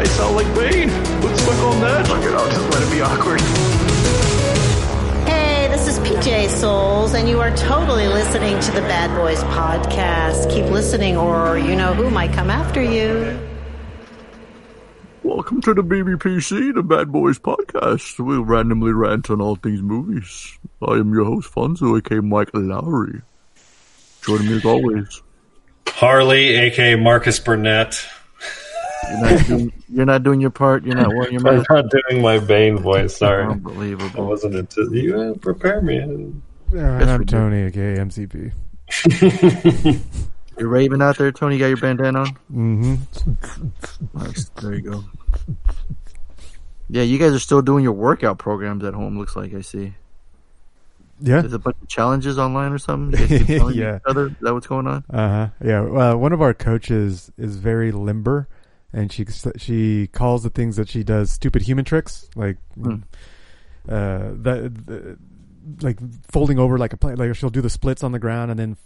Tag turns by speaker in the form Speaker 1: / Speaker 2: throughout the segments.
Speaker 1: I don't know why I sound like Bane. Let's fuck on that.
Speaker 2: Fuck it, I'll just let it be awkward.
Speaker 3: Hey, this is PJ Soles, and you are totally listening to the Bad Boys podcast. Keep listening, or you know who might come after you.
Speaker 4: Welcome to the BBPC, the Bad Boys Podcast. We'll randomly rant on all things movies. I am your host, Fonzo, aka Mike Lowrey. Joining me as always.
Speaker 5: Harley, aka Marcus Burnett.
Speaker 4: You're not doing, you're not doing your part. You're not wearing your mask.
Speaker 5: I'm not doing my Bane voice. Sorry,
Speaker 4: unbelievable.
Speaker 5: I wasn't into you. didn't prepare me.
Speaker 6: Yeah,
Speaker 4: Yes,
Speaker 6: I'm
Speaker 4: we.
Speaker 6: Tony, aka MCP.
Speaker 4: You're raving out there, Tony. You got your bandana on?
Speaker 6: Mm-hmm.
Speaker 4: Nice. There you go. Yeah, you guys are still doing your workout programs at home. Looks like I see.
Speaker 6: Yeah.
Speaker 4: There's a bunch of challenges online or something. You guys
Speaker 6: Yeah.
Speaker 4: each other. Is that what's going on?
Speaker 6: Uh huh. Yeah. Well, one of our coaches is very limber, and she she calls the things that she does stupid human tricks, like
Speaker 4: Hmm.
Speaker 6: uh the, the like folding over like a pla- like she'll do the splits on the ground and then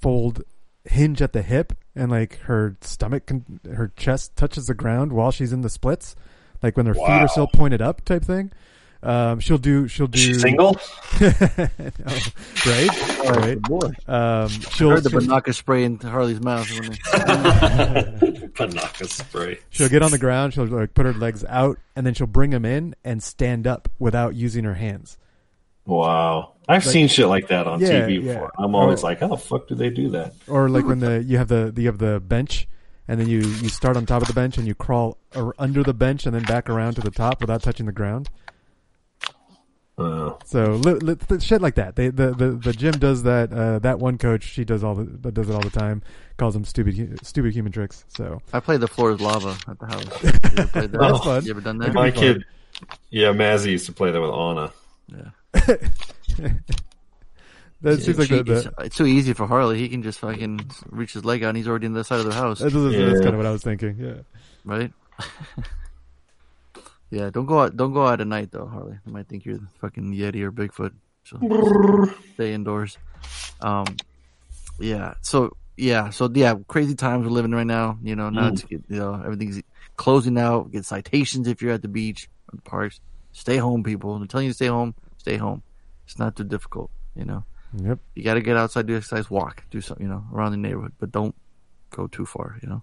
Speaker 6: fold hinge at the hip and like her stomach can her chest touches the ground while she's in the splits like when her feet are still pointed up type thing um she'll do she'll do
Speaker 5: Is she single?
Speaker 6: No, right right
Speaker 4: boy.
Speaker 6: um she'll,
Speaker 4: heard the
Speaker 6: she'll-
Speaker 4: Binaca spray in Harley's mouth. when they-
Speaker 5: Panaka spray.
Speaker 6: She'll get on the ground. She'll like put her legs out, and then she'll bring them in and stand up without using her hands.
Speaker 5: Wow, I've seen shit like that on
Speaker 6: Yeah,
Speaker 5: TV
Speaker 6: yeah.
Speaker 5: before. I'm always
Speaker 6: Or-
Speaker 5: like, how the fuck do they do that?
Speaker 6: Or like when the you have the you have the bench, and then you you start on top of the bench and you crawl under the bench and then back around to the top without touching the ground.
Speaker 5: Uh,
Speaker 6: So li- li- shit like that. They the, the the gym does that. Uh, that one coach she does all the does it all the time. Calls them stupid stupid human tricks. So
Speaker 4: I played the floor is lava at the house. You ever, that?
Speaker 6: That's fun.
Speaker 4: You ever done that?
Speaker 5: my kid, yeah, Mazzy used to play that with Anna. Yeah.
Speaker 6: that seems like the,
Speaker 4: It's,
Speaker 6: the
Speaker 4: it's too easy for Harley. He can just fucking reach his leg out and he's already in the side of the house,
Speaker 6: that's, that's
Speaker 5: Yeah.
Speaker 6: kind of what I was thinking. Yeah.
Speaker 4: right? yeah, don't go out. Don't go out at night though, Harley. They might think you're the fucking Yeti or Bigfoot. So stay indoors. Um, yeah. So yeah. So yeah, crazy times we're living right now. You know, now it's you know everything's closing out. Get citations if you're at the beach or the parks. Stay home, people. I'm telling you to stay home. Stay home. It's not too difficult. You know.
Speaker 6: Yep.
Speaker 4: You got to get outside, do exercise, walk, do something, you know, around the neighborhood, but don't go too far, you know.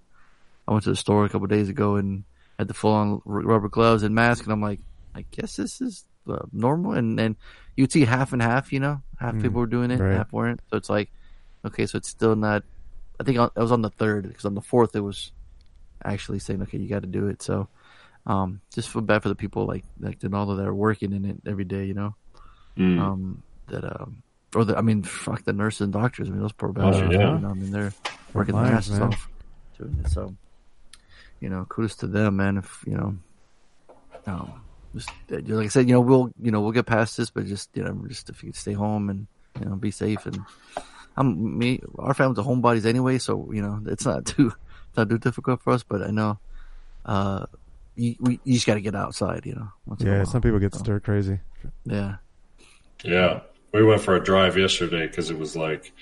Speaker 4: I went to the store a couple of days ago and had the full on rubber gloves and mask, and I'm like, I guess this is uh, normal. And and you'd see half and half, you know, half
Speaker 6: Mm,
Speaker 4: people were doing it,
Speaker 6: right.
Speaker 4: half weren't. So it's like, okay, so it's still not. I think I was on the third because on the fourth it was actually saying, okay, you got to do it. So, um, just feel bad for the people like like the all that are working in it every day, you know
Speaker 5: Mm.
Speaker 4: um, that um, or the, I mean, fuck the nurses and doctors. I mean, those poor bastards.
Speaker 5: yeah.
Speaker 4: You know, I mean, they're working their
Speaker 6: lines,
Speaker 4: asses
Speaker 6: man.
Speaker 4: off doing it. So, you know, kudos to them, man. If you know, um, just like I said, you know, we'll you know we'll get past this, but just you know, just if you could stay home and you know be safe and I'm me. Our family's a homebodies anyway, so you know it's not too it's not too difficult for us. But I know, uh, you we, you just got to get outside, you know. once
Speaker 6: Yeah. Some people get
Speaker 4: So,
Speaker 6: stir crazy.
Speaker 4: Yeah.
Speaker 5: Yeah, we went for a drive yesterday because it was like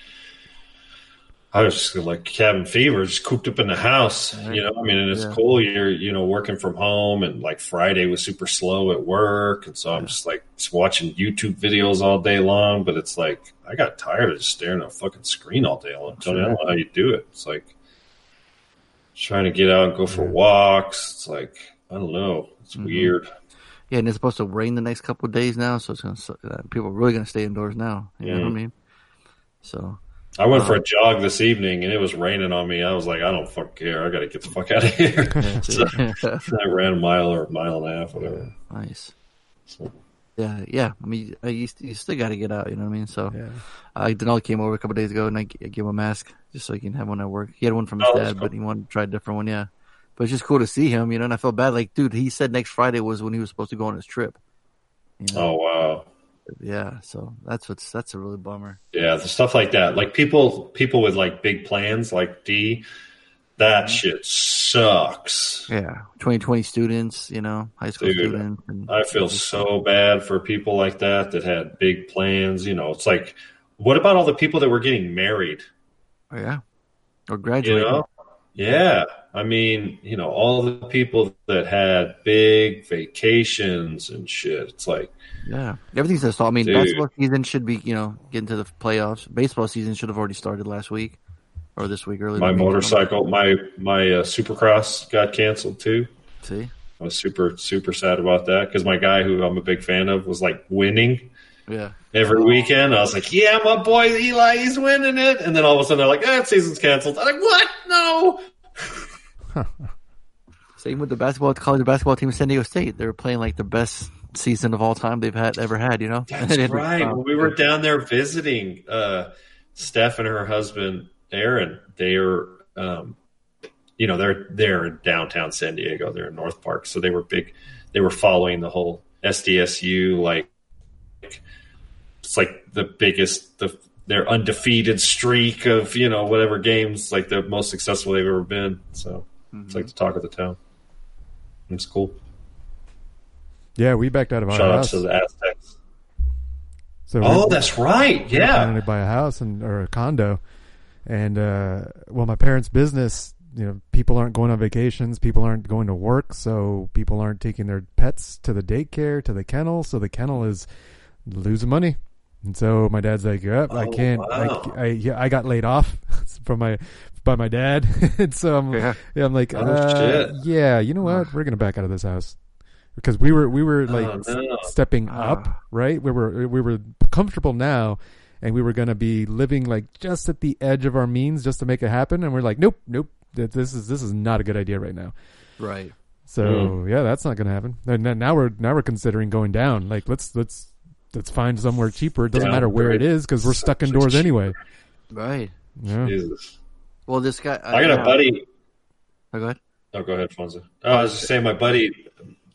Speaker 5: I was just like cabin fever, just cooped up in the house. You know, I mean, and it's
Speaker 4: Yeah.
Speaker 5: cool. You're you know working from home, and like Friday was super slow at work, and so I'm just like just watching YouTube videos all day long. But it's like I got tired of just staring at a fucking screen all day long. Tony, I don't know how you do it. It's like trying to get out and go for walks. It's like I don't know. It's
Speaker 4: Mm-hmm.
Speaker 5: weird.
Speaker 4: Yeah, and it's supposed to rain the next couple of days now, so it's gonna uh, people are really gonna stay indoors now. You know what I mean? So
Speaker 5: I went for a jog this evening and it was raining on me. I was like, I don't fucking care. I got to get the fuck out of here. so? I ran a mile or a mile and a half, whatever.
Speaker 4: nice.
Speaker 5: So,
Speaker 4: Yeah, yeah. I mean, uh, you, you still got to get out. You know what I mean? So,
Speaker 6: Yeah.
Speaker 4: uh, Denal came over a couple days ago, and I, g- I gave him a mask just so he can have one at work. He had one from his
Speaker 5: Oh,
Speaker 4: dad,
Speaker 5: cool.
Speaker 4: but he wanted to try a different one. Yeah, but it's just cool to see him. You know, and I felt bad. Like, dude, he said next Friday was when he was supposed to go on his trip. You know?
Speaker 5: Oh wow.
Speaker 4: Yeah, so that's what's that's a really bummer.
Speaker 5: Yeah, the stuff like that. Like people people with like big plans like D, that
Speaker 4: Mm-hmm.
Speaker 5: shit sucks.
Speaker 4: Yeah, 2020 students, you know, high school
Speaker 5: Dude,
Speaker 4: students. And
Speaker 5: I feel so bad for people like that that had big plans. You know, it's like, what about all the people that were getting married?
Speaker 4: Oh, yeah, or
Speaker 5: You
Speaker 4: graduating.
Speaker 5: know? Yeah. I mean, you know, all the people that had big vacations and shit. It's like,
Speaker 4: Yeah, everything's just. I mean,
Speaker 5: Dude.
Speaker 4: basketball season should be, you know, getting to the playoffs. Baseball season should have already started last week or this week early.
Speaker 5: my motorcycle, my my uh, Supercross got canceled too.
Speaker 4: See,
Speaker 5: I was super super sad about that because my guy who I'm a big fan of was like winning
Speaker 4: yeah,
Speaker 5: every weekend. I was like, yeah, my boy Eli, he's winning it. And then all of a sudden they're like, eh, season's canceled. I'm like, what? No.
Speaker 4: same with the basketball college basketball team, San Diego State. They were playing like the best season of all time they've had ever had. You know,
Speaker 5: That's right. When we were down there visiting, uh, Steph and her husband Aaron, they are, um, you know, they're they're in downtown San Diego. They're in North Park, so they were big. They were following the whole SDSU like it's like the biggest the their undefeated streak of you know whatever games like the most successful they've ever been. So it's like the talk of the town. It's cool.
Speaker 6: Yeah, we backed out of our
Speaker 5: Shout out
Speaker 6: house.
Speaker 5: to the Aztecs.
Speaker 6: So
Speaker 5: Oh,
Speaker 6: we-
Speaker 5: that's right.
Speaker 6: we
Speaker 5: Yeah.
Speaker 6: wanted to buy a house and or a condo, and uh, well, my parents' business, you know, people aren't going on vacations, people aren't going to work, so people aren't taking their pets to the daycare, to the kennel, so the kennel is losing money. And so my dad's like, yep, I
Speaker 5: Oh,
Speaker 6: can't.
Speaker 5: wow.
Speaker 6: I, I, yeah, I got laid off from my by my dad, and so I'm,
Speaker 4: Yeah.
Speaker 6: yeah, I'm like,
Speaker 5: Oh,
Speaker 6: uh,
Speaker 5: shit.
Speaker 6: yeah, you know what? We're gonna back out of this house because we were we were like
Speaker 5: Oh, no.
Speaker 6: stepping
Speaker 4: Ah.
Speaker 6: up, right? We were we were comfortable now, and we were gonna be living like just at the edge of our means just to make it happen, and we're like, nope, nope, this is this is not a good idea right now.
Speaker 4: right.
Speaker 6: So
Speaker 5: Mm.
Speaker 6: yeah, that's not gonna happen. And now we're now we're considering going down. Like let's let's let's find somewhere cheaper. It doesn't matter where it
Speaker 5: Downgrade.
Speaker 6: because we're stuck indoors
Speaker 5: cheaper.
Speaker 6: anyway.
Speaker 4: Right.
Speaker 6: Yeah.
Speaker 5: Jesus.
Speaker 4: Well, this guy.
Speaker 5: I got a buddy.
Speaker 4: Oh, go ahead.
Speaker 5: Oh, go ahead, Fonzo. Oh, I was just saying, my buddy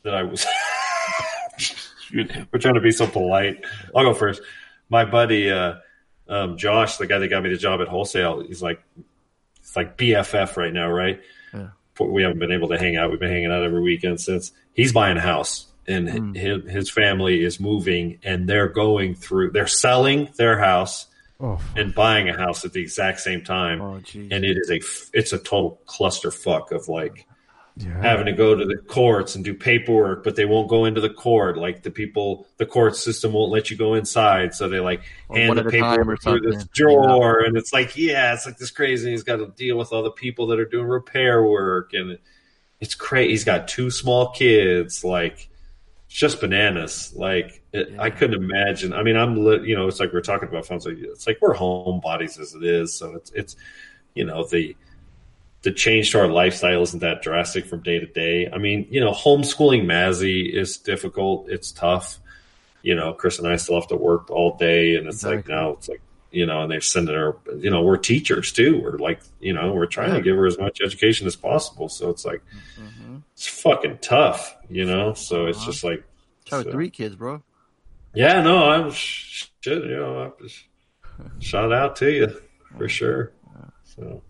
Speaker 5: that I was. We're trying to be so polite. I'll go first. My buddy, uh, um, Josh, the guy that got me the job at wholesale, he's like, it's like BFF right now, right?
Speaker 4: Yeah.
Speaker 5: We haven't been able to hang out. We've been hanging out every weekend since. He's buying a house, and his, his family is moving, and they're going through. They're selling their house
Speaker 6: Oh,
Speaker 5: and buying a house at the exact same time
Speaker 4: Oh,
Speaker 5: and it is a it's a total clusterfuck of like
Speaker 6: yeah.
Speaker 5: having to go to the courts and do paperwork, but they won't go into the court. Like the people, the court system won't let you go inside, so they like
Speaker 4: Or
Speaker 5: hand the
Speaker 4: at a time or
Speaker 5: paperwork through this drawer, and it's like, yeah, it's like this crazy. He's got to deal with all the people that are doing repair work, and it's crazy. He's got two small kids, like it's just bananas. Like it, I couldn't imagine. I mean, I'm lit, you know, it's like we're talking about phones. Like, it's like we're homebodies as it is, so it's it's you know the the change to our lifestyle isn't that drastic from day to day. I mean, you know, homeschooling Mazzy is difficult. It's tough. You know, Chris and I still have to work all day, and it's like
Speaker 4: Exactly.
Speaker 5: now it's like you know, and they're sending her. You know, we're teachers too. We're like, you know, we're trying
Speaker 4: Yeah.
Speaker 5: to give her as much education as possible. So it's like
Speaker 4: Mm-hmm.
Speaker 5: it's fucking tough. You know, so it's
Speaker 4: Uh-huh.
Speaker 5: just like so-
Speaker 4: three kids, bro.
Speaker 5: Yeah, no, I'm sh- shit. You know, I just shout out to you for sure. So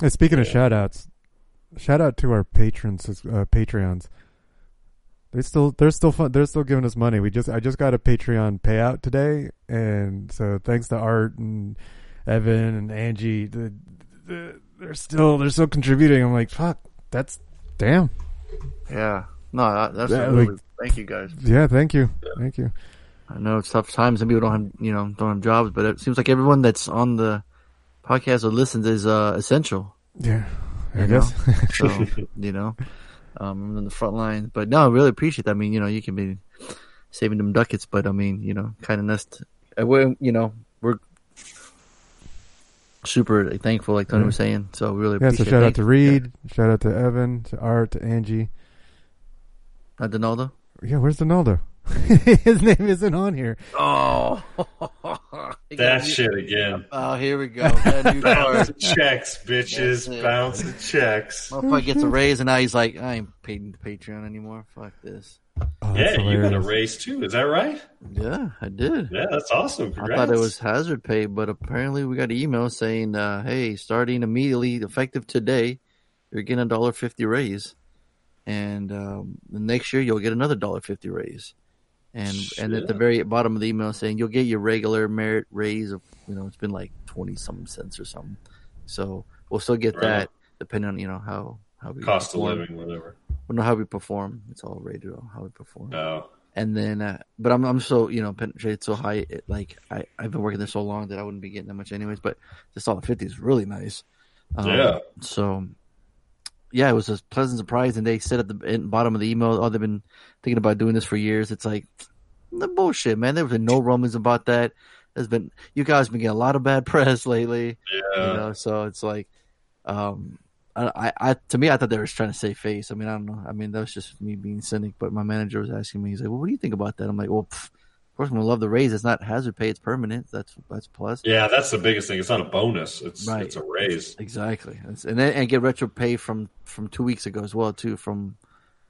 Speaker 6: Hey, speaking of shout outs, shout out to our patrons, uh, Patreons. They still, they're still fun. They're still giving us money. We just, I just got a Patreon payout today, and so thanks to Art and Evan and Angie, the, the, they're still, they're still contributing. I'm like, fuck, that's damn.
Speaker 4: Yeah. No, that, that's
Speaker 6: Yeah,
Speaker 4: really,
Speaker 6: like-
Speaker 4: thank you guys.
Speaker 6: Yeah, thank you, thank you.
Speaker 4: I know it's tough times. Some people don't have, you know, don't have jobs, but it seems like everyone that's on the podcast or listens is uh, essential.
Speaker 6: Yeah, I
Speaker 4: You
Speaker 6: guess.
Speaker 4: So, you know, um, I'm in the front line. But no, I really appreciate that. I mean, you know, you can be saving them ducats, but I mean, you know, kind of nest. uh, We're, you know, we're super thankful, like Tony
Speaker 6: Yeah.
Speaker 4: was saying. So really
Speaker 6: yeah, so shout
Speaker 4: it.
Speaker 6: out to Reed, shout out to Evan, to Art, to Angie.
Speaker 4: Uh, Donaldo?
Speaker 6: Yeah, where's Donaldo? His name isn't on here.
Speaker 4: Oh,
Speaker 5: That shit again.
Speaker 4: Oh, here we go.
Speaker 5: Bounce checks, bitches.
Speaker 4: That's it.
Speaker 5: Bounce checks.
Speaker 4: Motherfucker gets a raise, and now he's like, I ain't paid the Patreon anymore. Fuck this.
Speaker 6: Oh,
Speaker 5: Yeah,
Speaker 6: that's
Speaker 5: you got a raise too. Is that right?
Speaker 4: Yeah, I did.
Speaker 5: Yeah, that's awesome.
Speaker 4: I thought it was hazard pay, but apparently we got an email saying, uh, "Hey, starting immediately, effective today, you're getting a dollar fifty raise, and um, the next year you'll get another dollar fifty raise." And and at the very bottom of the email saying you'll get your regular merit raise of you know it's been like twenty some cents or something, so we'll still get
Speaker 5: Right.
Speaker 4: that depending on you know how how we
Speaker 5: cost of
Speaker 4: perform.
Speaker 5: living, whatever.
Speaker 4: We know how we perform. It's all rated on how we perform
Speaker 5: No.
Speaker 4: and then uh, but I'm I'm so you know penetrated so high it, like I I've been working there so long that I wouldn't be getting that much anyways. But this all fifty is really nice. Um,
Speaker 5: Yeah.
Speaker 4: So yeah, it was a pleasant surprise, and they said at the in, bottom of the email, "Oh, they've been thinking about doing this for years." It's like the bullshit, man. There's been no rumors about that. There's been you guys been getting a lot of bad press lately.
Speaker 5: Yeah.
Speaker 4: You know, so it's like, um, I, I, to me, I thought they were just trying to save face. I mean, I don't know. I mean, that was just me being cynic. But my manager was asking me, he's like, "Well, what do you think about that?" I'm like, "Well, pff, course, I'm gonna love the raise. It's not hazard pay; it's permanent. That's that's plus."
Speaker 5: Yeah, that's the biggest thing. It's not a bonus. It's
Speaker 4: Right.
Speaker 5: it's a raise.
Speaker 4: Exactly, It's- and then and get retro pay from from two weeks ago as well too, from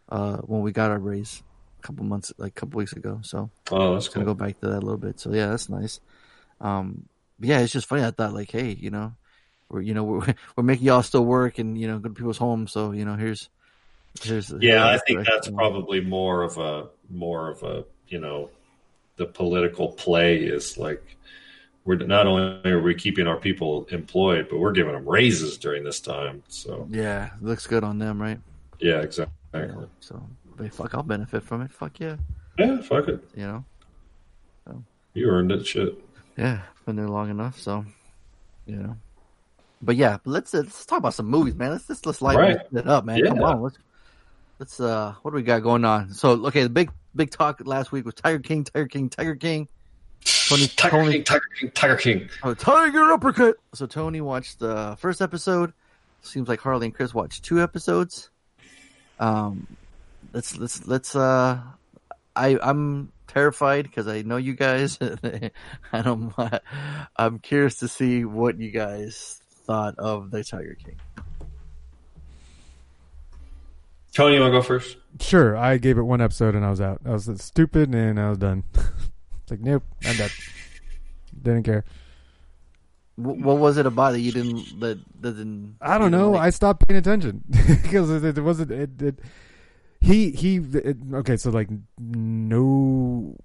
Speaker 4: uh when we got our raise a couple months, like a couple weeks ago. So
Speaker 5: Oh, that's
Speaker 4: gonna go back to that a little bit. So yeah, that's nice. Um, but yeah, it's just funny. I thought like, hey, you know, we're you know we're we're making y'all still work and you know go to people's homes. So you know here's here's
Speaker 5: Yeah, I think that's probably more of a more of a you know the political play is like we're not only are we keeping our people employed, but we're giving them raises during this time. So
Speaker 4: yeah looks good on them, right?
Speaker 5: yeah, exactly.
Speaker 4: So but fuck, I'll benefit from it. Fuck yeah,
Speaker 5: Yeah, fuck it.
Speaker 4: you know.
Speaker 5: You earned it. Shit.
Speaker 4: Yeah, been there long enough, so you know. But yeah, let's uh, let's talk about some movies, man. Let's just let's lighten
Speaker 5: Right.
Speaker 4: it up, man. Come on, let's let's uh, what do we got going on? So okay, the big big talk last week was Tiger King, Tiger King, Tiger King. Tony,
Speaker 5: Tiger
Speaker 4: Tony,
Speaker 5: King, Tiger King, Tiger King.
Speaker 4: oh, Tiger uppercut. So Tony watched the first episode. Seems like Harley and Chris watched two episodes. Um, let's let's let's uh, I I'm terrified because I know you guys. I don't. I'm curious to see what you guys thought of the Tiger King.
Speaker 5: Tony, you want to go first?
Speaker 6: Sure, I gave it one episode and I was out. I was stupid and I was done. it's like, nope, I'm done. Didn't care.
Speaker 4: What was it about that you didn't that that didn't?
Speaker 6: I don't
Speaker 4: didn't
Speaker 6: know.
Speaker 4: like?
Speaker 6: I stopped paying attention because it, it wasn't. It, it he he. It, okay, so like no,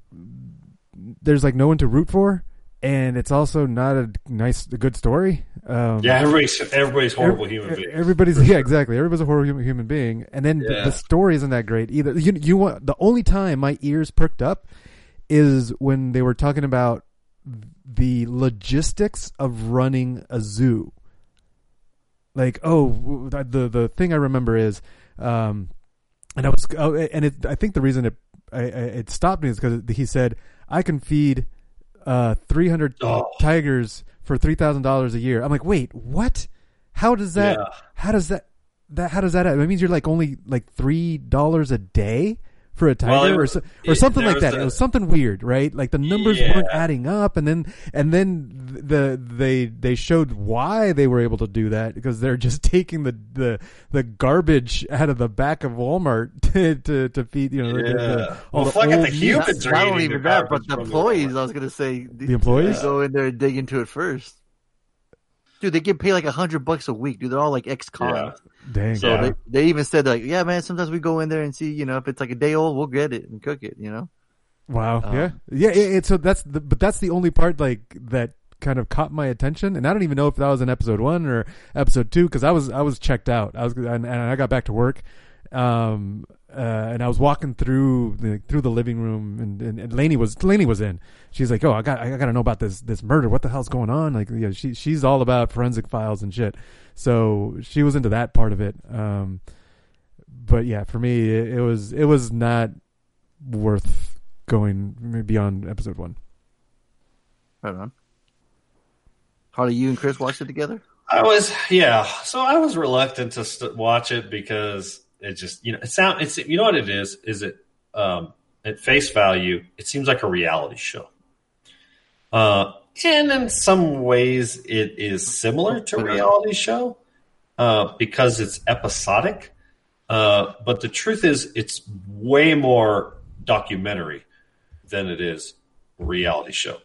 Speaker 6: there's like no one to root for, and it's also not a nice, a good story. Um,
Speaker 5: Yeah, everybody's everybody's horrible
Speaker 6: Ev-
Speaker 5: human being.
Speaker 6: Everybody's yeah, exactly. Everybody's a horrible human, human being, and then the,
Speaker 5: Yeah.
Speaker 6: the story isn't that great either. You you want the only time my ears perked up is when they were talking about the logistics of running a zoo. Like, oh, the the thing I remember is, um, and I was, oh, and it, I think the reason it I, I, it stopped me is because he said I can feed uh 300
Speaker 5: Oh.
Speaker 6: tigers for three thousand dollars a year. I'm like, wait, what? How does that?
Speaker 5: Yeah.
Speaker 6: How does that? That how does that? It means you're like only like three dollars a day for a tiger,
Speaker 5: Well, it
Speaker 6: or, so, or
Speaker 5: it-
Speaker 6: something like that.
Speaker 5: a-
Speaker 6: it was something weird, right? Like the numbers
Speaker 5: Yeah.
Speaker 6: weren't adding up, and then and then the they they showed why they were able to do that because they're just taking the the the garbage out of the back of Walmart to to, to feed you know the- the-
Speaker 5: Yeah.
Speaker 6: the- all
Speaker 5: Well, fuck it,
Speaker 6: old
Speaker 5: the
Speaker 6: meat.
Speaker 5: humans are
Speaker 4: Not
Speaker 5: eating
Speaker 4: only even that, but the employees.
Speaker 5: Walmart.
Speaker 4: I was gonna say
Speaker 6: The employees?
Speaker 4: they go in there and dig into it first. Dude, they get paid like a hundred bucks a week. Dude, they're all like ex cons.
Speaker 5: Yeah.
Speaker 6: Dang.
Speaker 4: So
Speaker 5: Yeah.
Speaker 4: they they even said like, yeah, man. Sometimes we go in there and see, you know, if it's like a day old, we'll get it and cook it. You know.
Speaker 6: Wow.
Speaker 4: Um,
Speaker 6: yeah. Yeah. It, it, so that's the, but that's the only part like that kind of caught my attention, and I don't even know if that was in episode one or episode two because I was I was checked out. I was and, and I got back to work, um, uh, and I was walking through the through the living room, and, and, and Lainey was Lainey was in. She's like, "Oh, I got I got to know about this this murder. What the hell's going on?" Like, yeah, she she's all about forensic files and shit. So she was into that part of it. Um, but yeah, for me, it, it was it was not worth going beyond episode one.
Speaker 4: Right on. Harley, you and Chris watched it together.
Speaker 5: I was yeah, so I was reluctant to st- watch it because it just you know it sound it's you know what it is is it um, at face value, it seems like a reality show. Uh, and in some ways, it is similar to reality show uh, because it's episodic. Uh, but the truth is, it's way more documentary than it is reality show.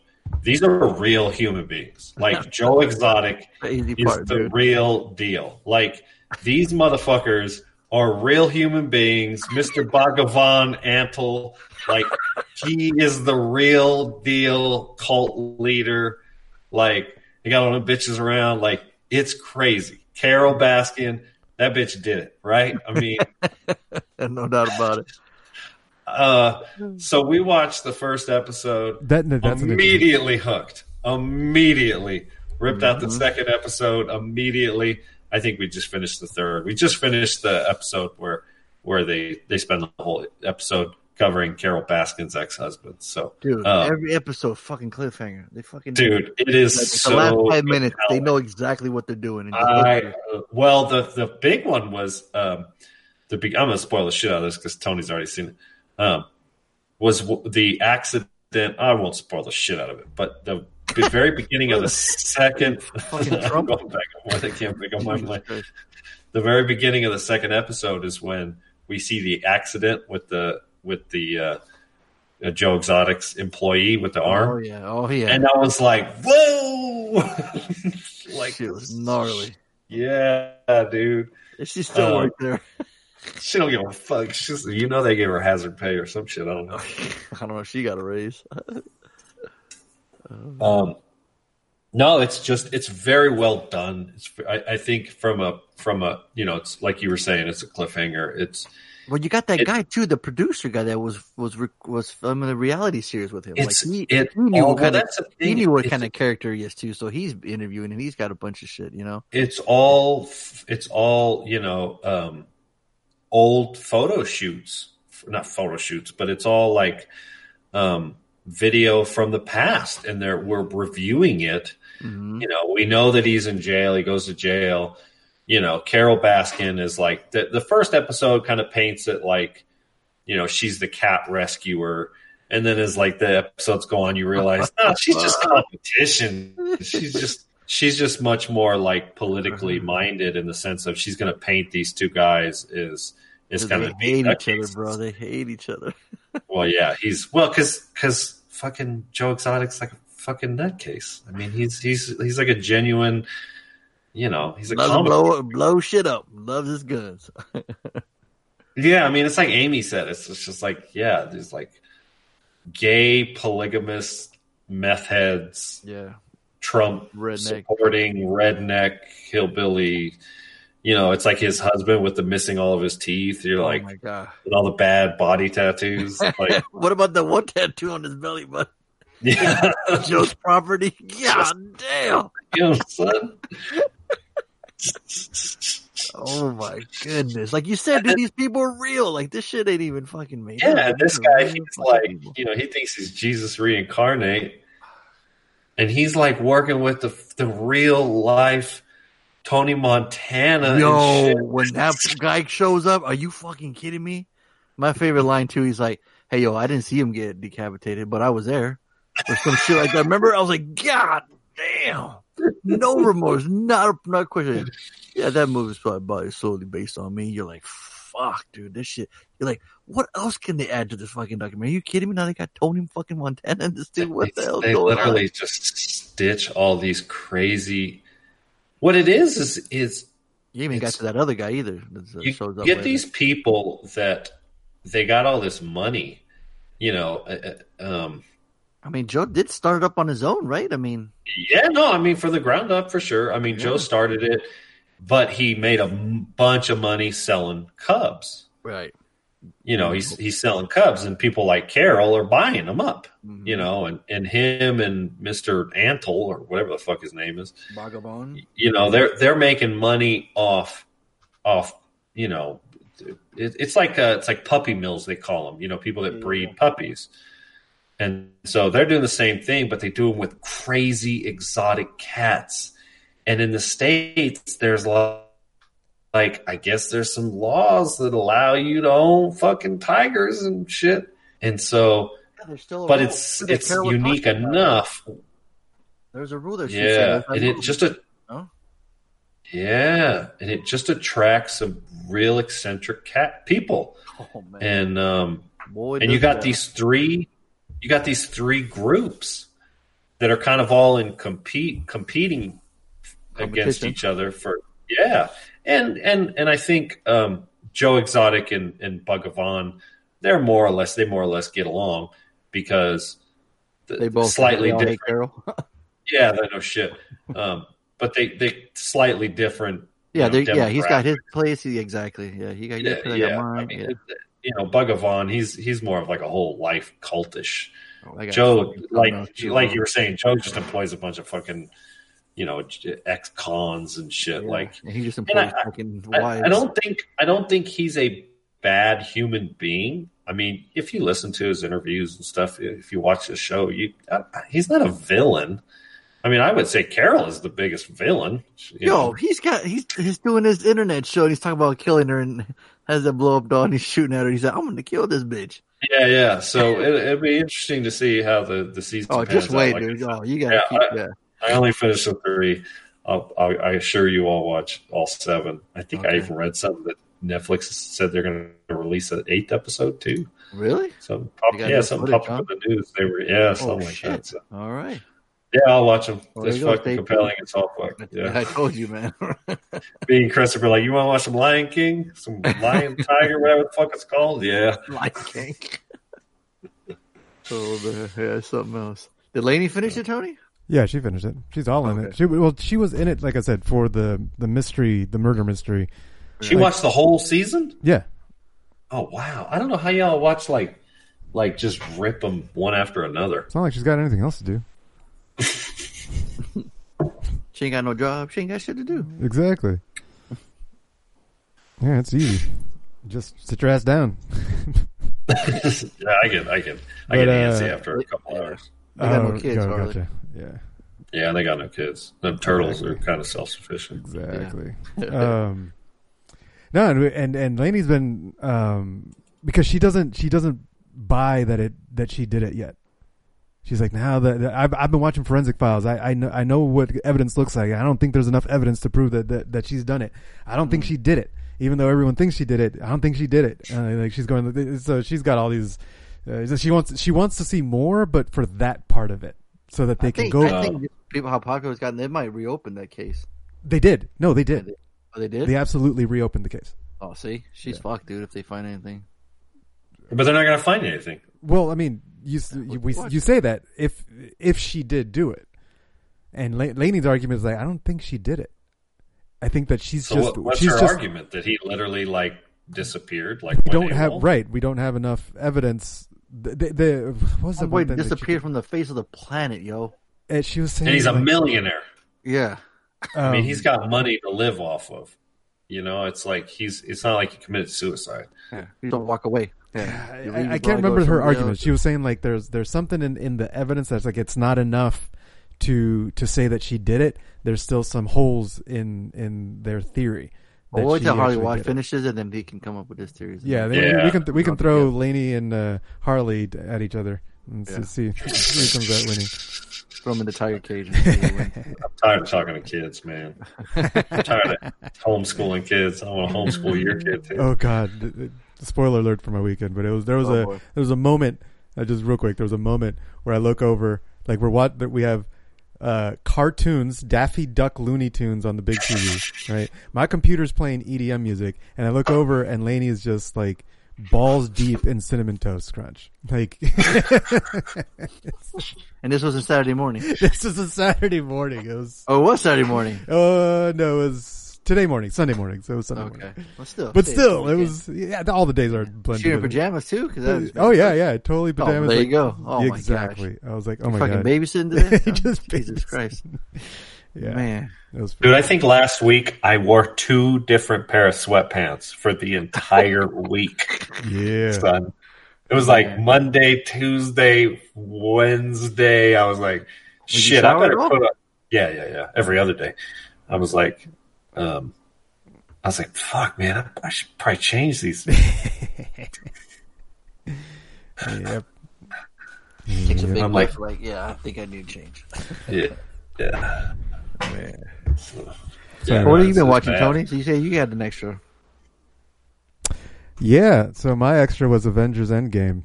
Speaker 5: These are real human beings. Like Joe Exotic
Speaker 4: Crazy
Speaker 5: is
Speaker 4: part,
Speaker 5: the
Speaker 4: dude.
Speaker 5: real deal. Like these motherfuckers are real human beings. Mr. Bhagavan Antle, like he is the real deal cult leader. Like they got all the bitches around. Like it's crazy. Carole Baskin, that bitch did it, right? I mean,
Speaker 4: no doubt about it.
Speaker 5: uh, so we watched the first episode.
Speaker 6: That that's
Speaker 5: immediately hooked. Immediately ripped out
Speaker 4: Mm-hmm.
Speaker 5: the second episode. Immediately, I think we just finished the third. We just finished the episode where where they they spend the whole episode covering Carole Baskin's ex husband. So,
Speaker 4: Dude,
Speaker 5: uh,
Speaker 4: every episode fucking cliffhanger. They fucking
Speaker 5: dude, it is
Speaker 4: Like,
Speaker 5: so.
Speaker 4: the last five minutes, they know exactly what they're doing.
Speaker 5: I, well, the the big one was um, the big. I'm gonna spoil the shit out of this because Tony's already seen it. Um, was the accident? I won't spoil the shit out of it, but the, the very beginning of the second.
Speaker 4: Fucking Trump.
Speaker 5: back. I can't pick up my mind. The very beginning of the second episode is when we see the accident with the with the uh, uh, Joe Exotic's employee with the arm.
Speaker 4: Oh yeah, oh yeah.
Speaker 5: And I was like, "Whoa!" like,
Speaker 4: Shit was gnarly.
Speaker 5: yeah, dude.
Speaker 4: Is she still
Speaker 5: Uh,
Speaker 4: work there?
Speaker 5: She don't give a fuck. She's, you know, they gave her hazard pay or some shit. I don't know.
Speaker 4: I don't know. if She got a raise.
Speaker 5: Um, no, it's just it's very well done. It's I, I think from a from a you know it's like you were saying it's a cliffhanger. It's
Speaker 4: Well, you got that
Speaker 5: It-
Speaker 4: guy too, the producer guy that was was was filming the reality series with him.
Speaker 5: it's
Speaker 4: like he,
Speaker 5: it.
Speaker 4: he knew
Speaker 5: oh,
Speaker 4: what
Speaker 5: well,
Speaker 4: kind of he knew what kind of character he is too. So he's interviewing and he's got a bunch of shit. You know.
Speaker 5: it's all it's all you know um old photo shoots not photo shoots but it's all like um video from the past and they're we're reviewing it
Speaker 4: Mhm.
Speaker 5: you know we know that he's in jail he goes to jail you know carole baskin is like the, the first episode kind of paints it like you know she's the cat rescuer and then as like the episodes go on you realize no she's just competition she's just she's just much more like politically minded in the sense of she's going to paint these two guys is is kind of
Speaker 4: hate each other, bro. They hate each other.
Speaker 5: well yeah he's well because because fucking joe exotic's like a fucking nutcase i mean he's he's he's like a genuine you know he's a
Speaker 4: Loves blow blow shit up. Loves his guns.
Speaker 5: Yeah, I mean, it's like Amy said. It's, it's just like, yeah, there's like gay, polygamous, meth heads,
Speaker 4: yeah.
Speaker 5: Trump
Speaker 4: Redneck.
Speaker 5: supporting, redneck, hillbilly. You know, it's like his husband with the missing all of his teeth. You're oh like,
Speaker 4: oh my god.
Speaker 5: with all the bad body tattoos. Like,
Speaker 4: what about the one tattoo on his belly button?
Speaker 5: yeah,
Speaker 4: Joe's property. God damn.
Speaker 5: son.
Speaker 4: Oh my goodness. Like you said, dude, these people are real. Like this shit ain't even fucking made. up.
Speaker 5: Yeah, this guy, he's like,
Speaker 4: people.
Speaker 5: you know, he thinks he's Jesus reincarnate, and he's like working with the the real life Tony Montana. and
Speaker 4: Yo, when that guy shows up, are you fucking kidding me? My favorite line too. He's like, "Hey, yo, I didn't see him get decapitated, but I was there." Or some shit like that. Remember, I was like, "God damn, no remorse, not a, not question." Yeah, that movie's probably probably solely based on me. You're like, "Fuck, dude, this shit." You're like, "What else can they add to this fucking documentary?" Are you kidding me? Now they got Tony fucking Montana in this dude. What the
Speaker 5: They-
Speaker 4: hell
Speaker 5: They literally
Speaker 4: on?
Speaker 5: just stitch all these crazy. What it is is is
Speaker 4: You even got to that other guy either.
Speaker 5: you get
Speaker 4: later.
Speaker 5: these people that they got all this money, you know. uh, uh, Um,
Speaker 4: I mean, Joe did start it up on his own, right? I mean,
Speaker 5: Yeah, no, I mean for the ground up for sure. I mean Joe started it, but he made a m- bunch of money selling Cubs.
Speaker 4: right.
Speaker 5: You know, he's he's selling Cubs, and people like Carole are buying them up.
Speaker 4: Mm-hmm.
Speaker 5: You know, and and him and Mister Antle or whatever the fuck his name is.
Speaker 4: Vagabond.
Speaker 5: You know, they're they're making money off off. You know, it, it's like uh, it's like puppy mills they call them. You know, people that breed puppies. And so they're doing the same thing, but they do them with crazy exotic cats. And in the states, there's like, like I guess there's some laws that allow you to own fucking tigers and shit. And so,
Speaker 4: Yeah, there's still a
Speaker 5: but it's it's unique enough.
Speaker 4: There's a rule that
Speaker 5: Yeah, and it just a
Speaker 4: No?
Speaker 5: yeah, and it just attracts some real eccentric cat people.
Speaker 4: Oh man,
Speaker 5: And um,
Speaker 4: Boy,
Speaker 5: and you got
Speaker 4: that.
Speaker 5: these three you got these three groups that are kind of all in compete competing against each other for yeah and and and i think um joe exotic and and Bhagavan they're more or less they more or less get along because the,
Speaker 4: They both
Speaker 5: slightly different
Speaker 4: Carole.
Speaker 5: yeah they know shit um but they they slightly different
Speaker 4: yeah,
Speaker 5: you know,
Speaker 4: yeah, he's got his place. He, exactly. Yeah, he got
Speaker 5: yeah.
Speaker 4: I
Speaker 5: yeah.
Speaker 4: got
Speaker 5: I mean,
Speaker 4: yeah.
Speaker 5: you know Bhagavan he's he's more of like a whole life cultish
Speaker 4: Oh,
Speaker 5: Joe, like like you were saying, Joe just employs a bunch of fucking, you know, ex cons and shit.
Speaker 4: Yeah,
Speaker 5: Like,
Speaker 4: and he just employs
Speaker 5: I-
Speaker 4: fucking
Speaker 5: I,
Speaker 4: wives.
Speaker 5: I don't think I don't think he's a bad human being. I mean, if you listen to his interviews and stuff, if you watch the show, you uh, he's not a villain. I mean, I would say Carole is the biggest villain.
Speaker 4: Yo,
Speaker 5: know.
Speaker 4: he's got he's he's doing his internet show and he's talking about killing her and has that blow up doll and he's shooting at her. He's like, I'm gonna kill this bitch.
Speaker 5: yeah, yeah. So it, it'd be interesting to see how the the season.
Speaker 4: Oh, just wait,
Speaker 5: Like
Speaker 4: dude. Oh, you gotta
Speaker 5: Yeah,
Speaker 4: keep
Speaker 5: I-
Speaker 4: that.
Speaker 5: I only finished the three. I'll, I'll, I assure you, I'll watch all seven. I think I even read something that Netflix said they're going to release an eighth episode too.
Speaker 4: Really?
Speaker 5: So yeah, something popped up in the news. They were yeah,
Speaker 4: Oh
Speaker 5: something like
Speaker 4: shit!
Speaker 5: that. So,
Speaker 4: All right.
Speaker 5: yeah, I'll watch them.
Speaker 4: Well,
Speaker 5: It's
Speaker 4: there you go.
Speaker 5: fucking compelling. It's all fuck.
Speaker 4: Yeah.
Speaker 5: Yeah,
Speaker 4: I told you, man.
Speaker 5: being Christopher, like you want to watch some Lion King, some Lion Tiger, whatever the fuck it's called. Yeah,
Speaker 4: Lion King. oh man, yeah, something else. Did Laney finish it, Tony?
Speaker 6: Yeah, she finished it. She's all in
Speaker 4: Okay.
Speaker 6: it. She well, she was in it, like I said, for the the mystery, the murder mystery.
Speaker 5: she watched the whole season.
Speaker 6: Yeah,
Speaker 5: Oh wow! I don't know how y'all watch like, like just rip them one after another.
Speaker 6: it's not like she's got anything else to do.
Speaker 4: She ain't got no job. She ain't got shit to do.
Speaker 6: Exactly. Yeah, it's easy. Just sit your ass down.
Speaker 5: yeah, I get, I get, I
Speaker 6: But,
Speaker 5: get
Speaker 6: uh,
Speaker 5: antsy after a couple hours.
Speaker 4: They got no
Speaker 6: Oh,
Speaker 4: kids,
Speaker 6: go-
Speaker 4: Harley.
Speaker 6: gotcha. Yeah,
Speaker 5: Yeah, they got no kids. Them turtles are kind of self sufficient.
Speaker 6: exactly. um, no, and and and Lainey's been um because she doesn't she doesn't buy that it that she did it yet. She's like, now that, that- I've I've been watching forensic files, I I know I know what evidence looks like. I don't think there's enough evidence to prove that that, that she's done it. I don't think she did it, even though everyone thinks she did it. I don't think she did it. Uh, like she's going, so she's got all these. Uh, she wants she wants to see more, but for that part of it, so that they
Speaker 4: I
Speaker 6: can
Speaker 4: think,
Speaker 6: go.
Speaker 4: I think people how popular it's gotten, they might reopen that case.
Speaker 6: they did. No, they did.
Speaker 4: Oh, they oh, did.
Speaker 6: They absolutely reopened the case.
Speaker 4: Oh, see, she's fucked, dude. If they find anything,
Speaker 5: But they're not going to find anything.
Speaker 6: Well, I mean, you you, we, you say that if if she did do it, and La- Laney's argument is like, I don't think she did it. I think that she's
Speaker 5: So
Speaker 6: just
Speaker 5: what, what's
Speaker 6: she's
Speaker 5: her
Speaker 6: just
Speaker 5: argument that he literally like disappeared? Like
Speaker 6: we don't have
Speaker 5: AWOL?
Speaker 6: right. We don't have enough evidence. The, the, the what was the
Speaker 4: Homeboy
Speaker 6: one thing that
Speaker 4: disappeared from the face of the planet, yo.
Speaker 6: and she was saying,
Speaker 5: And he's a
Speaker 6: like,
Speaker 5: millionaire.
Speaker 4: Yeah,
Speaker 5: I mean,
Speaker 6: um,
Speaker 5: he's got money to live off of. You know, it's like he's. It's not like he committed suicide.
Speaker 4: yeah. You don't walk away. Yeah,
Speaker 6: I, I- I can't remember her
Speaker 4: somebody
Speaker 6: argument.
Speaker 4: else.
Speaker 6: She was saying like there's there's something in, in the evidence that's like it's not enough to to say that she did it. There's still some holes in in their theory.
Speaker 4: Well,
Speaker 6: that
Speaker 4: we'll wait till Harley
Speaker 6: actually
Speaker 4: Watt
Speaker 6: did it.
Speaker 4: finishes it, then he can come up with his theories.
Speaker 6: Yeah, they,
Speaker 5: Yeah.
Speaker 6: we can we can throw
Speaker 4: together.
Speaker 6: Laney and uh, Harley d- at each other and
Speaker 4: Yeah.
Speaker 6: see, see who comes out winning.
Speaker 4: throw him in the tiger cage. And see who wins.
Speaker 5: I'm tired of talking to kids, man. I'm tired of homeschooling kids. I want to homeschool your kid too.
Speaker 6: Oh God! th- th- Spoiler alert for my weekend, but it was there was
Speaker 4: Oh,
Speaker 6: a
Speaker 4: boy.
Speaker 6: there was a moment. Uh, just real quick, there was a moment where I look over, like we're what that we have uh, cartoons, Daffy Duck Looney Tunes on the big TV, right? My computer's playing EDM music, and I look over, and Laney is just like balls deep in cinnamon toast crunch. Like
Speaker 4: and this was a Saturday morning.
Speaker 6: this was a Saturday morning. It was
Speaker 4: Oh, it was Saturday morning.
Speaker 6: Uh, no, it was today morning, Sunday morning. So it was Sunday
Speaker 4: Okay,
Speaker 6: morning.
Speaker 4: well, still,
Speaker 6: But still, it
Speaker 4: can't-
Speaker 6: was yeah. All the days are blended.
Speaker 4: She in
Speaker 6: together.
Speaker 4: pajamas too. Cause
Speaker 6: Oh yeah, yeah, totally oh, pajamas.
Speaker 4: there you
Speaker 6: like-
Speaker 4: go. Oh, my
Speaker 6: exactly. I was like, oh my
Speaker 4: fucking
Speaker 6: god,
Speaker 4: babysitting today.
Speaker 6: He just oh,
Speaker 4: Jesus
Speaker 6: babysitting.
Speaker 4: Christ,
Speaker 6: yeah,
Speaker 4: man.
Speaker 6: it was.
Speaker 5: Dude, I think last week I wore two different pair of sweatpants for the entire week.
Speaker 6: Yeah,
Speaker 5: Son. It was like Monday, Tuesday, Wednesday. I was like,
Speaker 4: you
Speaker 5: shit, I better put up. Yeah, yeah, yeah. Every other day. I was like, um, I was like, "Fuck, man, I, I should probably change these."
Speaker 6: Yep.
Speaker 4: Takes a big
Speaker 5: I'm
Speaker 4: life.
Speaker 5: like-
Speaker 4: Like, yeah, I think I need to change.
Speaker 5: yeah, yeah.
Speaker 6: Man.
Speaker 5: Yeah,
Speaker 4: what have you been watching,
Speaker 5: bad.
Speaker 4: Tony? So you say you had an extra.
Speaker 6: Yeah, so my extra was Avengers Endgame.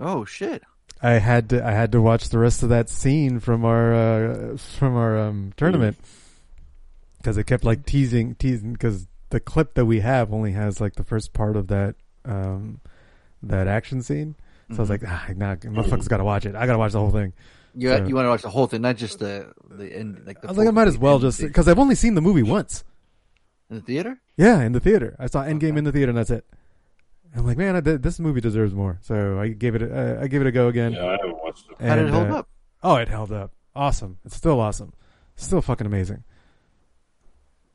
Speaker 4: Oh shit!
Speaker 6: I had to I had to watch the rest of that scene from our uh, from our um, tournament because it kept like teasing teasing because the clip that we have only has like the first part of that um, that action scene. So I was like, ah, nah, motherfuckers got to watch it. I got to watch the whole thing.
Speaker 4: You
Speaker 6: So-
Speaker 4: you want to watch the whole thing, not just the the end. Like the
Speaker 6: I was like, I might as well just because I've only seen the movie once.
Speaker 4: in the theater.
Speaker 6: Yeah, in the theater. I saw Endgame in the theater, and that's it. I'm like, man, I this movie deserves more. So I gave it, a, uh, I gave it a go again.
Speaker 5: Yeah, I haven't watched it.
Speaker 4: How did it hold
Speaker 6: uh,
Speaker 4: up?
Speaker 6: Oh, it held up. Awesome. It's still awesome. Still fucking amazing.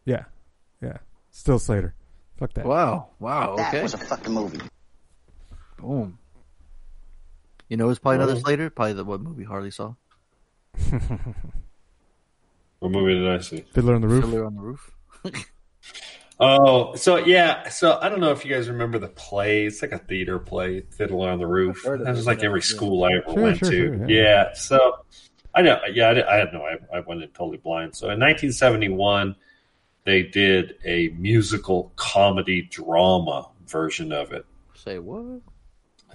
Speaker 6: Yeah. Yeah. Still Slater. Fuck that.
Speaker 4: Wow! Wow! Okay.
Speaker 7: That
Speaker 4: Okay.
Speaker 7: was a fucking movie.
Speaker 4: Boom. You know, it's probably another
Speaker 5: Well-
Speaker 4: Slater. Probably the what movie Harley saw.
Speaker 5: What movie did I see?
Speaker 6: Fiddler on the Roof.
Speaker 4: Fiddler on the Roof.
Speaker 5: Oh, so yeah, so I don't know if you guys remember the play. It's like a theater play, Fiddler on the Roof.
Speaker 4: I've heard of
Speaker 5: That
Speaker 4: it,
Speaker 5: was like
Speaker 4: yeah,
Speaker 5: every
Speaker 4: yeah.
Speaker 5: school I ever
Speaker 6: Sure,
Speaker 5: went
Speaker 6: sure,
Speaker 5: to.
Speaker 6: sure,
Speaker 5: yeah.
Speaker 6: yeah.
Speaker 5: so I know. Yeah, I, did, I had no. I, I went in totally blind. So in 1971, they did a musical comedy drama version of it.
Speaker 4: Say what?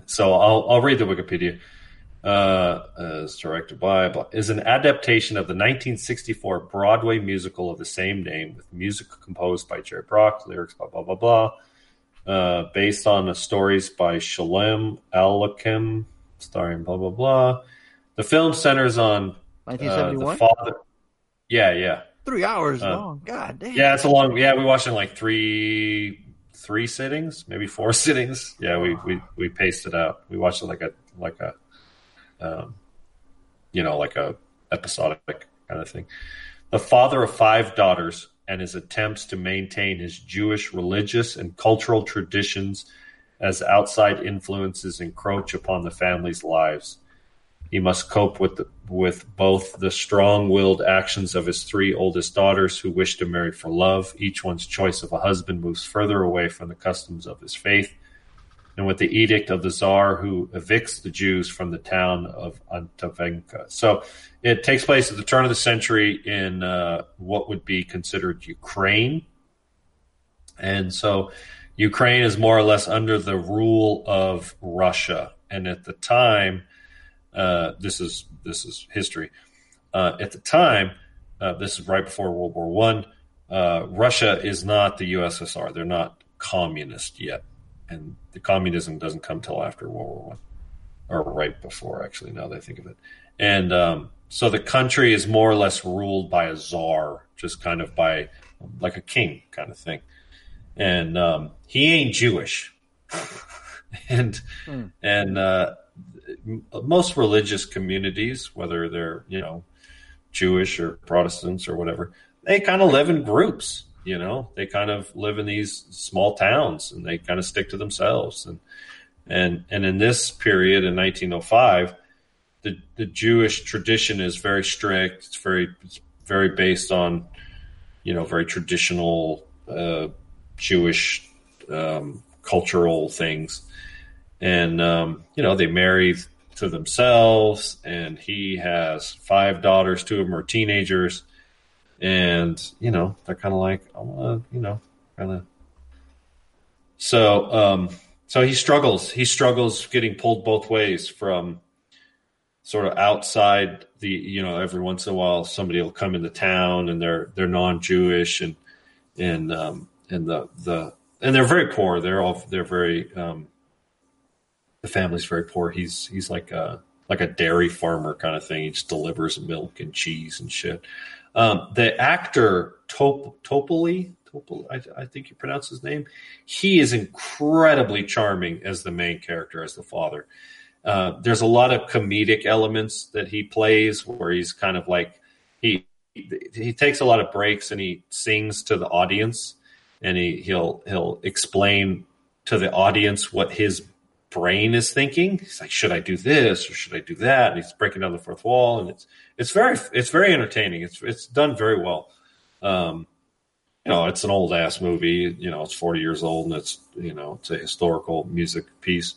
Speaker 5: So I'll I'll read the Wikipedia. Uh, is directed by blah, is an adaptation of the 1964 Broadway musical of the same name with music composed by Jerry Bock, lyrics blah blah blah blah. Uh, based on the stories by Sholem Aleichem, starring blah blah blah. The film centers on uh, the
Speaker 4: 1971.
Speaker 5: father. Yeah, yeah.
Speaker 4: Three hours
Speaker 5: Uh,
Speaker 4: long. God damn.
Speaker 5: Yeah, it's a long. Yeah, we watched it in like three, three sittings, maybe four sittings. Yeah, we we we paced it out. We watched it like a like a, um, you know, like a episodic kind of thing. The father of five daughters and his attempts to maintain his Jewish religious and cultural traditions as outside influences encroach upon the family's lives. He must cope with the, with both the strong-willed actions of his three oldest daughters who wish to marry for love. Each one's choice of a husband moves further away from the customs of his faith, and with the edict of the Tsar who evicts the Jews from the town of Anatevka. So it takes place at the turn of the century in uh, what would be considered Ukraine. And so Ukraine is more or less under the rule of Russia. And at the time, uh, this is this is history. Uh, at the time, uh, this is right before World War One. Uh, Russia is not the USSR. They're not communist yet, and the communism doesn't come till after World War One, or right before, actually. Now that I think of it, and um, so the country is more or less ruled by a czar, just kind of by like a king kind of thing, and um, he ain't Jewish, and and uh, m- most religious communities, whether they're you know Jewish or Protestants or whatever, they kind of live in groups. You know, they kind of live in these small towns and they kind of stick to themselves. And and and in this period in 1905, the the Jewish tradition is very strict. It's very it's very based on you know very traditional uh, Jewish um, cultural things and um, you know they marry to themselves and he has five daughters two of them are teenagers and you know they're kind of like i want to you know kind of so um so he struggles. He struggles getting pulled both ways from sort of outside the you know every once in a while somebody will come into town and they're they're non-jewish and and um and the the and they're very poor. They're all they're very um the family's very poor. He's he's like a like a dairy farmer kind of thing. He just delivers milk and cheese and shit. Um, the actor Top Topoli, Topol, I, I think you pronounce his name. He is incredibly charming as the main character, as the father. Uh, there's a lot of comedic elements that he plays, where he's kind of like he he takes a lot of breaks and he sings to the audience, and he he'll he'll explain to the audience what his brain is thinking. He's like, should I do this or should I do that? And he's breaking down the fourth wall, and it's it's very it's very entertaining. It's it's done very well. Um, you know, it's an old ass movie. You know, it's 40 years old and it's, you know, it's a historical music piece.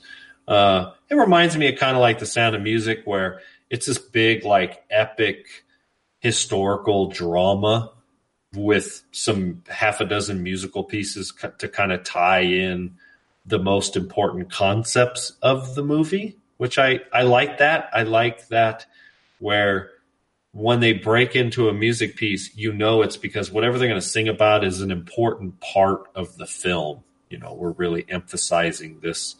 Speaker 5: Uh, it reminds me of kind of like the sound of music where it's this big, like epic historical drama with some half a dozen musical pieces to kind of tie in the most important concepts of the movie, which I, I like that. I like that where when they break into a music piece, you know it's because whatever they're going to sing about is an important part of the film. You know, we're really emphasizing this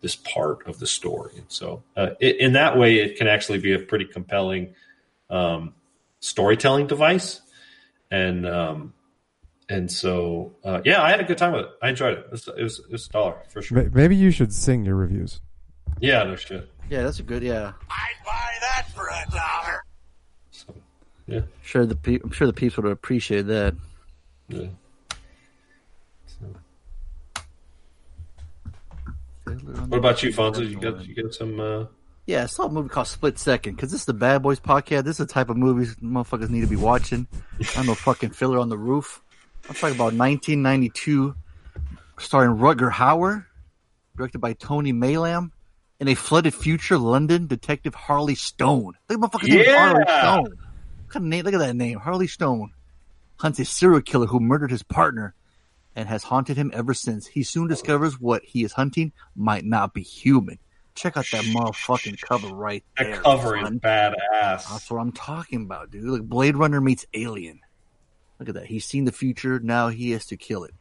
Speaker 5: this part of the story, and so uh, it, in that way, it can actually be a pretty compelling um, storytelling device. And um, and so uh, yeah, I had a good time with it. I enjoyed it. It was it was, it was a dollar for sure.
Speaker 6: Maybe you should sing your reviews.
Speaker 5: Yeah, no shit.
Speaker 4: Yeah, that's a good. Yeah,
Speaker 7: I'd buy that for a dollar.
Speaker 5: So, yeah,
Speaker 4: sure. The pe- I'm sure the peeps would appreciate that.
Speaker 5: yeah. So, what about you, Fonzo? You got you got some? Uh,
Speaker 4: Yeah, I saw a movie called Split Second because this is the Bad Boys podcast. This is the type of movies motherfuckers need to be watching. I'm no fucking Fiddler on the Roof. I'm talking about 1992, starring Rutger Hauer, directed by Tony Maylam, in a flooded future London detective Harley Stone. Look at motherfucker's name,
Speaker 5: Yeah.
Speaker 4: Harley Stone. What kind of name? Look at that name, Harley Stone. Hunts a serial killer who murdered his partner and has haunted him ever since. He soon discovers what he is hunting might not be human. Check out that motherfucking cover right
Speaker 5: that
Speaker 4: there.
Speaker 5: That cover is badass.
Speaker 4: That's what I'm talking about, dude. Like Blade Runner meets Alien. Look at that. He's seen the future. Now he has to kill it.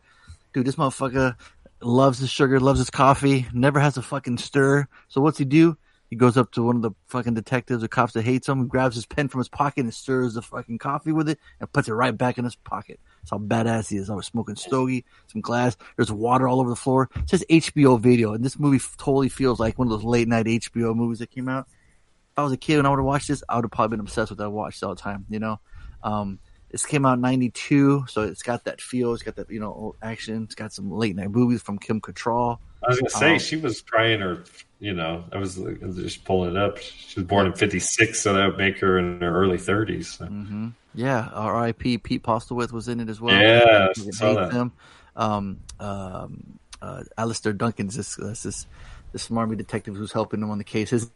Speaker 4: Dude, this motherfucker loves his sugar, loves his coffee, never has a fucking stir. So what's he do? He goes up to one of the fucking detectives or cops that hates him, grabs his pen from his pocket and stirs the fucking coffee with it and puts it right back in his pocket. That's how badass he is. I was smoking stogie, some glass. There's water all over the floor. It says HBO video, and this movie totally feels like one of those late night HBO movies that came out. If I was a kid and I would have watched this, I would have probably been obsessed with that. I watched all the time, you know. Um, this came out in '92, so it's got that feel. It's got that you know action. It's got some late night movies from Kim Cattrall.
Speaker 5: I was gonna say
Speaker 4: Um,
Speaker 5: she was trying her. You know, I was like, I was just pulling it up. She was born in '56, so that would make her in her early 30s. So.
Speaker 4: Yeah, R.I.P. Pete Postlethwaite was in it as well.
Speaker 5: Yeah, I saw that.
Speaker 4: Him. Um, um, uh, Alastair Duncan's this this this, this smarmy detective who's helping him on the case. His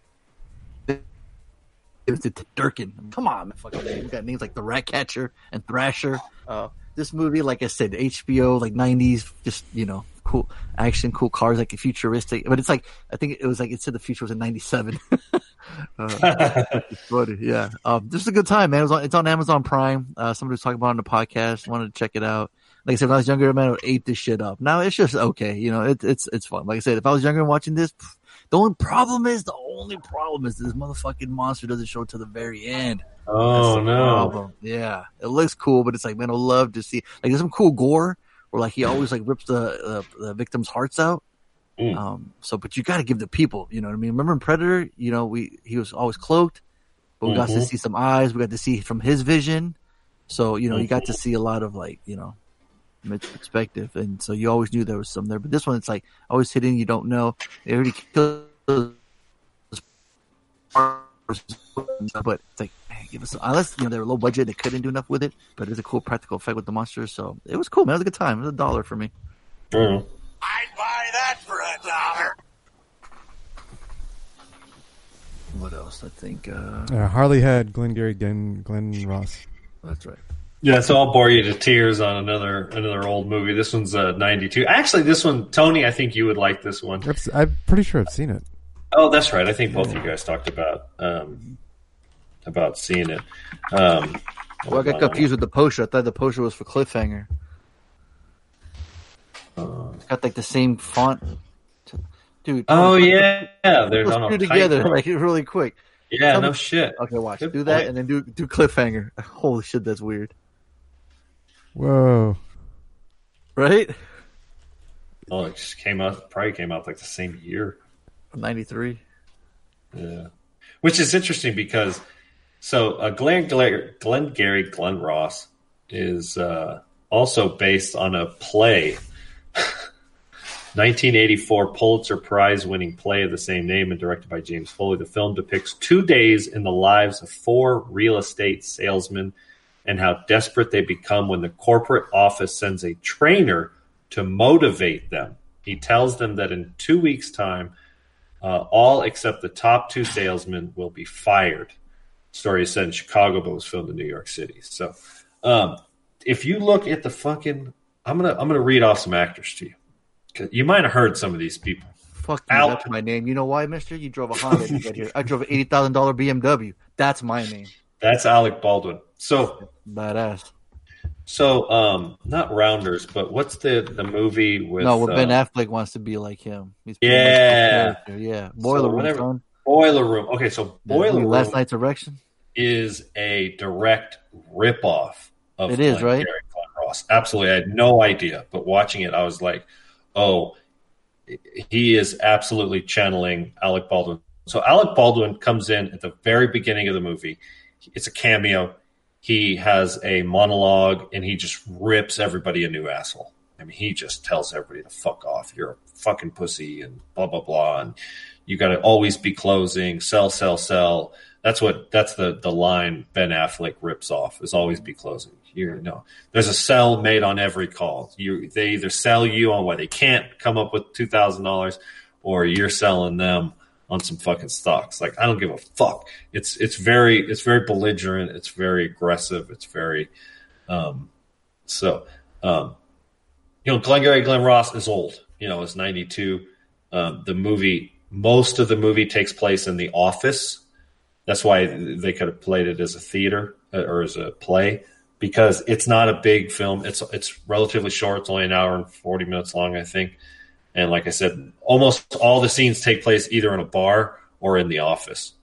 Speaker 4: it was Durkin. Come on, man, fucking we got names like the Ratcatcher and Thrasher. Uh, this movie, like I said, HBO, like '90s, just you know, cool action, cool cars, like futuristic. But it's like I think it was like it said the future was in '97. uh, yeah. Um, this is a good time, man. It was on, it's on Amazon Prime. Uh, somebody was talking about it on the podcast. Wanted to check it out. Like I said, when I was younger, man, I would ate this shit up. Now it's just okay. You know, it, it's it's fun. Like I said, if I was younger and watching this, pff, the only problem is the only problem is this motherfucking monster doesn't show to the very end.
Speaker 5: Oh no!
Speaker 4: problem. Yeah, it looks cool, but it's like, man, I love to see. Like, there's some cool gore where like he always like rips the uh, the victim's hearts out.
Speaker 5: Mm.
Speaker 4: Um, so, but you got to give the people, you know what I mean? Remember in Predator, you know, we he was always cloaked, but we got to
Speaker 5: Mhm.
Speaker 4: see some eyes. We got to see from his vision. So, you know, you got to see a lot of like, you know, perspective, and so you always knew there was some there. But this one, it's like always hidden. You don't know. They already killed. But it's like, man, give us unless you know they were low budget, they couldn't do enough with it. But it's a cool practical effect with the monsters, so it was cool, man. It was a good time. It was a dollar for me.
Speaker 5: Mm.
Speaker 7: I'd buy that for a dollar.
Speaker 4: What else? I think uh,
Speaker 6: Uh, Harley had Glenn Gary, Glenn, Glenn Ross.
Speaker 4: that's right.
Speaker 5: Yeah, so I'll bore you to tears on another another old movie. This one's uh, '92. Actually, this one, Tony, I think you would like this one.
Speaker 6: I've, I'm pretty sure I've seen it.
Speaker 5: Oh, that's right. I think both of you guys talked about um, about seeing it. Um,
Speaker 4: Well, I got confused with the poster. I thought the poster was for Cliffhanger. It's got like the same font, dude.
Speaker 5: Oh
Speaker 4: put-
Speaker 5: yeah, yeah. They're
Speaker 4: put
Speaker 5: on
Speaker 4: two together like really quick.
Speaker 5: Yeah,
Speaker 4: Tell
Speaker 5: no
Speaker 4: me-
Speaker 5: shit.
Speaker 4: Okay, watch.
Speaker 5: Good
Speaker 4: do that
Speaker 5: point.
Speaker 4: and then do do Cliffhanger. Holy shit, that's weird,
Speaker 6: Whoa.
Speaker 4: right?
Speaker 5: Oh, it just came out. Probably came out like the same year.
Speaker 4: Ninety three.
Speaker 5: Yeah, which is interesting because so uh, Glenn Glenn, Glengarry Glen Ross is uh, also based on a play. 1984 Pulitzer Prize winning play of the same name and directed by James Foley. The film depicts two days in the lives of four real estate salesmen and how desperate they become when the corporate office sends a trainer to motivate them. He tells them that in two weeks' time, uh, all except the top two salesmen will be fired. Story is set in Chicago, but was filmed in New York City. So, um, if you look at the fucking, I'm gonna I'm gonna read off some actors to you. You might have heard some of these people.
Speaker 4: Fuck you.
Speaker 5: Al-
Speaker 4: That's my name. You know why, Mister? You drove a Honda to get here. I drove an eighty thousand dollar BMW. That's my name.
Speaker 5: That's Alec Baldwin. So
Speaker 4: Badass.
Speaker 5: so um, not Rounders, but what's the the movie with
Speaker 4: no, well, Ben
Speaker 5: uh,
Speaker 4: Affleck wants to be like him. He's
Speaker 5: Yeah.
Speaker 4: character, yeah. Boiler Room.
Speaker 5: whatever- Boiler Room? Okay, so Boiler Room
Speaker 4: Last night's erection.
Speaker 5: is a direct ripoff of
Speaker 4: It is, right?
Speaker 5: Gary Glenn Ross. Absolutely, I had no idea, but watching it, I was like, "Oh, he is absolutely channeling Alec Baldwin." So Alec Baldwin comes in at the very beginning of the movie. It's a cameo. He has a monologue, and he just rips everybody a new asshole. I mean, he just tells everybody to fuck off. You're a fucking pussy, and blah blah blah. And you got to always be closing, sell, sell, sell. That's what that's the the line Ben Affleck rips off is always be closing. You know, there's a sell made on every call. You they either sell you on why they can't come up with two thousand dollars, or you're selling them on some fucking stocks. Like I don't give a fuck. It's it's very it's very belligerent. It's very aggressive. It's very um so um you know Glengarry Glen Ross is old. You know, it's 92. Um, the movie most of the movie takes place in the office. That's why they could have played it as a theater uh, or as a play because it's not a big film. It's it's relatively short. It's only an hour and 40 minutes long, I think. And like I said, almost all the scenes take place either in a bar or in the office.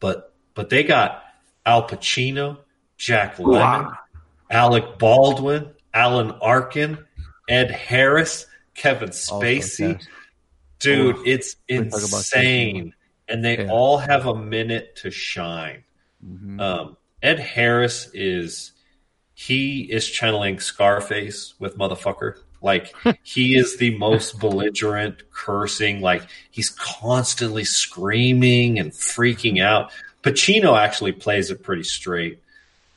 Speaker 5: But but they got Al Pacino, Jack Lemmon, Alec Baldwin, Alan Arkin, Ed Harris, Kevin Spacey.
Speaker 4: cast.
Speaker 5: Dude,
Speaker 4: Oh,
Speaker 5: it's
Speaker 4: we talk about
Speaker 5: insane. And they
Speaker 4: Yeah.
Speaker 5: all have a minute to shine.
Speaker 4: Mhm.
Speaker 5: Um, Ed Harris is he is channeling Scarface with motherfucker. Like he is the most belligerent, cursing. Like he's constantly screaming and freaking out. Pacino actually plays it pretty straight,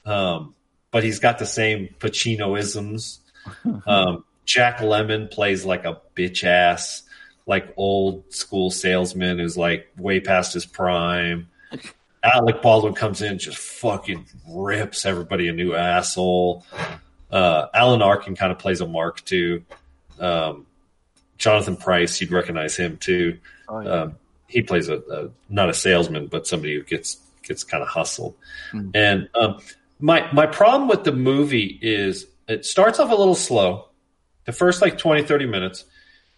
Speaker 5: um, but he's got the same Pacinoisms. Um, Jack Lemmon plays like a bitch ass, like old school salesman who's like way past his prime. Alec Baldwin comes in, just fucking rips everybody a new asshole. Uh, Alan Arkin kind of plays a mark too. Um, Jonathan Pryce, you'd recognize him too.
Speaker 4: Oh, yeah.
Speaker 5: Um, he plays a, a not a salesman, but somebody who gets gets kind of hustled.
Speaker 4: Hmm.
Speaker 5: And um, my my problem with the movie is it starts off a little slow. The first like 20, 30 minutes,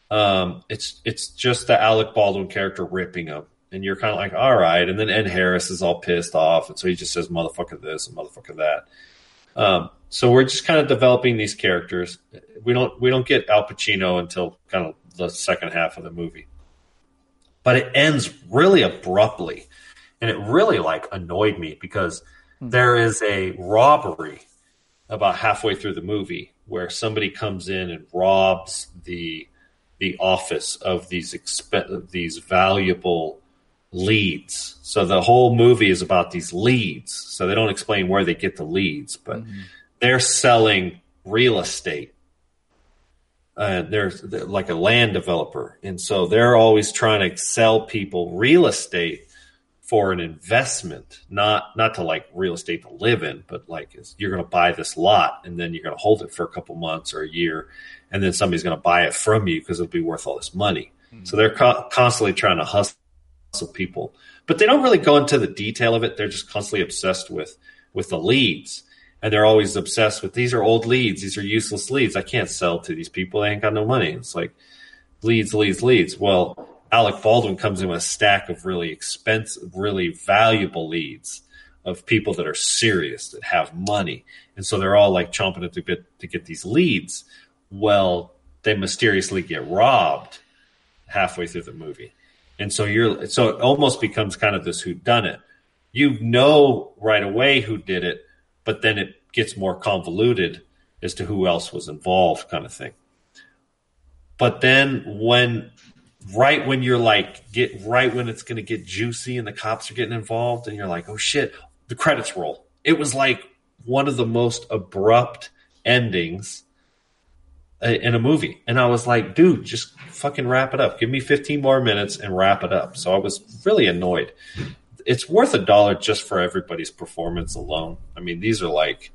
Speaker 5: um, it's it's just the Alec Baldwin character ripping him, and you're kind of like, all right. And then Ed Harris is all pissed off, and so he just says motherfucker this and motherfucker that. Um, so we're just kind of developing these characters. We don't we don't get Al Pacino until kind of the second half of the movie, but it ends really abruptly, and it really like annoyed me because there is a robbery about halfway through the movie where somebody comes in and robs the the office of these expe- these valuable leads. So the whole movie is about these leads. So they don't explain where they get the leads, but they're selling real estate. Uh, they're, they're like a land developer, and so they're always trying to sell people real estate for an investment, not not to like real estate to live in, but like you're going to buy this lot and then you're going to hold it for a couple months or a year, and then somebody's going to buy it from you because it'll be worth all this money. So they're co- constantly trying to hustle people, but they don't really go into the detail of it. They're just constantly obsessed with with the leads, and they're always obsessed with these are old leads, these are useless leads. I can't sell to these people; they ain't got no money. It's like leads, leads, leads. Well, Alec Baldwin comes in with a stack of really expensive, really valuable leads of people that are serious, that have money. And so they're all like chomping at the bit to get these leads. Well, they mysteriously get robbed halfway through the movie. And so you're, so it almost becomes kind of this who done it. You know right away who did it, but then it gets more convoluted as to who else was involved kind of thing. But then when right when you're like get right when it's going to get juicy and the cops are getting involved and you're like oh shit the credits roll it was like one of the most abrupt endings in a movie. And I was like, dude, just fucking wrap it up. Give me 15 more minutes and wrap it up. So I was really annoyed. It's worth a dollar just for everybody's performance alone. I mean, these are like,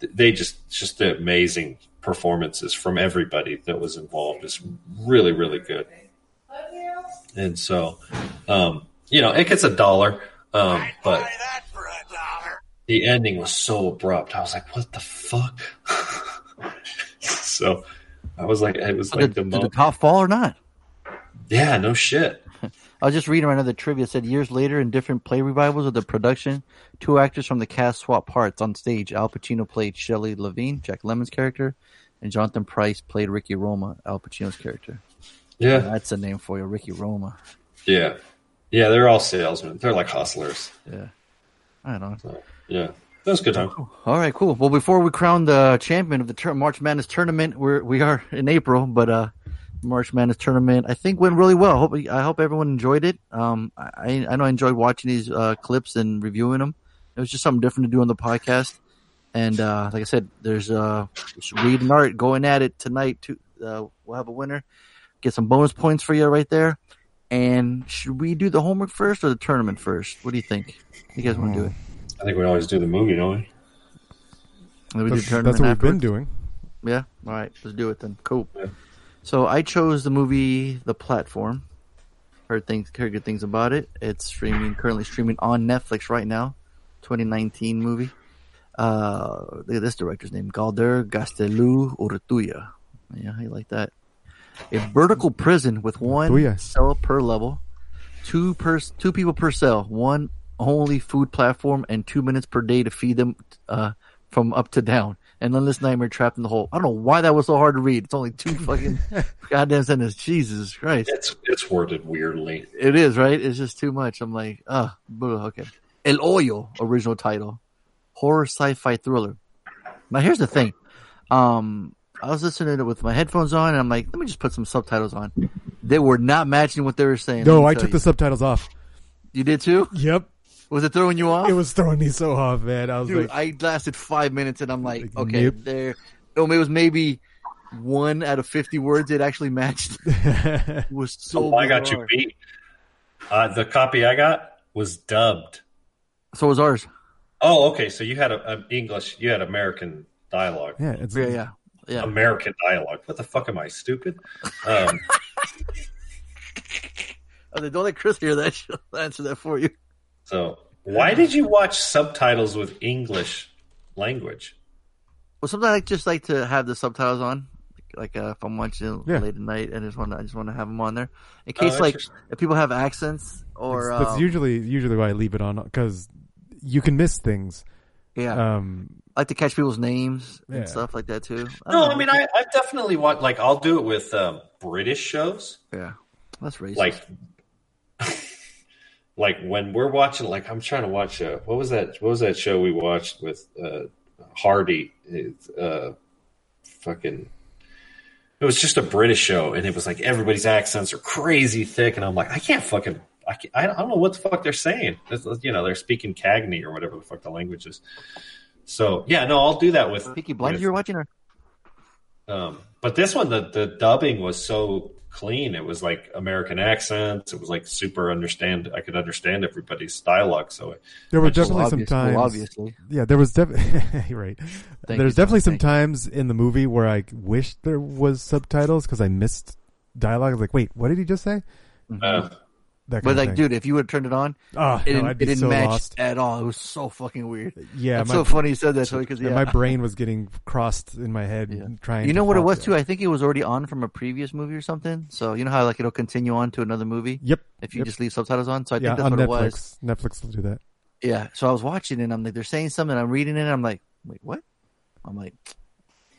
Speaker 5: they just, just the amazing performances from everybody that was involved. It's really, really good. And so, um, you know, it gets a dollar, um, but
Speaker 7: buy that for a dollar.
Speaker 5: the ending was so abrupt. I was like, what the fuck? so I was like, it was like
Speaker 4: did,
Speaker 5: the
Speaker 4: did the top fall or not?
Speaker 5: yeah, no shit.
Speaker 4: I was just reading right now the trivia said years later in different play revivals of the production, two actors from the cast swapped parts on stage. Al Pacino played Shelley Levene, Jack Lemmon's character, and Jonathan Pryce played Ricky Roma, Al Pacino's character.
Speaker 5: Yeah,
Speaker 4: That's a name for you, Ricky Roma.
Speaker 5: yeah, yeah. They're all salesmen. They're like hustlers.
Speaker 4: Yeah. I don't know.
Speaker 5: So, yeah, that was a good time.
Speaker 4: All right, cool. Well, before we crown the champion of the tur- March Madness tournament, we're we are in April, but uh, March Madness tournament I think went really well. I hope I hope everyone enjoyed it. Um, I I know I enjoyed watching these uh, clips and reviewing them. It was just something different to do on the podcast. And uh, like I said, there's uh, Reed and Art going at it tonight. To uh, we'll have a winner. Get some bonus points for you right there. And should we do the homework first or the tournament first? What do you think? You guys want to do it?
Speaker 5: I think we always do the movie, don't we?
Speaker 4: And then we do
Speaker 6: That's,
Speaker 4: the
Speaker 6: that's
Speaker 4: tournament
Speaker 6: what we've been doing.
Speaker 4: Yeah. All right. Let's do it then. Cool.
Speaker 5: Yeah.
Speaker 4: So I chose the movie The Platform. Heard things, heard good things about it. It's streaming, currently streaming on Netflix right now. 2019 movie. Uh, look at this director's name, Galder Gaztelu-Urrutia. Yeah, I like that. A vertical prison with one
Speaker 6: Urrutia.
Speaker 4: cell per level, two per two people per cell, one only food platform, and two minutes per day to feed them uh, from up to down. An endless nightmare trapped in the hole. I don't know why that was so hard to read. It's only two fucking goddamn sentences. Jesus Christ.
Speaker 5: It's it's worded weirdly.
Speaker 4: It is, right? It's just too much. I'm like, ah, okay. El Hoyo, original title. Horror sci-fi thriller. Now here's the thing. Um, I was listening to it with my headphones on and I'm like, let me just put some subtitles on. They were not matching what they were saying.
Speaker 6: No, I took
Speaker 4: you.
Speaker 6: the subtitles off.
Speaker 4: You did too?
Speaker 6: Yep.
Speaker 4: Was it throwing you off?
Speaker 6: It was throwing me so off, man. I was
Speaker 4: Dude,
Speaker 6: like,
Speaker 4: I lasted five minutes and I'm like,
Speaker 6: Like,
Speaker 4: okay,
Speaker 6: nope.
Speaker 4: there. Oh, it was maybe one out of 50 words it actually matched. It was so
Speaker 5: Oh, I got you beat. Uh, the copy I got was dubbed.
Speaker 4: So was ours.
Speaker 5: Oh, okay. So you had a, a English, you had American dialogue.
Speaker 6: yeah, it's,
Speaker 4: Yeah, yeah. Yeah.
Speaker 5: American dialogue. What the fuck am I stupid? Um,
Speaker 4: Oh, don't let Chris hear that. She'll answer that for you.
Speaker 5: So why did you watch subtitles with English language?
Speaker 4: Well, sometimes I just like to have the subtitles on, like uh, if I'm watching
Speaker 6: Yeah.
Speaker 4: late at night, and I just want to, I just want to have them on there in case,
Speaker 5: that's
Speaker 4: like,
Speaker 5: just-
Speaker 4: if people have accents or
Speaker 6: that's
Speaker 4: um,
Speaker 6: usually usually why I leave it on because you can miss things.
Speaker 4: yeah,
Speaker 6: Um,
Speaker 4: I like to catch people's names
Speaker 6: Yeah.
Speaker 4: and stuff like that too.
Speaker 5: No,
Speaker 4: don't
Speaker 5: I mean, I, I definitely want, like, I'll do it with um, British shows.
Speaker 4: yeah, that's racist.
Speaker 5: Like, like when we're watching, like, I'm trying to watch, uh, what was that, what was that show we watched with uh, Hardy? It's, uh, fucking, it was just a British show, and it was like everybody's accents are crazy thick, and I'm like, I can't fucking, I, can't, I don't know what the fuck they're saying. It's, you know, they're speaking Cockney or whatever the fuck the language is. So yeah, no, I'll do that with
Speaker 4: Peaky Blinders you're watching, or
Speaker 5: um, but this one, the the dubbing was so clean. It was like American accents. It was like super understand. I could understand everybody's dialogue. So
Speaker 6: there were
Speaker 5: Which is
Speaker 6: definitely some
Speaker 4: obvious, well,
Speaker 6: times.
Speaker 4: obviously,
Speaker 6: Yeah, there was definitely right.
Speaker 4: Thank
Speaker 6: There's
Speaker 4: you,
Speaker 6: definitely
Speaker 4: Tom.
Speaker 6: some
Speaker 4: Thank you.
Speaker 6: times in the movie where I wished there was subtitles because I missed dialogue. I was Like, wait, what did he just say?
Speaker 5: uh,
Speaker 6: That
Speaker 4: but like, dude, if you would have turned it on,
Speaker 6: oh,
Speaker 4: it
Speaker 6: no,
Speaker 4: didn't,
Speaker 6: I'd
Speaker 4: it didn't
Speaker 6: so
Speaker 4: match
Speaker 6: lost.
Speaker 4: at all. It was so fucking weird.
Speaker 6: Yeah, my,
Speaker 4: so funny you said that, because yeah,
Speaker 6: my brain was getting crossed in my head,
Speaker 4: Yeah.
Speaker 6: trying.
Speaker 4: You know what it was too? I think it was already on from a previous movie or something. So you know how like it'll continue on to another movie
Speaker 6: Yep.
Speaker 4: if you
Speaker 6: yep.
Speaker 4: just leave subtitles on. So I
Speaker 6: yeah,
Speaker 4: think that's what it was.
Speaker 6: Netflix. Netflix will do that.
Speaker 4: Yeah. So I was watching and I'm like, they're saying something. I'm reading it. And I'm like, wait, what? I'm like,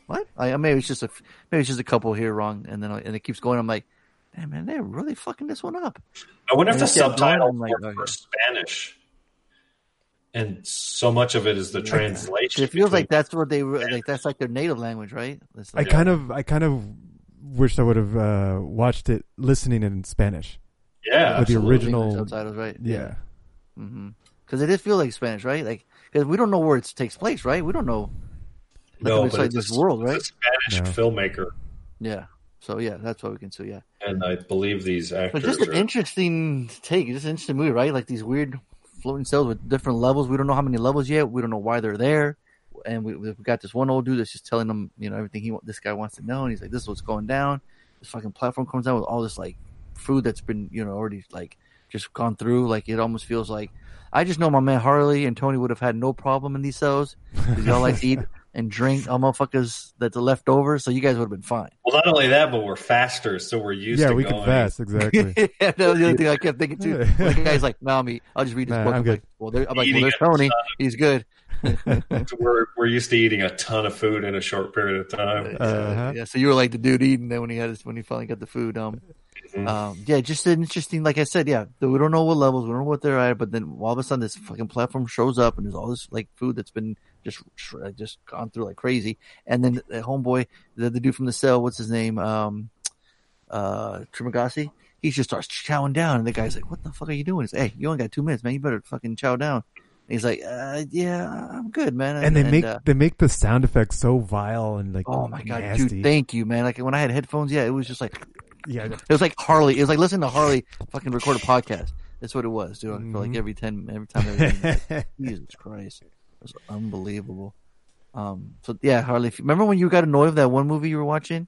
Speaker 4: what? I maybe it's just a maybe it's just a couple here wrong, and then I- and it keeps going. I'm like, damn man, they're really fucking this one up.
Speaker 5: I wonder if the
Speaker 4: it kept
Speaker 5: subtitles
Speaker 4: I'm like,
Speaker 5: were
Speaker 4: okay.
Speaker 5: for Spanish, and so much of it is the translation.
Speaker 4: It feels like that's what they like. That's like their native language, right? It's
Speaker 6: I
Speaker 4: like,
Speaker 6: kind of, I kind of wished I would have uh, watched it listening in Spanish.
Speaker 5: yeah,
Speaker 6: with the original-
Speaker 4: subtitles, right?
Speaker 6: Yeah.
Speaker 4: hmm it did feel like Spanish, right? Like because we don't know where it takes place, right? We don't know.
Speaker 5: No,
Speaker 4: Nothing
Speaker 5: but
Speaker 4: inside
Speaker 5: it's
Speaker 4: this
Speaker 5: a,
Speaker 4: world,
Speaker 5: it's
Speaker 4: right?
Speaker 5: a Spanish filmmaker,
Speaker 4: Yeah. So yeah, that's what we can see. Yeah.
Speaker 5: and I believe these actors.
Speaker 4: But just an
Speaker 5: are,
Speaker 4: interesting take. Just an interesting movie, right? Like these weird floating cells with different levels. We don't know how many levels yet. We don't know why they're there. And we, we've got this one old dude that's just telling them, you know, everything he this guy wants to know. And he's like, "This is what's going down." This fucking platform comes out with all this like food that's been, you know, already like just gone through. Like it almost feels like I just know my man Harley and Tony would have had no problem in these cells because y'all like to eat and drink all motherfuckers that's left over. So you guys would have been fine.
Speaker 5: well, not only that, but we're faster, so we're used
Speaker 6: Yeah,
Speaker 5: to
Speaker 6: we
Speaker 5: going.
Speaker 6: can fast exactly.
Speaker 4: yeah, that was the other thing I kept thinking too. When the guy's like, "No, I'm eat. I'll just read this
Speaker 6: Nah,
Speaker 4: book."
Speaker 6: I'm
Speaker 4: I'm,
Speaker 6: good.
Speaker 4: like, "Well, there, I'm like, well, there's
Speaker 5: it.
Speaker 4: Tony. He's good."
Speaker 5: We're we're used to eating a ton of food in a short period of time.
Speaker 6: Uh-huh.
Speaker 4: Yeah, so you were like the dude eating that when he had his, when he finally got the food. Um,
Speaker 5: Mm-hmm.
Speaker 4: um, yeah, just an interesting. Like I said, yeah, we don't know what levels, we don't know what they're at, but then all of a sudden this fucking platform shows up and there's all this like food that's been just just gone through like crazy, and then the homeboy, the, the dude from the cell, what's his name? Um, uh, Trimagasi. He just starts chowing down, and the guy's like, "What the fuck are you doing?" He's like, "Hey, you only got two minutes, man. You better fucking chow down." And he's like, uh, "Yeah, I'm good, man."
Speaker 6: and they make
Speaker 4: uh,
Speaker 6: they make the sound effects so vile and like
Speaker 4: Oh my god,
Speaker 6: nasty.
Speaker 4: dude! Thank you, man. Like when I had headphones, yeah, it was just like
Speaker 6: yeah,
Speaker 4: it was like Harley. It was like listening to Harley fucking record a podcast. That's what it was, dude. For
Speaker 6: Mm-hmm.
Speaker 4: like every ten, every time. Every like, Jesus Christ, was unbelievable. Um. So yeah, Harley. If, remember when you got annoyed with that one movie you were watching?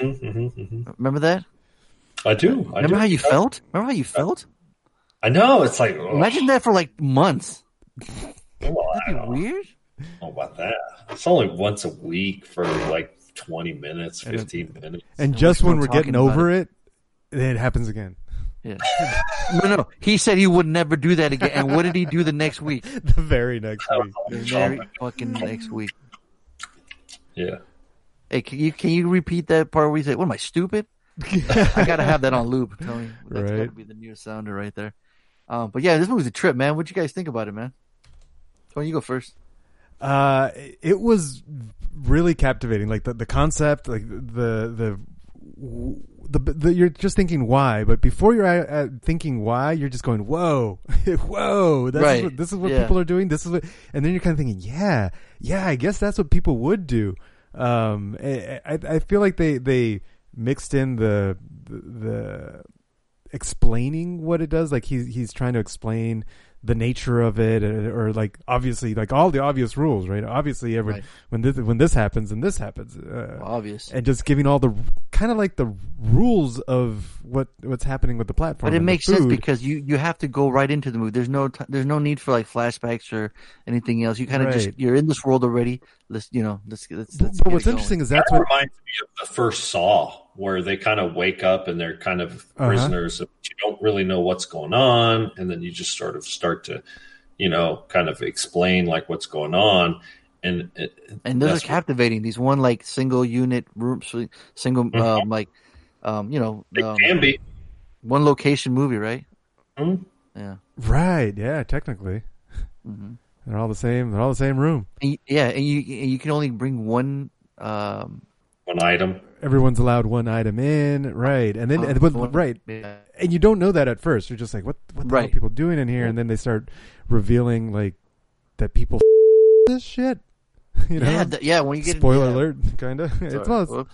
Speaker 5: Mm-hmm,
Speaker 4: Remember that?
Speaker 5: I do. I
Speaker 4: Remember
Speaker 5: do.
Speaker 4: how you felt? Remember how you felt?
Speaker 5: I know. It's like oh,
Speaker 4: Imagine that for like months.
Speaker 5: well, I
Speaker 4: That'd
Speaker 5: don't
Speaker 4: be
Speaker 5: know
Speaker 4: weird.
Speaker 5: about that. It's only once a week for like twenty minutes, fifteen minutes.
Speaker 6: and just when we're getting
Speaker 4: about
Speaker 6: over it, it happens again.
Speaker 4: Yeah. no, no. He said he would never do that again. And what did he do the next week?
Speaker 6: The very next week.
Speaker 4: The very fucking next week.
Speaker 5: Yeah.
Speaker 4: Hey, can you can you repeat that part where you say, "What am I stupid?" I gotta have that on loop, Tony. That's
Speaker 6: Right.
Speaker 4: gotta be the new sounder right there. Um, but yeah, this movie's a trip, man. What'd you guys think about it, man? Tony, you go first.
Speaker 6: Uh, it was really captivating. Like the, the concept, like the, the, the, the, you're just thinking why, but before you're thinking why, you're just going, whoa, whoa, that's
Speaker 4: Right.
Speaker 6: what, this is what
Speaker 4: Yeah.
Speaker 6: people are doing. This is what, and then you're kind of thinking, yeah, yeah, I guess that's what people would do. Um, I, I, I feel like they, they mixed in the, the, the explaining what it does. Like he's, he's trying to explain the nature of it or, or like obviously like all the obvious rules right obviously every
Speaker 4: Right.
Speaker 6: when this when this happens and this happens uh,
Speaker 4: Obvious.
Speaker 6: and just giving all the kind of like the rules of what what's happening with the platform
Speaker 4: But it makes sense because you, you have to go right into the movie. There's no t- there's no need for like flashbacks or anything else. You kind of just you're in this world already. Let's you know let's let's. let's
Speaker 6: but what's
Speaker 4: it
Speaker 6: interesting
Speaker 4: going.
Speaker 6: is that's
Speaker 5: that
Speaker 6: what
Speaker 5: reminds me of the first Saw, where they kind of wake up and they're kind of
Speaker 6: Uh-huh.
Speaker 5: prisoners. You don't really know what's going on, and then you just sort of start to, you know, kind of explain like what's going on. And it,
Speaker 4: and those are
Speaker 5: that's what-
Speaker 4: captivating. These one like single unit room, single
Speaker 6: Mm-hmm.
Speaker 4: um, like um, you know
Speaker 5: It
Speaker 4: um,
Speaker 5: can be.
Speaker 4: one location movie, right?
Speaker 5: Mhm.
Speaker 4: Yeah.
Speaker 6: right yeah technically
Speaker 4: Mm-hmm.
Speaker 6: They're all the same they're all the same room
Speaker 4: And you- yeah, and you and you can only bring one. Um,
Speaker 5: One item.
Speaker 6: everyone's allowed one item in right and then and, but,
Speaker 4: one-
Speaker 6: right
Speaker 4: yeah.
Speaker 6: and you don't know that at first you're just like what what the hell are people doing in here and then they start revealing like that people this shit you know
Speaker 4: Yeah, th- yeah. When you get
Speaker 6: spoiler
Speaker 4: yeah.
Speaker 6: alert kind of it's
Speaker 4: Sorry.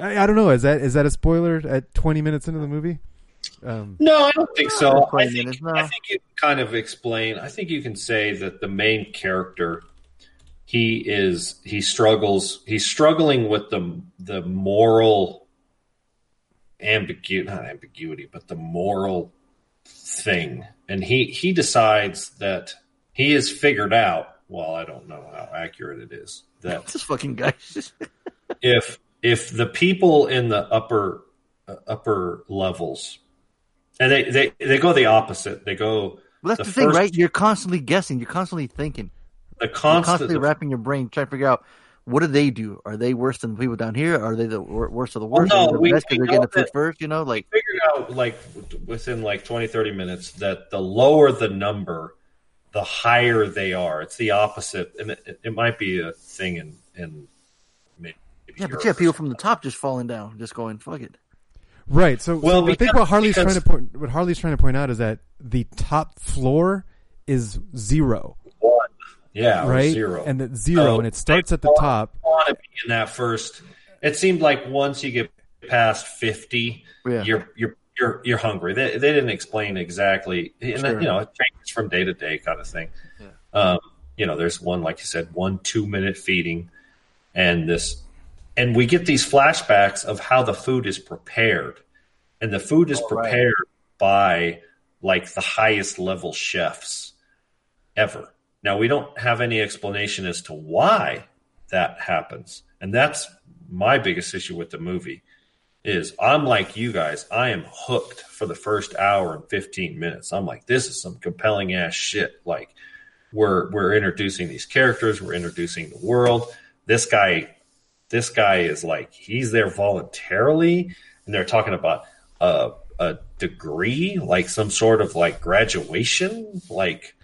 Speaker 6: I, I don't know is that is that a spoiler at 20 minutes into the movie um
Speaker 5: No, I don't think so. I think,
Speaker 4: minutes, no.
Speaker 5: I think you can kind of explain. I think you can say that the main character, he is he struggles. He's struggling with the the moral ambiguity, not ambiguity, but the moral thing, and he he decides that he has figured out. Well, I don't know how accurate it is that
Speaker 4: this fucking guy.
Speaker 5: if if the people in the upper uh, upper levels and they, they they go the opposite they go
Speaker 4: Well, that's
Speaker 5: The
Speaker 4: the, thing,
Speaker 5: first-
Speaker 4: right? You're constantly guessing. You're constantly thinking.
Speaker 5: the
Speaker 4: You're
Speaker 5: constant
Speaker 4: constantly wrapping your brain trying to figure out what do they do? Are they worse than the people down here? Are they the worst of the worst?
Speaker 5: no,
Speaker 4: Are they the
Speaker 5: we-
Speaker 4: best
Speaker 5: we
Speaker 4: they're getting the food first. You know, like
Speaker 5: figured out like within like 20 30 minutes that the lower the number the higher they are it's the opposite and it, it might be a thing in in maybe
Speaker 4: yeah, but have people from the top just falling down, just going fuck it.
Speaker 6: Right so,
Speaker 5: Well,
Speaker 6: so i think what harley's
Speaker 5: because-
Speaker 6: trying to point what harley's trying to point out is that the top floor is zero,
Speaker 5: One. Yeah,
Speaker 6: right?
Speaker 5: zero.
Speaker 6: And that zero,
Speaker 5: So
Speaker 6: and it starts at the
Speaker 5: want-
Speaker 6: top.
Speaker 5: want to be in that first. It seemed like once you get past fifty,
Speaker 4: Yeah.
Speaker 5: you're you're you're you're hungry. They they didn't explain exactly, and
Speaker 4: Sure.
Speaker 5: you know it changes from day to day, kind of thing. Um, you know, there's one like you said, one two minute feeding, and this, and we get these flashbacks of how the food is prepared, and the food is oh, prepared by like the highest level chefs ever. Now we don't have any explanation as to why that happens, and that's my biggest issue with the movie. Is I'm like you guys, I am hooked for the first hour and 15 minutes. I'm like, this is some compelling ass shit. Like, we're we're introducing these characters, we're introducing the world. This guy, this guy is like he's there voluntarily, and they're talking about a a degree, like some sort of like graduation, like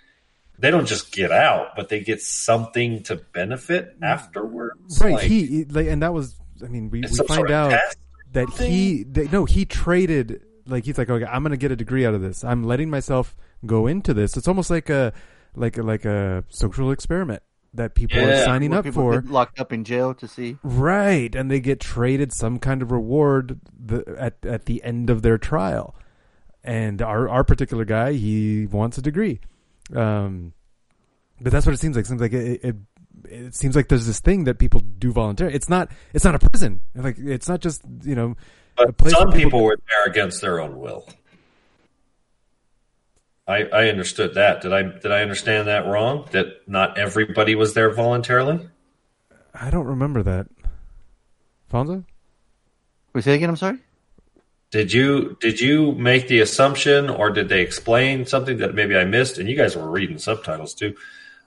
Speaker 5: they don't just get out, but they get something to benefit hmm. afterwards.
Speaker 6: Right.
Speaker 5: Like,
Speaker 6: he like, and that was. I mean, we, we find out that he that, no he traded like he's like okay I'm gonna get a degree out of this. I'm letting myself go into this. It's almost like a like a, like a social experiment that people are signing
Speaker 4: Where
Speaker 6: up
Speaker 4: people
Speaker 6: for.
Speaker 4: locked up in jail to see.
Speaker 6: Right, and they get traded some kind of reward the, at at the end of their trial. And our our particular guy, he wants a degree, um, but that's what it seems like. It seems like it, it it seems like there's this thing that people do voluntarily. It's not it's not a prison. Like it's not just you know. a
Speaker 5: But
Speaker 6: place
Speaker 5: some
Speaker 6: where
Speaker 5: people were there against their own will. I, I understood that. Did I did I understand that wrong? That not everybody was there voluntarily?
Speaker 6: I don't remember that. Fonzo?
Speaker 4: We say again. I'm sorry.
Speaker 5: Did you did you make the assumption, or did they explain something that maybe I missed? And you guys were reading subtitles too.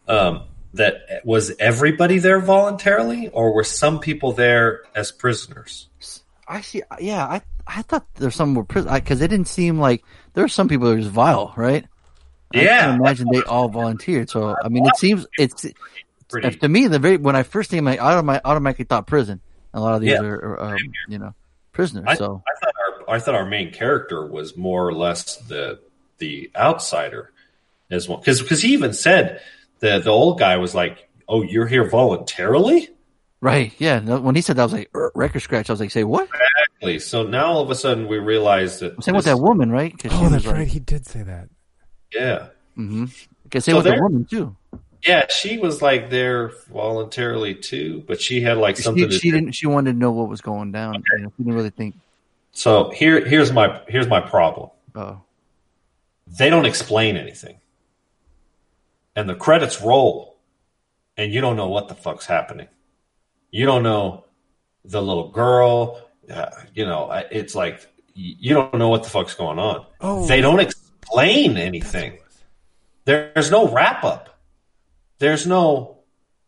Speaker 5: Um, that was everybody there voluntarily, or were some people there as prisoners?
Speaker 4: Actually, yeah, I I thought there's some were prison because it didn't seem like there were some people that are just vile, right?
Speaker 5: Yeah, I
Speaker 4: can't imagine they all volunteered. So I mean, it seems it's
Speaker 5: Pretty.
Speaker 4: to me the very when I first came, I automatically, automatically thought prison. A lot of these
Speaker 5: Yeah.
Speaker 4: are, are um, you know prisoners.
Speaker 5: I,
Speaker 4: so
Speaker 5: I thought our I thought our main character was more or less the the outsider as well because because he even said the the old guy was like, "Oh, you're here voluntarily."
Speaker 4: Right, yeah. no, When he said that, I was like "Er, record scratch. I was like, say what?
Speaker 5: Exactly. So now all of a sudden we realize that
Speaker 4: Same with
Speaker 5: this-
Speaker 4: that woman, right? 'Cause she
Speaker 6: Oh,
Speaker 4: was
Speaker 6: that's
Speaker 4: like-
Speaker 6: right. He did say that.
Speaker 5: Yeah,
Speaker 4: Mm-hmm. Cause same
Speaker 5: So
Speaker 4: with the woman too.
Speaker 5: yeah. She was like there voluntarily too, but she had like something.
Speaker 4: She, she
Speaker 5: do.
Speaker 4: didn't. She wanted to know what was going down. You know, she didn't really think.
Speaker 5: So here here's my here's my problem.
Speaker 4: Oh,
Speaker 5: they don't explain anything. And the credits roll, and you don't know what the fuck's happening. You don't know the little girl. Uh, you know, it's like you don't know what the fuck's going on.
Speaker 6: Oh.
Speaker 5: They don't explain anything. There's no wrap up. There's no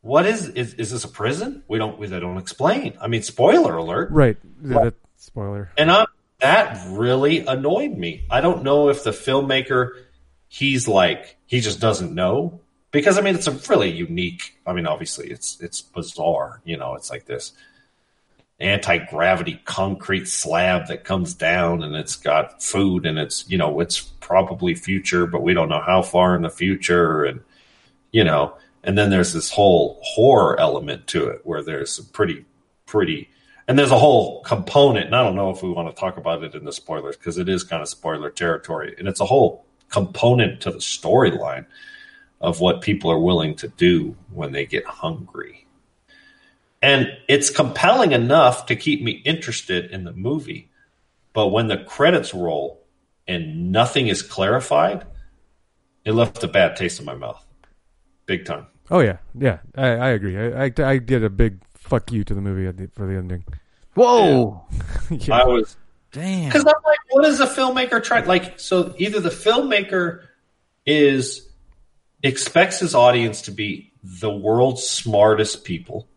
Speaker 5: what is is is this a prison? We don't we, they don't explain. I mean, spoiler alert.
Speaker 6: Right. Yeah, that, spoiler.
Speaker 5: And I, that really annoyed me. I don't know if the filmmaker, he's like, he just doesn't know. Because I mean, it's a really unique. I mean, obviously, it's it's bizarre. You know, it's like this anti gravity concrete slab that comes down, and it's got food, and it's you know, it's probably future, but we don't know how far in the future, and you know, and then there's this whole horror element to it, where there's some pretty pretty and there's a whole component and i don't know if we want to talk about it in the spoilers because it is kind of spoiler territory and it's a whole component to the storyline of what people are willing to do when they get hungry and it's compelling enough to keep me interested in the movie but when the credits roll and nothing is clarified it left a bad taste in my mouth big time
Speaker 6: Oh yeah, yeah. I, I agree. I, I I did a big fuck you to the movie at the, for the ending.
Speaker 4: whoa,
Speaker 6: yeah.
Speaker 5: i was
Speaker 4: damn.
Speaker 5: Because I'm like, what is a filmmaker trying? Like, so either the filmmaker is expects his audience to be the world's smartest people.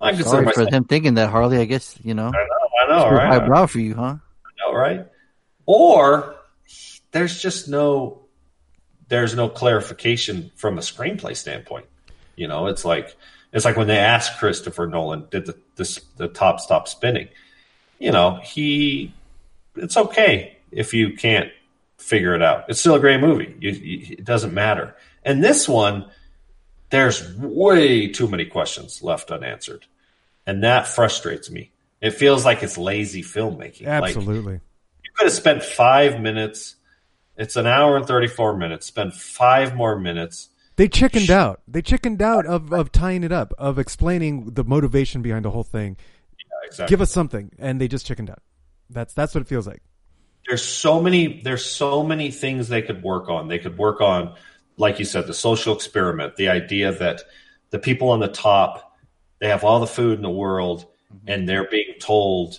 Speaker 5: I consider
Speaker 4: Sorry for them thinking that, Harley. I guess you know.
Speaker 5: I know, I know, right? I
Speaker 4: highbrow for you, huh?
Speaker 5: know, right? Or there's just no, there's no clarification from a screenplay standpoint. You know, it's like it's like when they asked Christopher Nolan, did the this the top stop spinning? You know, he it's okay if you can't figure it out. It's still a great movie. You, you, it doesn't matter. And this one, there's way too many questions left unanswered, and that frustrates me. It feels like it's lazy filmmaking. Like,
Speaker 6: Absolutely.
Speaker 5: you could have spent five minutes. It's an hour and 34 minutes. Spend five more minutes.
Speaker 6: They chickened out. They chickened out of, of tying it up, of explaining the motivation behind the whole thing.
Speaker 5: Exactly.
Speaker 6: Give us something, and they just chickened out. That's that's what it feels like.
Speaker 5: there's so many there's so many things they could work on. They could work on, like you said, the social experiment, the idea that the people on the top they have all the food in the world mm-hmm. and they're being told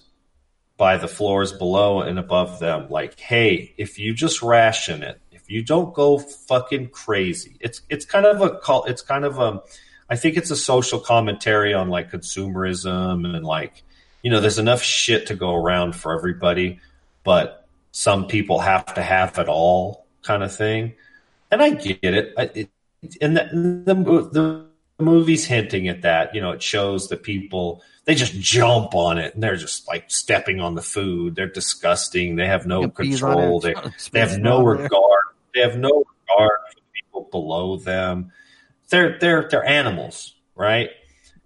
Speaker 5: by the floors below and above them, like, hey, if you just ration it, if you don't go fucking crazy, it's it's kind of a call it's kind of a I think it's a social commentary on like consumerism and like, you know, there's enough shit to go around for everybody, but some people have to have it all kind of thing. And I get it. I, it and the, the, the movie's hinting at that. You know, it shows that people, they just jump on it and they're just like stepping on the food. They're disgusting. They have no
Speaker 4: Get peas on
Speaker 5: control. They, they have no
Speaker 4: there.
Speaker 5: regard. They have no regard for the people below them. They're they're they're animals, right?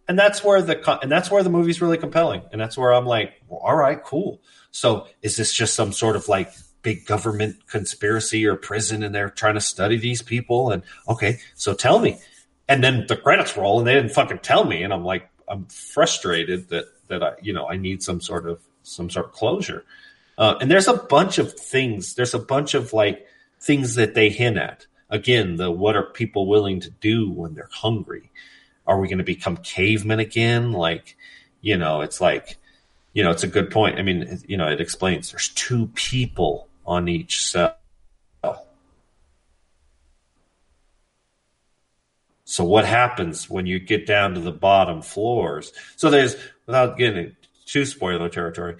Speaker 5: And that's where the and that's where the movie's really compelling. And that's where I'm like, well, all right, cool. So is this just some sort of like big government conspiracy or prison, and they're trying to study these people? And okay, so tell me. And then the credits roll, and they didn't fucking tell me, and I'm like, I'm frustrated that that I you know I need some sort of some sort of closure. Uh, and there's a bunch of things. There's a bunch of like things that they hint at. Again, the what are people willing to do when they're hungry? Are we going to become cavemen again? Like, you know, it's like, you know, it's a good point. I mean, you know, it explains there's two people on each cell. So what happens when you get down to the bottom floors? So there's, without getting too spoiler territory,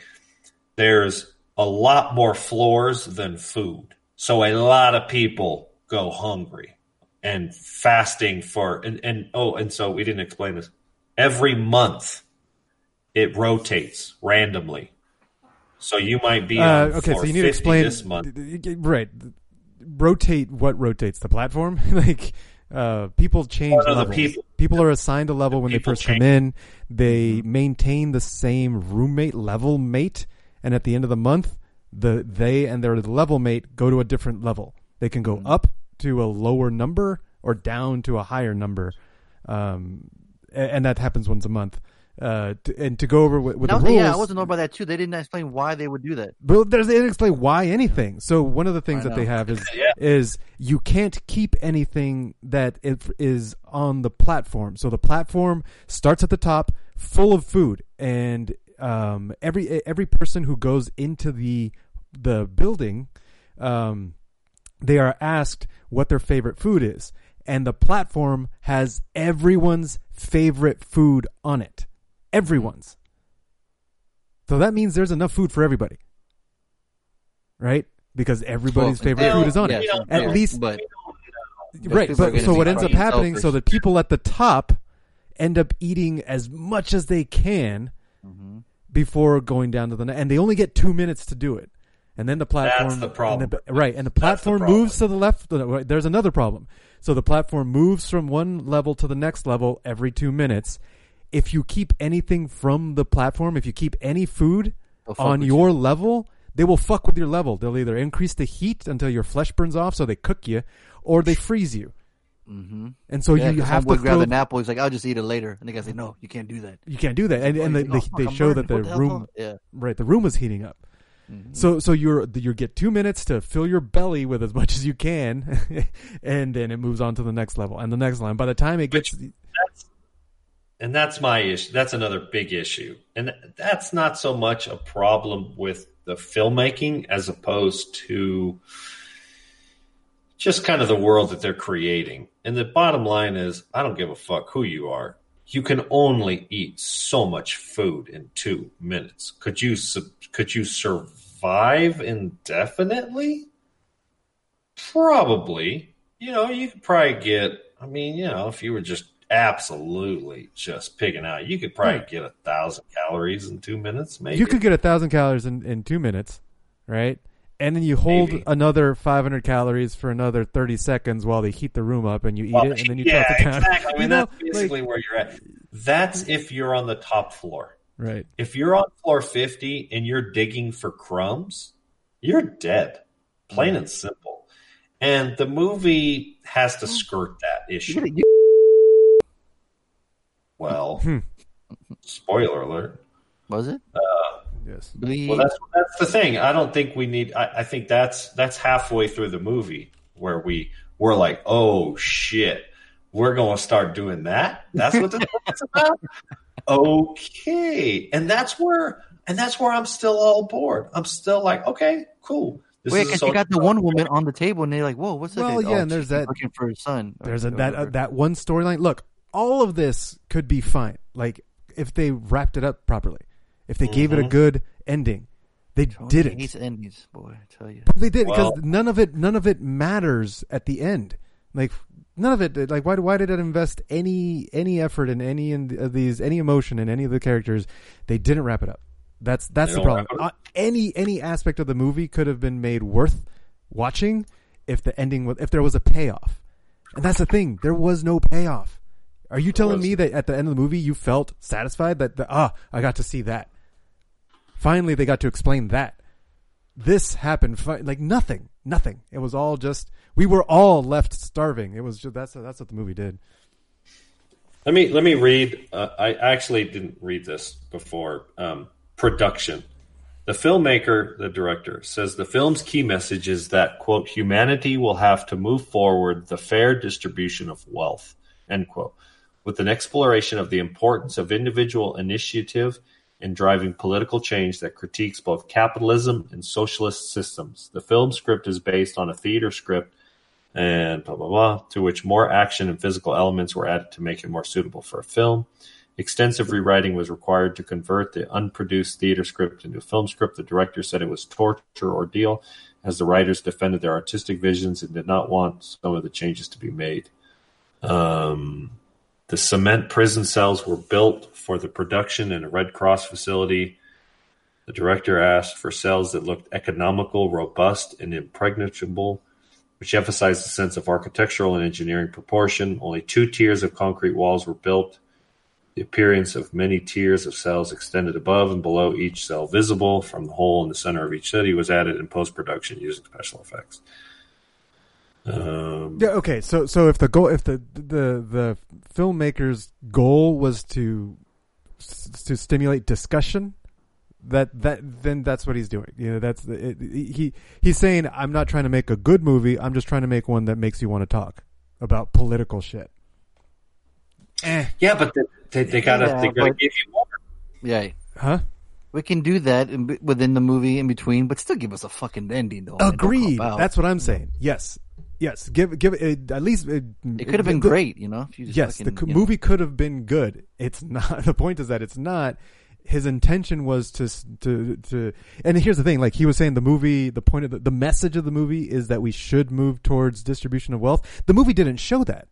Speaker 5: there's a lot more floors than food. So a lot of people go hungry and fasting for and, and oh and so we didn't explain this. Every month it rotates randomly. So you might be
Speaker 6: Uh, okay, so you need to explain
Speaker 5: this month.
Speaker 6: right. Rotate what rotates the platform. like uh, people change
Speaker 5: Oh, no, the
Speaker 6: levels.
Speaker 5: people-
Speaker 6: are assigned a level when they first come
Speaker 5: change. Mm-hmm.
Speaker 6: in. They maintain the same roommate level mate, and at the end of the month, the they and their level mate go to a different level. They can
Speaker 4: Mm-hmm.
Speaker 6: go up to a lower number or down to a higher number, um, and that happens once a month. Uh, to, and to go over with, with
Speaker 4: Now,
Speaker 6: the rules,
Speaker 4: yeah, I wasn't know about that too. They didn't explain why they would do that.
Speaker 6: but there's, they didn't explain why anything. So one of the things
Speaker 4: I
Speaker 6: that they have is
Speaker 5: Yeah.
Speaker 6: is you can't keep anything that is on the platform. So the platform starts at the top, full of food, and um, every every person who goes into the the building, um, they are asked what their favorite food is, and the platform has everyone's favorite food on it. Everyone's. So that means there's enough food for everybody. Right? Because everybody's
Speaker 4: Well,
Speaker 6: favorite food is on
Speaker 4: yes,
Speaker 6: it.
Speaker 5: yeah,
Speaker 6: At
Speaker 4: yeah,
Speaker 6: least
Speaker 4: but
Speaker 6: right. But so what ends up
Speaker 4: fucking
Speaker 6: happening so
Speaker 4: selfish.
Speaker 6: the people at the top end up eating as much as they can
Speaker 4: Mm-hmm.
Speaker 6: before going down to the and they only get 2 minutes to do it. And then the platform
Speaker 5: That's the problem.
Speaker 6: and the- right, and the
Speaker 5: That's the
Speaker 6: platform moves to the left. There's another problem. So the platform moves from one level to the next level every 2 minutes. If you keep anything from the platform, if you keep any food on
Speaker 4: with
Speaker 6: your level, they will fuck with your level. They'll either increase the heat until your flesh burns off, so they cook you, or they freeze you. Mm-hmm. And so
Speaker 4: yeah,
Speaker 6: you
Speaker 4: 'cause
Speaker 6: have to
Speaker 4: homeboy grabbed
Speaker 6: throw.
Speaker 4: an apple. He's like, "I'll just eat it later." And the guy said, "No, you can't do that."
Speaker 6: You can't do that, and and they,
Speaker 4: Oh,
Speaker 6: they,
Speaker 4: fuck,
Speaker 6: they
Speaker 4: I'm
Speaker 6: show that the
Speaker 4: the
Speaker 6: room,
Speaker 4: Paul? Yeah.
Speaker 6: right, the room was heating up. So so you're you get two minutes to fill your belly with as much as you can, and then it moves on to the next level and the next line. By the time it gets,
Speaker 5: That's, and that's my issue. That's another big issue. And that's not so much a problem with the filmmaking as opposed to just kind of the world that they're creating. And the bottom line is, I don't give a fuck who you are. You can only eat so much food in two minutes. Could you could you survive indefinitely? Probably. You know, you could probably get. I mean, you know, if you were just absolutely just picking out, you could probably get a thousand calories in two minutes. Maybe
Speaker 6: you could get a thousand calories in, in two minutes, right? and then you hold
Speaker 5: Maybe.
Speaker 6: another 500 calories for another 30 seconds while they heat the room up, and you eat
Speaker 5: Well,
Speaker 6: it, and then you
Speaker 5: yeah,
Speaker 6: drop it down.
Speaker 5: exactly. I
Speaker 6: You
Speaker 5: mean,
Speaker 6: know,
Speaker 5: that's basically where you're at. That's if you're on the top floor.
Speaker 6: right.
Speaker 5: If you're on floor 50 and you're digging for crumbs, you're dead. Plain and simple. And the movie has to skirt that issue.
Speaker 4: Gotta- you-
Speaker 5: Well,
Speaker 6: Hmm.
Speaker 5: spoiler alert.
Speaker 4: was it?
Speaker 6: Yes.
Speaker 5: Well, that's that's the thing. I don't think we need. I, I think that's that's halfway through the movie where we we're like, oh shit, we're going to start doing that. That's what this is about. Okay, and that's where and that's where I'm still all bored. I'm still like, okay, cool. This
Speaker 4: Wait, because you got the one woman on the table, and they're like, "Whoa, what's that?"
Speaker 6: Well,
Speaker 4: guy?
Speaker 6: yeah,
Speaker 4: Oh,
Speaker 6: and there's that-
Speaker 4: looking for his son.
Speaker 6: There's a, that uh,
Speaker 4: whatever.
Speaker 6: that one storyline. Look, all of this could be fine. Like if they wrapped it up properly, if they gave it a
Speaker 5: Mhm.
Speaker 6: good ending. They
Speaker 4: Tony
Speaker 6: didn't.
Speaker 4: hates endings, boy. I tell you.
Speaker 6: They did because
Speaker 5: Well-
Speaker 6: none of it none of it matters at the end. Like none of it. Like why why did it invest any any effort in any of these any emotion in any of the characters? They didn't wrap it up. That's that's
Speaker 5: They
Speaker 6: the problem. Uh, any any aspect of the movie could have been made worth watching if the ending was if there was a payoff. And that's the thing. There was no payoff. Are you telling
Speaker 5: was.
Speaker 6: me that at the end of the movie you felt satisfied that the, ah I got to see that? Finally, they got to explain that this happened fi- like nothing nothing it was all just we were all left starving it was just that's that's what the movie did
Speaker 5: Let me let me read. Uh, I actually didn't read this before. Um, production. The filmmaker, the director, says the film's key message is that quote humanity will have to move forward the fair distribution of wealth end quote with an exploration of the importance of individual initiative in driving political change that critiques both capitalism and socialist systems. The film script is based on a theater script and blah blah blah, to which more action and physical elements were added to make it more suitable for a film. Extensive rewriting was required to convert the unproduced theater script into a film script. The director said it was torture ordeal, as the writers defended their artistic visions and did not want some of the changes to be made. Um, the cement prison cells were built for the production in a Red Cross facility. The director asked for cells that looked economical, robust, and impregnable which emphasized the sense of architectural and engineering proportion. Only two tiers of concrete walls were built. The appearance of many tiers of cells extended above and below each cell visible from the hole in the center of each city was added in post production using special effects. Um,
Speaker 6: yeah okay so so if the goal if the the the filmmaker's goal was to to stimulate discussion that that then that's what he's doing. You know that's the, it, he he's saying i'm not trying to make a good movie i'm just trying to make one that makes you want to talk about political shit. Eh.
Speaker 5: yeah, but they, they, they gotta
Speaker 4: Yeah,
Speaker 5: they gotta
Speaker 4: but-
Speaker 5: give you more.
Speaker 4: Yeah,
Speaker 6: huh?
Speaker 4: We can do that in, within the movie in between, but still give us a fucking ending, though.
Speaker 6: agreed. that's what i'm saying. Yes yes give give it at least it,
Speaker 4: It could have been
Speaker 6: the-
Speaker 4: great, you know. If you just
Speaker 6: yes,
Speaker 4: fucking,
Speaker 6: the co-
Speaker 4: you know.
Speaker 6: movie could have been good. It's not. The point is that it's not. His intention was to to to. And here's the thing: like he was saying, the movie, the point of the, the message of the movie is that we should move towards distribution of wealth. The movie didn't show that.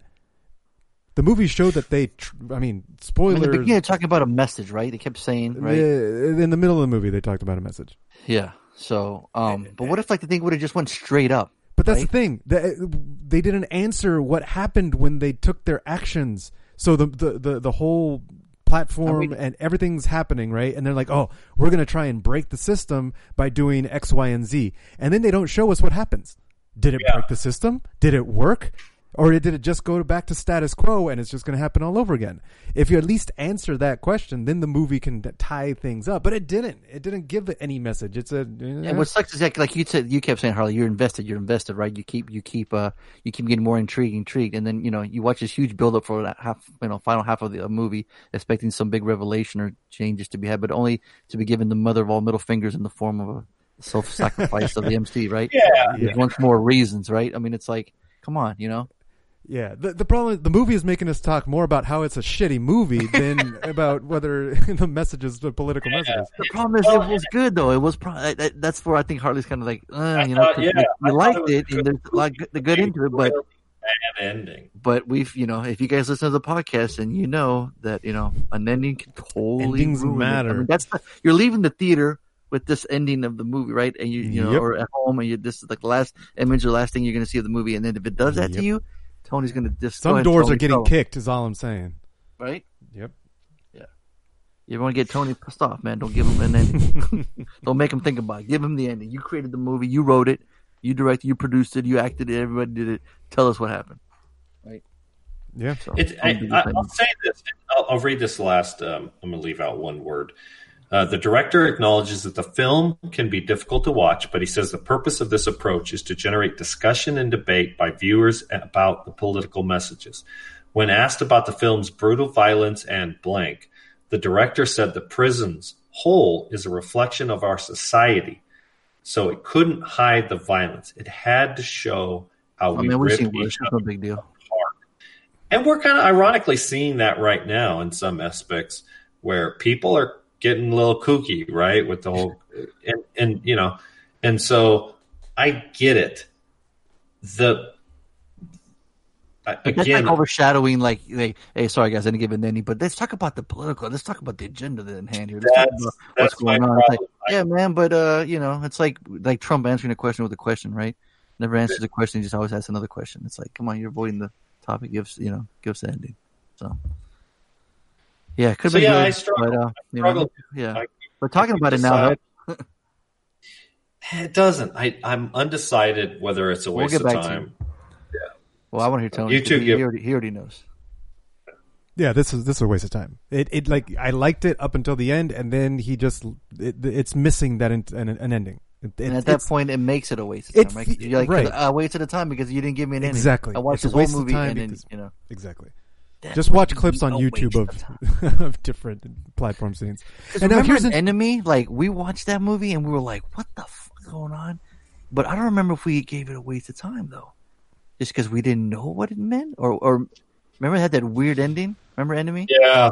Speaker 6: The movie showed that they. Tr- I mean,
Speaker 4: I mean,
Speaker 6: spoilers.
Speaker 4: in the beginning, they're talking about a message, right? They kept saying, right?
Speaker 6: uh, in the middle of the movie, they talked about a message.
Speaker 4: Yeah. So, um, but what if like the thing would have just went straight up?
Speaker 6: But that's
Speaker 4: right?
Speaker 6: the thing. The, they didn't answer what happened when they took their actions. So the the the, the whole platform
Speaker 4: I mean-
Speaker 6: and everything's happening, right? And they're like, "Oh, we're going to try and break the system by doing X, Y, and Z." And then they don't show us what happens. Did it
Speaker 5: Yeah.
Speaker 6: break the system? Did it work? Or did it just go back to status quo and it's just going to happen all over again? If you at least answer that question, then the movie can tie things up. But it didn't. It didn't give any message. It's a
Speaker 4: And what sucks is that, like you said, you kept saying, Harley, you're invested, you're invested, right? You keep, you keep, uh, you keep getting more intrigued, intrigued, and then you know you watch this huge build up for that half, you know, final half of the uh, movie, expecting some big revelation or changes to be had, but only to be given the mother of all middle fingers in the form of a self-sacrifice of the MC, right?
Speaker 5: Yeah.
Speaker 6: Yeah.
Speaker 4: There's much more reasons, right? I mean, it's like, come on, you know.
Speaker 6: Yeah, the the problem is the movie is making us talk more about how it's a shitty movie than about whether the messages, the political messages.
Speaker 4: The problem is, it was good though. It was. Pro- that- that- that's where I think Harley's kind of like, uh, you know,
Speaker 5: thought-
Speaker 4: 'cause
Speaker 5: yeah,
Speaker 4: you,
Speaker 5: I
Speaker 4: you liked
Speaker 5: it
Speaker 4: it, and there's a lot good, the good into it, but
Speaker 5: bad ending.
Speaker 4: but we've you know if you guys listen to the podcast and you know that you know an ending can totally
Speaker 6: Endings
Speaker 4: ruin it. I
Speaker 6: matter.
Speaker 4: mean, that's the, you're leaving the theater with this ending of the movie, right? And you, you know,
Speaker 6: Yep.
Speaker 4: or at home, and you, this is like the last image or last thing you're going to see of the movie. And then if it does that
Speaker 6: Yep.
Speaker 4: to you, Tony's going to just
Speaker 6: Some doors
Speaker 4: Tony,
Speaker 6: are getting
Speaker 4: go,
Speaker 6: kicked. Is all I'm saying.
Speaker 4: right?
Speaker 6: Yep. Yeah.
Speaker 4: You want to get Tony pissed off, man? Don't give him an ending. don't make him think about it. Give him the ending. You created the movie. You wrote it. You directed. You produced it. You acted it. Everybody did it. Tell us what happened. Right.
Speaker 6: Yeah.
Speaker 4: So,
Speaker 5: It, I, I, I'll say this. I'll, I'll read this last. Um, I'm going to leave out one word. Uh, the director acknowledges that the film can be difficult to watch, but he says the purpose of this approach is to generate discussion and debate by viewers about the political messages. When asked about the film's brutal violence and blank, the director said the prison's whole is a reflection of our society. So it couldn't hide the violence. It had to show how
Speaker 4: I
Speaker 5: we
Speaker 4: seen
Speaker 5: each.
Speaker 4: It's no big deal.
Speaker 5: and we're kind of ironically seeing that right now in some aspects where people are getting a little kooky, right? With the whole, and, and you know, and so I get it. The, I-
Speaker 4: But that's
Speaker 5: again,
Speaker 4: like overshadowing, like, like, hey, sorry guys, I didn't give it any but let's talk about the political. Let's talk about the agenda that in hand here.
Speaker 5: That's- that's
Speaker 4: what's going on. Like, yeah, man, but uh, you know, it's like like Trump answering a question with a question, right? Never answers a question. He just always asks another question. It's like, come on, you're avoiding the topic. Gives you know, gives the ending. So, yeah, could
Speaker 5: So,
Speaker 4: be
Speaker 5: yeah,
Speaker 4: good,
Speaker 5: I struggle.
Speaker 4: But, uh,
Speaker 5: I
Speaker 4: you
Speaker 5: struggle.
Speaker 4: know, yeah,
Speaker 5: I-
Speaker 4: we're talking about it now. Right?
Speaker 5: it doesn't. I, I'm undecided whether it's a waste
Speaker 4: We'll
Speaker 5: waste
Speaker 4: get
Speaker 5: of
Speaker 4: back to
Speaker 5: time.
Speaker 4: Well, I want to hear Tony.
Speaker 5: You too,
Speaker 4: He,
Speaker 5: Gib.
Speaker 4: he, already, he already knows.
Speaker 6: Yeah, this is this is a waste of time. It it like I liked it up until the end, and then he just it, it's missing that in, an, an ending. It,
Speaker 4: And at that point, it makes it a waste of
Speaker 6: It
Speaker 4: time. Right? You're like,
Speaker 6: right.
Speaker 4: I wasted the time because you didn't give me an ending.
Speaker 6: Exactly.
Speaker 4: I watched
Speaker 6: It's a
Speaker 4: this whole
Speaker 6: waste of
Speaker 4: movie
Speaker 6: time
Speaker 4: and then,
Speaker 6: because-
Speaker 4: you know.
Speaker 6: exactly.
Speaker 4: That
Speaker 6: Just watch clips on YouTube of of different platform scenes. And now
Speaker 4: remember
Speaker 6: here's
Speaker 4: an
Speaker 6: an,
Speaker 4: enemy, like we watched that movie and we were like, "What the fuck is going on?" But I don't remember if we gave it a waste of time though, just because we didn't know what it meant, or or remember it had that weird ending. Remember enemy?
Speaker 5: Yeah.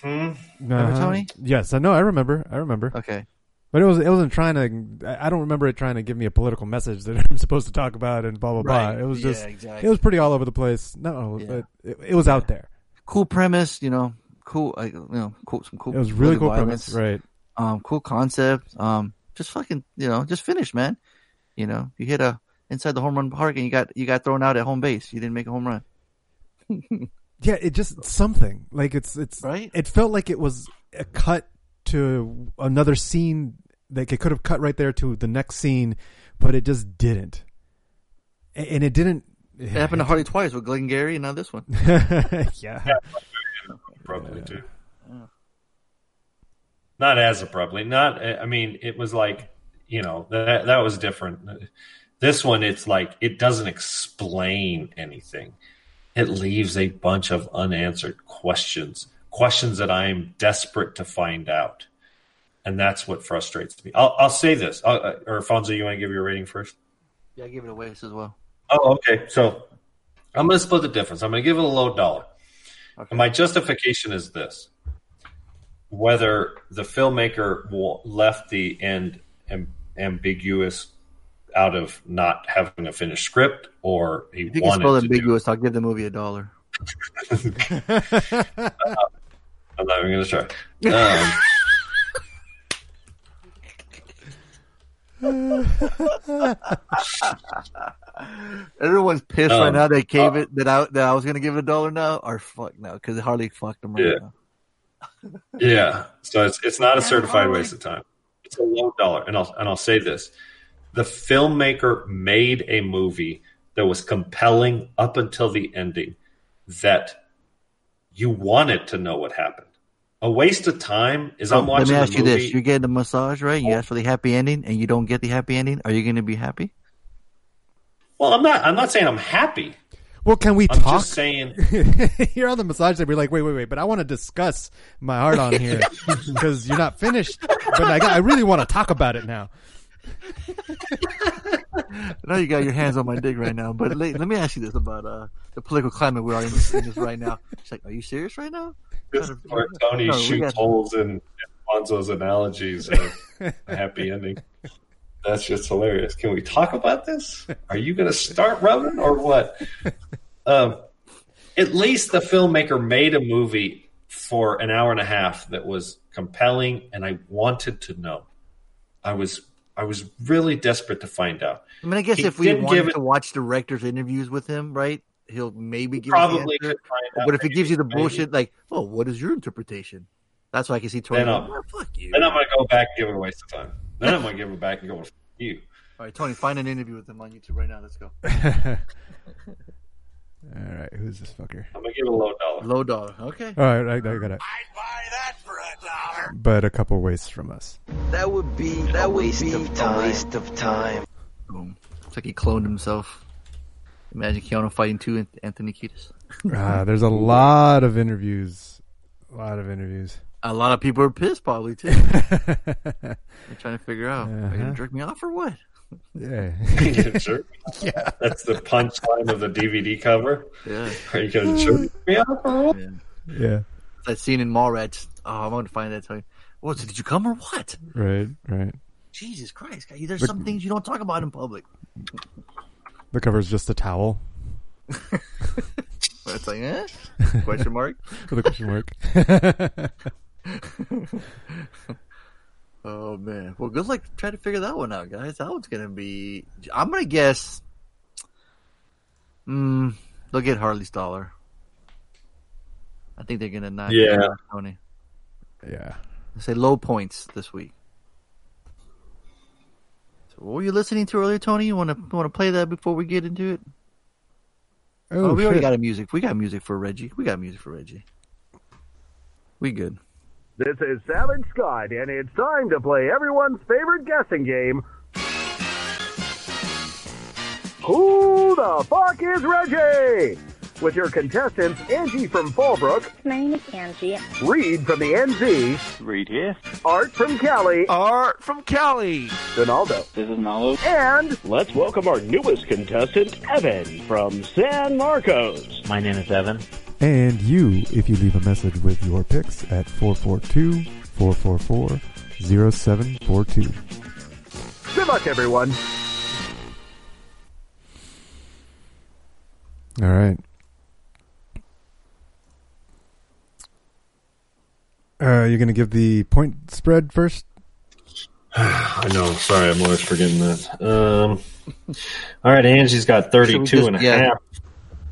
Speaker 5: Hmm.
Speaker 4: Remember,
Speaker 6: Uh-huh.
Speaker 4: Tony?
Speaker 6: Yes, I know. I remember. I remember.
Speaker 4: Okay,
Speaker 6: But it was it wasn't trying to. I don't remember it trying to give me a political message that I'm supposed to talk about and blah blah
Speaker 4: Right.
Speaker 6: blah. It was
Speaker 4: Yeah,
Speaker 6: just
Speaker 4: exactly.
Speaker 6: it was pretty all over the place. No,
Speaker 4: Yeah.
Speaker 6: but it, it was out there.
Speaker 4: cool premise, you know, cool, uh, you know, cool, some cool.
Speaker 6: It was really cool
Speaker 4: violence.
Speaker 6: premise, right?
Speaker 4: Um, cool concept. Um, just fucking, you know, just finish, man. You know, you hit a inside the home run park and you got you got thrown out at home base. You didn't make a home run.
Speaker 6: Yeah, it just something like it's it's
Speaker 4: Right?
Speaker 6: It felt like it was a cut to another scene. Like it could have cut right there to the next scene, but it just didn't. And it didn't.
Speaker 4: It happened to Harley twice with Glengarry and now this one.
Speaker 6: yeah.
Speaker 5: abruptly too. Not as abruptly. Not. I mean, it was like you know that that was different. This one, it's like it doesn't explain anything. It leaves a bunch of unanswered questions, questions that I am desperate to find out, and that's what frustrates me. I'll, I'll say this. I'll, uh, or Alfonso, you want to give your rating first?
Speaker 4: Yeah, I gave it a waste as well.
Speaker 5: Oh, okay. So I'm going to split the difference. I'm going to give it a low dollar. And my justification is this whether the filmmaker left the end am- ambiguous out of not having a finished script or he
Speaker 4: you can
Speaker 5: wanted
Speaker 4: spell
Speaker 5: to
Speaker 4: ambiguous, I'll give the movie a dollar.
Speaker 5: do I'm not even going to try. Um,
Speaker 4: Everyone's pissed right
Speaker 5: Um,
Speaker 4: now. They gave it that I that I was gonna give it a dollar now, or fuck now because Harley fucked them right
Speaker 5: Yeah.
Speaker 4: now.
Speaker 5: Yeah, so it's it's not a certified waste of time. It's a low dollar, and I'll and I'll say this: the filmmaker made a movie that was compelling up until the ending, that you wanted to know what happened. A waste of time is I'm
Speaker 4: So, let
Speaker 5: watching
Speaker 4: me ask
Speaker 5: the
Speaker 4: you
Speaker 5: movie.
Speaker 4: this: You're getting a massage, right? You ask for the happy ending, and you don't get the happy ending. Are you gonna be happy?
Speaker 5: well, I'm not. I'm not saying I'm happy.
Speaker 6: Well, can we
Speaker 5: I'm
Speaker 6: talk?
Speaker 5: just saying.
Speaker 6: you're on the massage table. You're like, wait, wait, wait, but I want to discuss my heart on here because you're not finished. But I, got, I really want to talk about it now.
Speaker 4: I know you got your hands on my dick right now, but let, let me ask you this about uh, the political climate we are in, in this right now. She's like, "Are you serious right now?"
Speaker 5: This is where Tony
Speaker 4: No,
Speaker 5: shoots holes in Alfonso's analogies of a happy ending. That's just hilarious. Can we talk about this? Are you going to start rubbing or what? Um, at least the filmmaker made a movie for an hour and a half that was compelling, and I wanted to know. I was I was really desperate to find out.
Speaker 4: I mean, I guess
Speaker 5: He
Speaker 4: if we
Speaker 5: didn't
Speaker 4: wanted
Speaker 5: give it-
Speaker 4: to watch director's interviews with him, right? He'll maybe give
Speaker 5: Probably
Speaker 4: us the answer.
Speaker 5: could find out
Speaker 4: But if he gives you the
Speaker 5: maybe.
Speaker 4: bullshit, like, "Oh, what is your interpretation?" That's why I can see Tony.
Speaker 5: Then
Speaker 4: going,
Speaker 5: I'll-
Speaker 4: "Well, fuck you.
Speaker 5: Then I'm gonna go back and give it a waste of time. Then I'm gonna give it back and go "Fuck you.
Speaker 4: All right, Tony, find an interview with him on YouTube right now. Let's go.
Speaker 6: All right, who's this fucker?
Speaker 5: I'm gonna give it a low dollar.
Speaker 4: Low dollar. Okay.
Speaker 6: All right, I, I got it.
Speaker 7: I'd buy that for a dollar.
Speaker 6: But a couple wastes from us.
Speaker 8: That would be that waste would be a waste of time.
Speaker 4: Boom. It's like he cloned himself. Imagine Keanu fighting two Anthony Kiedis.
Speaker 6: Ah, there's a lot of interviews. A lot of interviews.
Speaker 4: A lot of people are pissed, probably too. They're trying to figure out: Are you
Speaker 6: Uh-huh.
Speaker 4: gonna jerk me off or what?
Speaker 6: Yeah.
Speaker 5: sure. Yeah. That's the punchline of the DVD cover.
Speaker 4: Yeah.
Speaker 5: Are you gonna jerk me out or what?
Speaker 4: yeah.
Speaker 6: yeah.
Speaker 4: That scene in Mallrats. Oh, I'm going to find that. Tony. What? so Did you come or what?
Speaker 6: Right. Right.
Speaker 4: Jesus Christ, guy! There's
Speaker 6: Look-
Speaker 4: some things you don't talk about in public.
Speaker 6: The cover is just a towel
Speaker 4: But it's like, eh? Question mark.
Speaker 6: with a question mark.
Speaker 4: Oh man. Well, good luck trying to figure that one out, guys. That one's gonna be. I'm gonna guess. Hmm. They'll get Harley's dollar. I think they're gonna knock
Speaker 5: Yeah.
Speaker 4: Tony.
Speaker 6: yeah.
Speaker 4: They say low points this week. So what were you listening to earlier, Tony? You want to want to play that before we get into it?
Speaker 6: Oh,
Speaker 4: Oh, we already got a music. We got music for Reggie. We got music for Reggie. We good.
Speaker 9: This is Savage Scott, and it's time to play everyone's favorite guessing game. Who the fuck is Reggie? With your contestants Angie from Fallbrook,
Speaker 10: My name is Angie.
Speaker 9: Reed from the NZ,
Speaker 11: Reed here.
Speaker 9: Art from Cali,
Speaker 1: Art from Cali.
Speaker 9: Donaldo,
Speaker 11: This is Nalo.
Speaker 9: and
Speaker 1: Let's welcome our newest contestant, Evan from San Marcos.
Speaker 11: My name is Evan.
Speaker 6: And you, if you leave a message with your picks at 442-444-0742.
Speaker 9: good luck, everyone.
Speaker 6: All right. Uh, you're gonna give the point spread first.
Speaker 5: I know. Sorry, I'm always forgetting that. Um, all right, Angie's got 32
Speaker 4: just-
Speaker 5: and a
Speaker 4: yeah.
Speaker 5: half.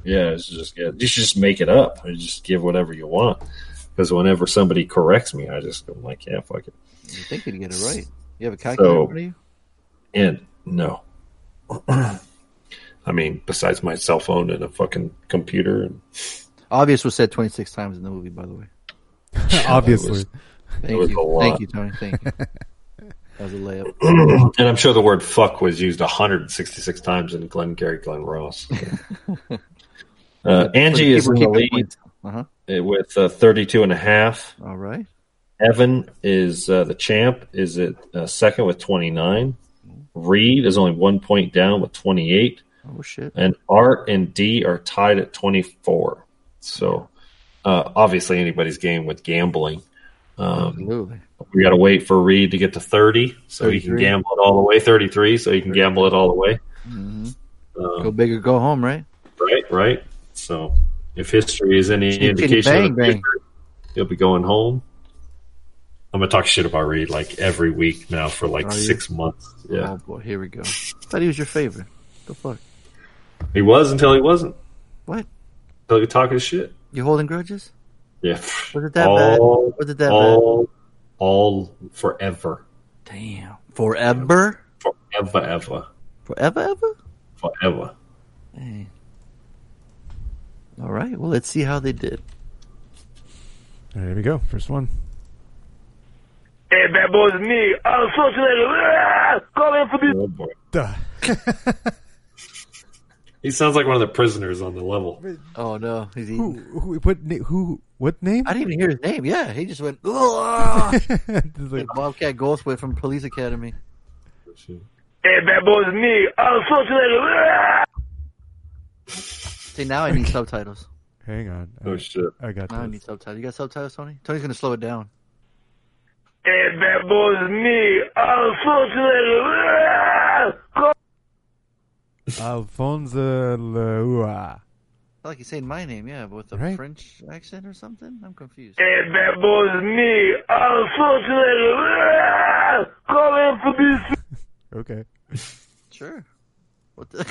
Speaker 5: Yeah, it's just yeah, you should just make it up. You just give whatever you want. Because whenever somebody corrects me, I just go like, yeah, fuck it.
Speaker 4: You think you'd get it right? You have a calculator
Speaker 5: So-
Speaker 4: in you?
Speaker 5: And no. I mean, besides my cell phone and a fucking computer. And,
Speaker 4: Obvious was said 26 times in the movie, by the way.
Speaker 6: Obviously.
Speaker 4: Thank
Speaker 5: was
Speaker 4: you.
Speaker 5: lot.
Speaker 4: Thank you, Tony. Thank you. that was a layup.
Speaker 5: and I'm sure the word fuck was used 166 times in Glengarry Glen Ross. uh, Angie is in the lead
Speaker 4: Uh-huh.
Speaker 5: uh, with uh, 32 and a half.
Speaker 4: All right.
Speaker 5: Evan is uh, the champ, is at uh, second with 29. Reed is only one point down with 28.
Speaker 4: Oh, shit.
Speaker 5: And Art and D are tied at 24. So, uh, obviously, anybody's game with gambling. Um, we got to wait for Reed to get to 30 so he can gamble it all the way. 33 so he can gamble it all the way.
Speaker 4: hmm
Speaker 5: Um,
Speaker 4: Go big or go home, right?
Speaker 5: right, right. So, if history is any
Speaker 4: Chickadee
Speaker 5: indication
Speaker 4: bang,
Speaker 5: of the future, he'll be going home. I'm gonna talk shit about Reed like every week now for like
Speaker 4: Are you?
Speaker 5: six months. Yeah,
Speaker 4: Oh, boy. Here we go. thought he was your favorite. The fuck?
Speaker 5: he was until he wasn't.
Speaker 4: What?
Speaker 5: Until he talking shit.
Speaker 4: You holding grudges?
Speaker 5: Yeah,
Speaker 4: Was it that bad?
Speaker 5: all,
Speaker 4: Was it that
Speaker 5: all, all forever.
Speaker 4: Damn. Forever?
Speaker 5: forever, ever,
Speaker 4: Forever, ever?
Speaker 5: forever.
Speaker 4: Hey. All right. Well, let's see how they did.
Speaker 6: All right, here we go. First one.
Speaker 9: Hey, bad boys, me. Unfortunately, call in for this.
Speaker 5: Oh boy,
Speaker 6: Duh.
Speaker 5: he sounds like one of the prisoners on the level.
Speaker 4: Oh, no. He's
Speaker 6: Who?
Speaker 4: eating.
Speaker 6: Who? What? Who? What name?
Speaker 4: I didn't even hear his name. Yeah. He just went, "Ugh."
Speaker 6: It's like-
Speaker 4: like Bobcat Goldthwait from Police Academy. Oh, shit.
Speaker 9: Hey, bad boys, me. Unfortunately,
Speaker 4: See, now I need subtitles.
Speaker 6: hang on.
Speaker 5: Oh shit!
Speaker 6: I got
Speaker 4: Now I need subtitles. You got subtitles, Tony? Tony's going to slow it down.
Speaker 9: hey, bad boys, me. Unfortunately, call
Speaker 6: Alfonso Leua.
Speaker 4: like he's saying my name, yeah, but with a
Speaker 6: Right.
Speaker 4: French accent or something. I'm confused.
Speaker 7: Hey, that was me. Unfortunately, calling for this.
Speaker 6: Okay.
Speaker 4: Sure. What the?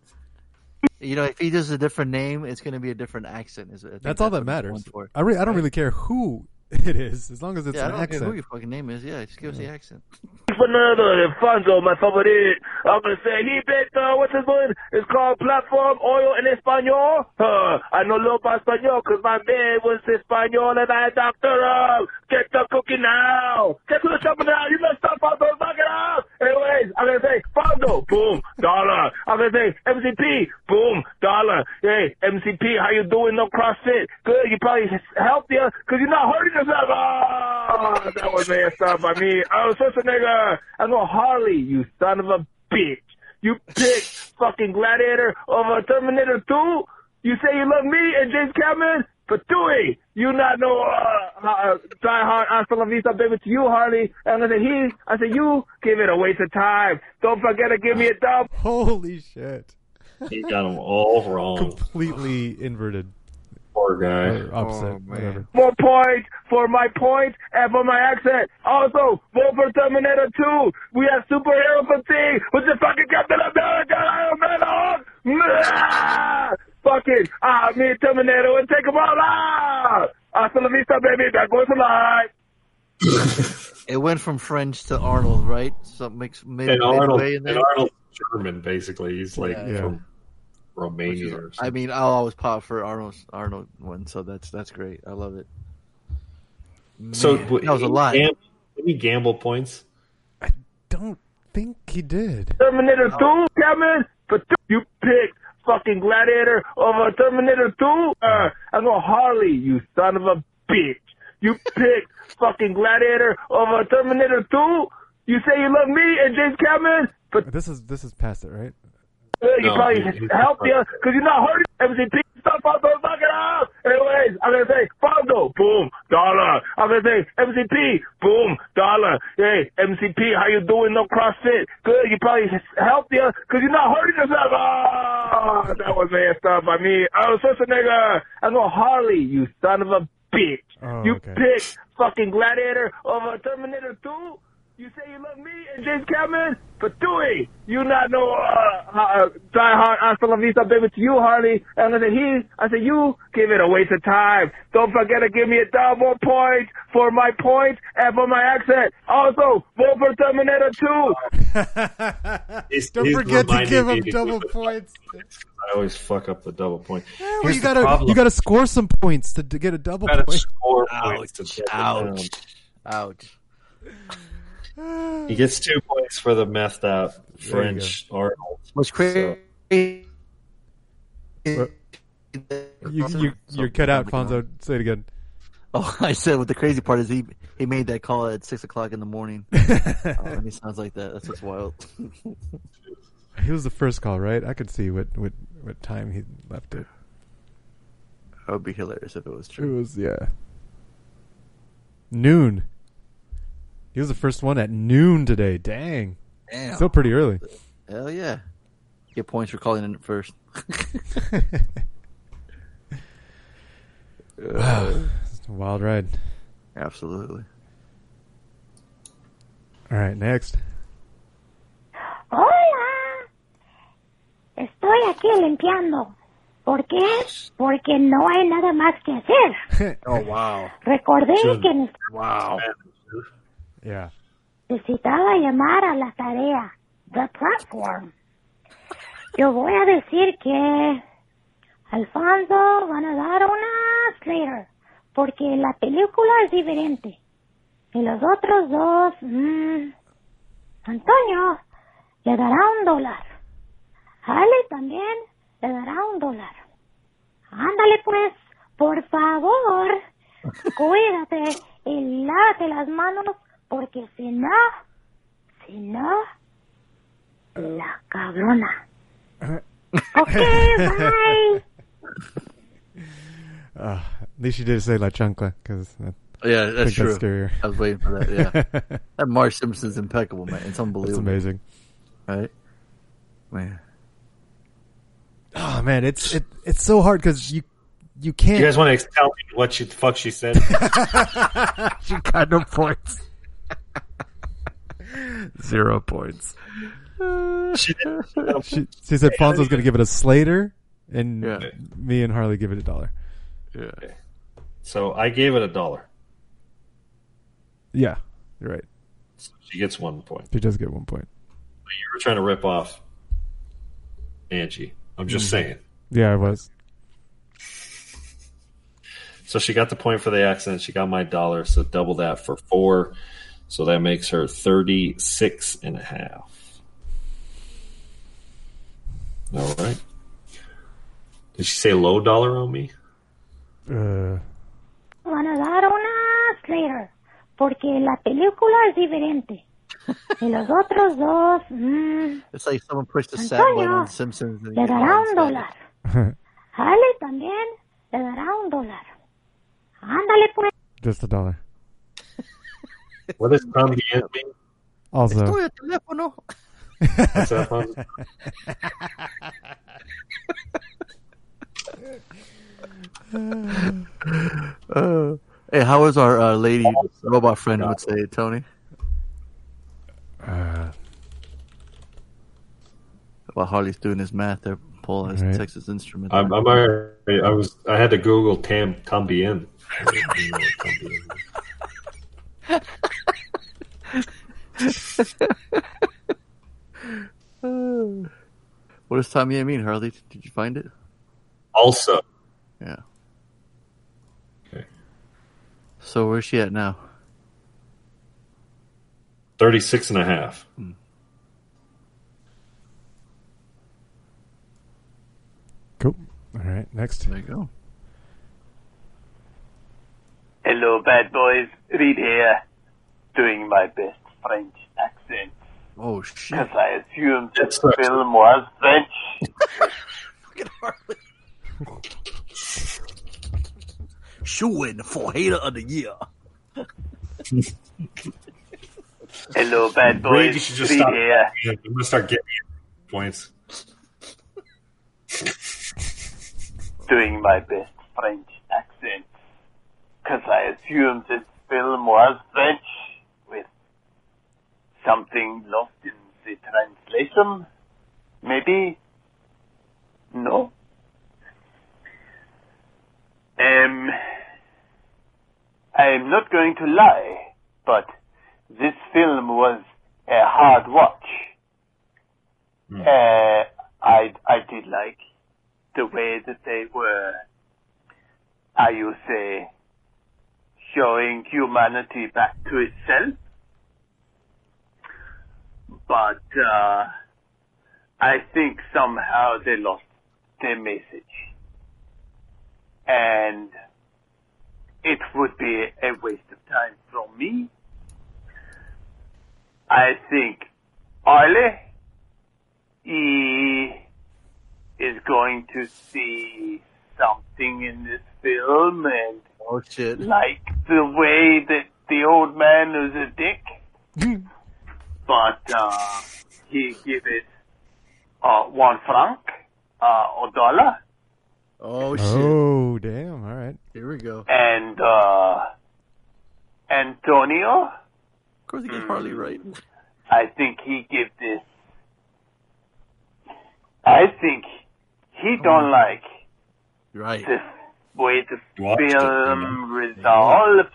Speaker 4: you know, if he does a different name, it's going to be a different accent. Is I
Speaker 6: That's all that matters. I, re- I don't really care who it is, as long as it's
Speaker 4: yeah, I
Speaker 6: an
Speaker 4: don't care who your fucking name is. Yeah, just give us the accent.
Speaker 7: Fernando Alfonso, my favorite. I'm gonna say he bet uh, what's his name? It's called Platform Oil in Espanol. Uh, I know a little about Espanol because my man was Espanol and I doctor up. Get the cookie now. Get to the chopper now. You messed up, Fonzo. Knock it out. Anyways, I'm gonna say Fonzo. Boom. Dollar. I'm gonna say MCP. Boom. Dollar. Hey, MCP, how you doing? No CrossFit. Good. You probably healthier because you're not hurting yourself. Oh, that was messed up by me. Oh, nigga. I go Harley, you son of a bitch. You picked fucking Gladiator over Terminator 2? You say you love me and James Cameron? But Dewey, you not know uh, uh, Die Hard, Hasta La Vista, baby, to you, Harley. And I said, he, I said, you, give it a waste of time. Don't forget to give me a dub.
Speaker 6: Holy shit!
Speaker 5: He got them all wrong.
Speaker 6: Completely inverted.
Speaker 5: Poor guy.
Speaker 6: Or opposite.
Speaker 4: Oh,
Speaker 6: whatever.
Speaker 7: More points for my point and for my accent. Also, vote for Terminator 2. We have superhero fatigue with the fucking Captain America Iron Man on. Nah! Fucking, ah, me and Terminator and take them all out. Hasta la vista, baby. That goes alive.
Speaker 4: It went from French to Arnold, right? So it makes mid,
Speaker 5: And Arnold,
Speaker 4: midway in
Speaker 5: and
Speaker 4: there.
Speaker 5: Arnold's German, basically. He's like
Speaker 4: Yeah.
Speaker 6: Yeah.
Speaker 5: from Romania or something.
Speaker 4: I mean, I'll always pop for Arnold's Arnold one, so that's that's great. I love it.
Speaker 5: so
Speaker 4: Man, that was a lot.
Speaker 5: Gam- any gamble points?
Speaker 6: I don't think he did.
Speaker 7: Terminator 2, Cameron, but you picked fucking Gladiator over Terminator 2? Uh, I go Harley, you son of a bitch. You picked fucking Gladiator over Terminator 2? You say you love me and James Cameron, but
Speaker 6: This is this is past it, right?
Speaker 7: You
Speaker 5: No,
Speaker 7: probably
Speaker 5: he- he-
Speaker 7: healthier because you're not hurting MCP. Stop, Fondo, knock it out. Anyways, I'm gonna say Fondo, boom, dollar. I'm gonna say MCP, boom, dollar. Hey, MCP, how you doing? No CrossFit. Good. You probably healthier because you're not hurting yourself. Oh, that was messed up by me. Oh, nigga. I go Harley, you son of a bitch.
Speaker 6: Oh,
Speaker 7: you
Speaker 6: okay.
Speaker 7: picked fucking Gladiator over Terminator 2? You say you love me and James Cameron, but Dewey, you not know uh, uh, Die Hard, Hasta La Vista, baby, to you, Harley. And I said, he, I said, you, give it a waste of time. Don't forget to give me a double point for my point and for my accent. Also, vote for Terminator 2.
Speaker 5: He's-
Speaker 6: Don't
Speaker 5: he's
Speaker 6: forget to give him double points.
Speaker 5: I always fuck up the double point.
Speaker 6: Well, you gotta
Speaker 5: problem.
Speaker 6: you gotta score some points to, to get a double
Speaker 5: gotta
Speaker 6: point.
Speaker 5: score points to
Speaker 4: Ouch!
Speaker 5: get them down.
Speaker 4: Ouch! Ouch!
Speaker 5: He gets two points for the methed out
Speaker 6: There you
Speaker 5: French Arnold.
Speaker 4: What's crazy?
Speaker 6: You, you you're cut out, Fonzo. Say it again.
Speaker 4: Oh, I said what the crazy part is he he made that call at six o'clock in the morning. oh, and he sounds like that. That's just wild.
Speaker 6: He was the first call, right? I could see what what what time he left it.
Speaker 4: That would be hilarious if it was true.
Speaker 6: It was yeah. Noon. He was the first one at noon today. Dang.
Speaker 4: Damn.
Speaker 6: Still pretty early.
Speaker 4: Hell yeah. Get points for calling in first.
Speaker 6: wow. It's a wild ride.
Speaker 4: Absolutely.
Speaker 6: All right, next.
Speaker 10: Hola. Estoy aquí limpiando. ¿Por qué? Porque no hay nada más que hacer.
Speaker 4: Oh wow.
Speaker 10: Recordé
Speaker 5: Sure.
Speaker 10: que
Speaker 4: Wow.
Speaker 6: Yeah.
Speaker 10: necesitaba llamar a la tarea, the platform. Yo voy a decir que Alfonso van a dar una Slater, porque la película es diferente. Y los otros dos, mm, Antonio le dará un dólar. Ale también le dará un dólar. Ándale pues, por favor, cuídate y lávate las manos, porque si no, si no, la cabrona. Ok, bye.
Speaker 6: Uh, at least you did say La Chancla, because
Speaker 4: Yeah,
Speaker 6: I
Speaker 4: that's
Speaker 6: think
Speaker 4: true.
Speaker 6: that's scarier.
Speaker 4: I was waiting for that. Yeah, that Marge Simpson's impeccable, man. It's unbelievable.
Speaker 6: It's amazing.
Speaker 4: right? Man,
Speaker 6: Oh man, it's it, it's so hard because you you can't.
Speaker 5: You guys want to tell me what she, the fuck she said?
Speaker 4: she got no points. Zero points.
Speaker 5: she,
Speaker 6: she, she said Fonzo's going to give it a Slater, and
Speaker 4: Yeah.
Speaker 6: me and Harley give it a dollar.
Speaker 4: Yeah.
Speaker 5: so I gave it a dollar.
Speaker 6: Yeah, you're right.
Speaker 5: She gets one point.
Speaker 6: She does get one point.
Speaker 5: You were trying to rip off Angie. I'm just
Speaker 6: Mhm.
Speaker 5: saying.
Speaker 6: Yeah, I was.
Speaker 5: So she got the point for the accent. She got my dollar. So double that for four. So that makes her 36 and a half. All right. Did she say low dollar on me?
Speaker 6: Uh,
Speaker 10: Van a dar una Slater, porque la película es diferente. Y los otros dos, mm,
Speaker 4: It's like someone pushed the sad button
Speaker 10: Antonio,
Speaker 4: on Simpsons. and
Speaker 10: le
Speaker 4: you get
Speaker 10: dará un dólar. Ale también le dará un dólar. Ándale pues.
Speaker 6: just a dollar.
Speaker 5: What does también mean?
Speaker 6: Also,
Speaker 4: Estoy al teléfono.
Speaker 5: What's that, Fonz?
Speaker 4: Uh, hey, how is our uh, lady robot friend I would say, Tony?
Speaker 6: uh,
Speaker 4: While Harley's doing his math there, Paul has
Speaker 6: Right.
Speaker 4: Texas Instrument.
Speaker 5: I'm, I'm already, I was I had to Google tam tambien.
Speaker 4: what does Tommy mean, Harley? Did you find it?
Speaker 5: Also,
Speaker 4: Yeah.
Speaker 5: Okay.
Speaker 4: So where's she at now?
Speaker 5: 36 and a half. Hmm.
Speaker 6: cool. All right, next.
Speaker 4: There you go.
Speaker 12: Hello, bad boys. Reed here, doing my best French accent.
Speaker 4: Oh shit!
Speaker 12: Because I assumed this
Speaker 5: That's right.
Speaker 12: film was French. Fucking Harley.
Speaker 4: Shooing for hater of the year.
Speaker 12: Hello, bad
Speaker 5: Reed,
Speaker 12: boys.
Speaker 5: you should just
Speaker 12: Reed
Speaker 5: stop.
Speaker 12: here.
Speaker 5: I'm gonna start getting points.
Speaker 12: doing my best French accent. Because I assumed this film was French with something lost in the translation. Maybe? No? Um, I'm not going to lie, but this film was a hard watch. Uh, I, I did like the way that they were, how you say, showing humanity back to itself. But uh, I think somehow they lost their message. And it would be a waste of time from me. I think Arle, he is going to see something in this film and
Speaker 4: Oh shit!
Speaker 12: like the way that the old man is a dick. but uh, he give it uh, one franc, uh, a dollar,
Speaker 4: Oh shit!
Speaker 6: Oh, damn. All right.
Speaker 4: Here we go.
Speaker 12: and uh, Antonio,
Speaker 4: Of course, he gets Harley right.
Speaker 12: I think he give this. I think he don't like
Speaker 4: Right.
Speaker 12: the way the
Speaker 5: Watched it,
Speaker 12: film resolves,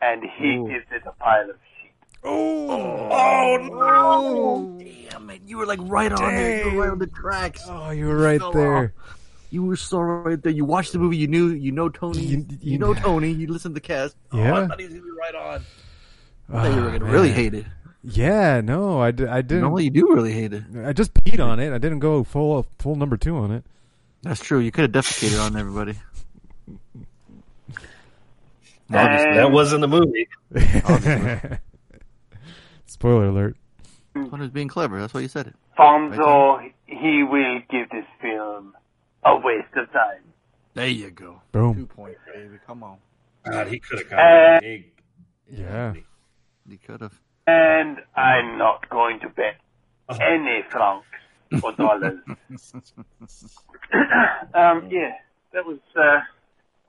Speaker 12: and he
Speaker 4: Ooh.
Speaker 12: gives it a pile of shit.
Speaker 4: Oh, no Damn it! You were like right on there. You were right on the tracks.
Speaker 6: Oh, you were right
Speaker 4: fell
Speaker 6: there.
Speaker 4: You were so right there. You watched the movie. You knew. You know Tony.
Speaker 6: You-
Speaker 4: You,
Speaker 6: you-
Speaker 4: know Tony. You listened to the cast. Oh,
Speaker 6: Yeah.
Speaker 4: I thought he was gonna be right on. I thought you were
Speaker 6: Ah,
Speaker 4: gonna really
Speaker 6: man.
Speaker 4: hate it.
Speaker 6: Yeah, no, I, didn't.
Speaker 4: Normally, you do really hate it.
Speaker 6: I just peed on it. I didn't go full full number two on it.
Speaker 4: That's true. You could have defecated on everybody.
Speaker 5: Obviously, that wasn't the movie.
Speaker 6: Spoiler alert.
Speaker 4: Hunter's being clever. That's why you said it.
Speaker 12: Fonzo, he will give this film a waste of time.
Speaker 4: There you go.
Speaker 6: Boom.
Speaker 4: Two points, baby. Come on.
Speaker 5: God, he could have got me.
Speaker 6: Yeah.
Speaker 4: You could have.
Speaker 12: And I'm not going to bet any francs or dollars. um, yeah, that was uh,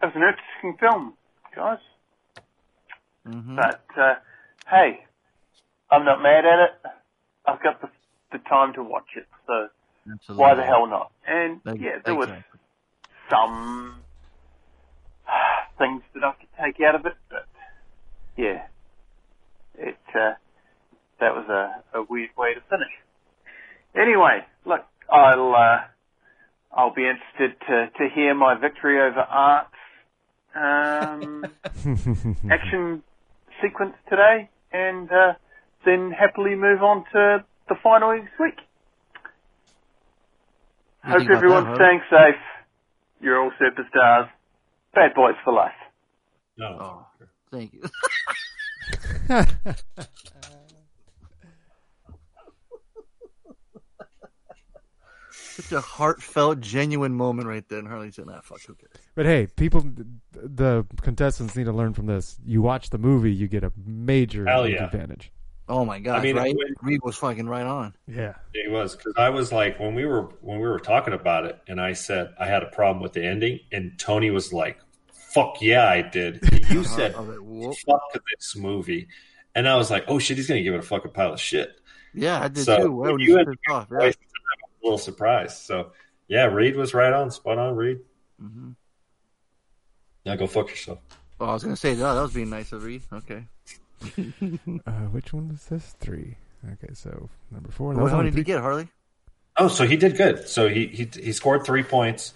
Speaker 12: that was an interesting film, guys.
Speaker 4: Mhm.
Speaker 12: But uh, hey, I'm not mad at it. I've got the, the time to watch it, so
Speaker 4: Absolutely.
Speaker 12: why the hell not? And
Speaker 4: Ex-
Speaker 12: yeah, there was some things that I could take out of it, but yeah, it uh, that was a, a weird way to finish. Anyway, look, I'll uh, I'll be interested to to hear my victory over Art's um, action sequence today, and uh, then happily move on to the final next week.
Speaker 4: You
Speaker 12: Hope
Speaker 4: think about
Speaker 12: everyone's
Speaker 4: that,
Speaker 12: staying safe. You're all superstars. Bad boys for life.
Speaker 5: No.
Speaker 4: Thank you. Such a heartfelt, genuine moment right there. And Harley said, "Ah, fuck, who cares?"
Speaker 6: But hey, people, the contestants need to learn from this. You watch the movie, you get a major
Speaker 5: Hell yeah.
Speaker 6: advantage.
Speaker 4: Oh my god!
Speaker 5: I mean,
Speaker 4: right?
Speaker 5: when-
Speaker 4: Reed was fucking right on.
Speaker 6: Yeah.
Speaker 5: It was because I was like when we were when we were talking about it, and I said I had a problem with the ending, and Tony was like, "Fuck yeah, I did." You said,
Speaker 4: I like,
Speaker 5: "Fuck this movie," and I was like, "Oh shit, he's gonna give it a fucking pile of shit."
Speaker 4: Yeah, I did
Speaker 5: So,
Speaker 4: too. When
Speaker 5: when
Speaker 4: you
Speaker 5: you
Speaker 4: said
Speaker 5: had
Speaker 4: off, yeah.
Speaker 5: Voice, I'm a little surprised. So yeah, Reed was right on, spot on, Reed.
Speaker 4: Mhm.
Speaker 5: Now go fuck yourself.
Speaker 4: Oh, I was gonna say that. That was being nice of Reed. Okay.
Speaker 6: Uh, which one is this? Three. Okay, so number four.
Speaker 4: Well, how
Speaker 6: only
Speaker 4: many did you
Speaker 6: three.
Speaker 4: get, Harley?
Speaker 5: Oh, so he did good. So he he he scored three points.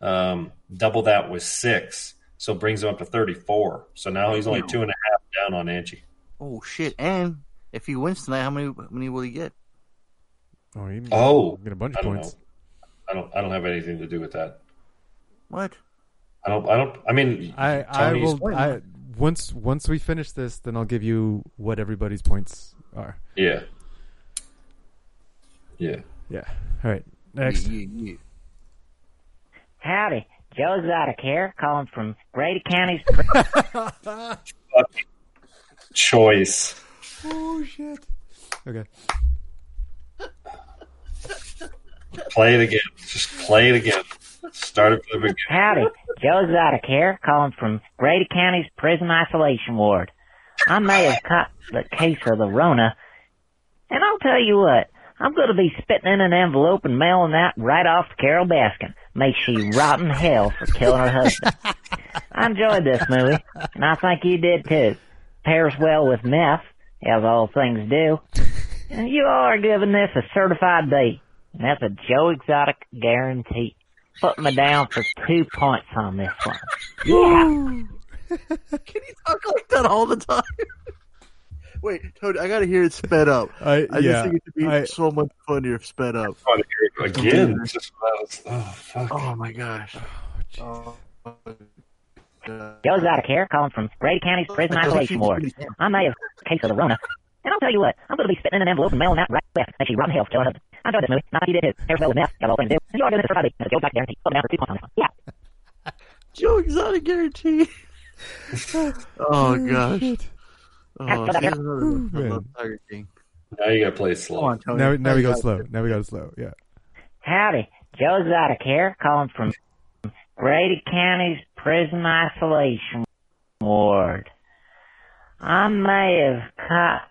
Speaker 5: Um, double that was six, so brings him up to thirty four. So now he's only two and a half down on Angie.
Speaker 4: Oh shit! And if he wins tonight, how many how many will he get?
Speaker 6: Oh, you
Speaker 5: Oh,
Speaker 6: get a bunch of
Speaker 5: don't
Speaker 6: points.
Speaker 5: know. I don't I don't have anything to do with that.
Speaker 4: What?
Speaker 5: I don't I don't I mean
Speaker 6: I I
Speaker 5: Tony's-
Speaker 6: will. I once once we finish this, then I'll give you what everybody's points are.
Speaker 5: Yeah. Yeah.
Speaker 6: Yeah. All right. Next.
Speaker 4: Yeah, yeah, yeah.
Speaker 13: Howdy, Joe Exotic here, calling from Grady County's.
Speaker 5: Choice.
Speaker 6: Oh shit. Okay.
Speaker 5: Play it again. Just play it again. Start it from the beginning.
Speaker 13: Howdy, Joe Exotic here, calling from Grady County's prison isolation ward. I may have caught the case of the Rona, and I'll tell you what, I'm going to be spitting in an envelope and mailing that right off to Carole Baskin. May she rot in hell for killing her husband. I enjoyed this movie, and I think you did too. Pairs well with meth, as all things do. And you are giving this a certified B. And that's a Joe Exotic guarantee. Put me down for two points on this one. Yeah.
Speaker 4: Can you talk like that all the time? Wait, Tony, I gotta hear it sped up.
Speaker 6: I,
Speaker 4: I
Speaker 6: yeah,
Speaker 4: just think it would be
Speaker 6: I-
Speaker 4: so much funnier if sped up.
Speaker 5: Oh, here it Again. Just- oh fuck.
Speaker 4: Oh my gosh.
Speaker 6: Oh,
Speaker 13: Joe Exotic here, calling from Grady County's prison isolation ward. I may have a case of the Rona. And I'll tell you what, I'm going to be spitting in an envelope and mailing that right back. And she rotten hell for killing her husband. I enjoyed this movie. Not like you did too. There's well with meth. Got all things to do. And you are doing this for Friday. That's a Joe Exotic guarantee. Put me down for two points on this one. Yeah.
Speaker 4: Joe Exotic guarantee. Oh, oh gosh. Oh,
Speaker 13: That's
Speaker 4: see,
Speaker 13: what I-
Speaker 4: another
Speaker 6: Ooh,
Speaker 4: I love
Speaker 6: man.
Speaker 4: Tiger King.
Speaker 5: Now you gotta play it slow.
Speaker 4: On, Tony.
Speaker 6: Now, now we go
Speaker 4: gotta-
Speaker 6: slow. Now we go slow. Yeah.
Speaker 13: Howdy, Joe Exotic here, calling from Grady County's prison isolation ward. I may have caught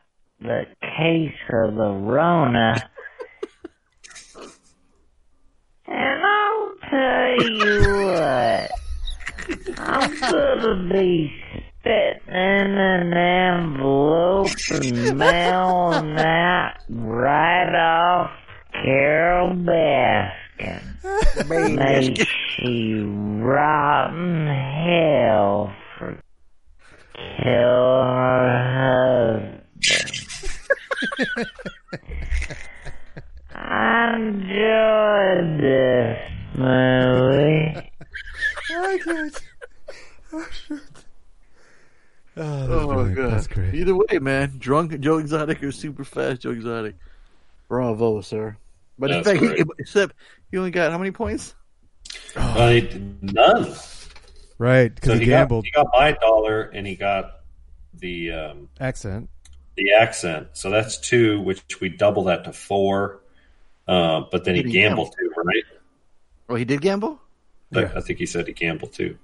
Speaker 13: the case of the Rona. And I'll tell you what, I'm gonna be spitting in an envelope and mailing that right off Carole Baskin. May she rot in hell for killing her husband. I enjoyed this movie.
Speaker 6: I can't. Oh shit. Oh, that's
Speaker 4: Oh
Speaker 6: brilliant.
Speaker 4: god.
Speaker 6: That's great.
Speaker 4: Either way, man. Drunk Joe Exotic or super fast Joe Exotic. Bravo, sir. But in fact, he, except he only got how many points?
Speaker 5: Uh, none.
Speaker 6: Right, because
Speaker 5: So
Speaker 6: he
Speaker 5: he got,
Speaker 6: gambled
Speaker 5: he got my dollar and he got the um,
Speaker 6: accent.
Speaker 5: The accent. So that's two, which we double that to four. Uh, but then he
Speaker 4: Did he
Speaker 5: gambled too, right?
Speaker 4: Oh, he did gamble.
Speaker 5: I- I think he said he gambled too.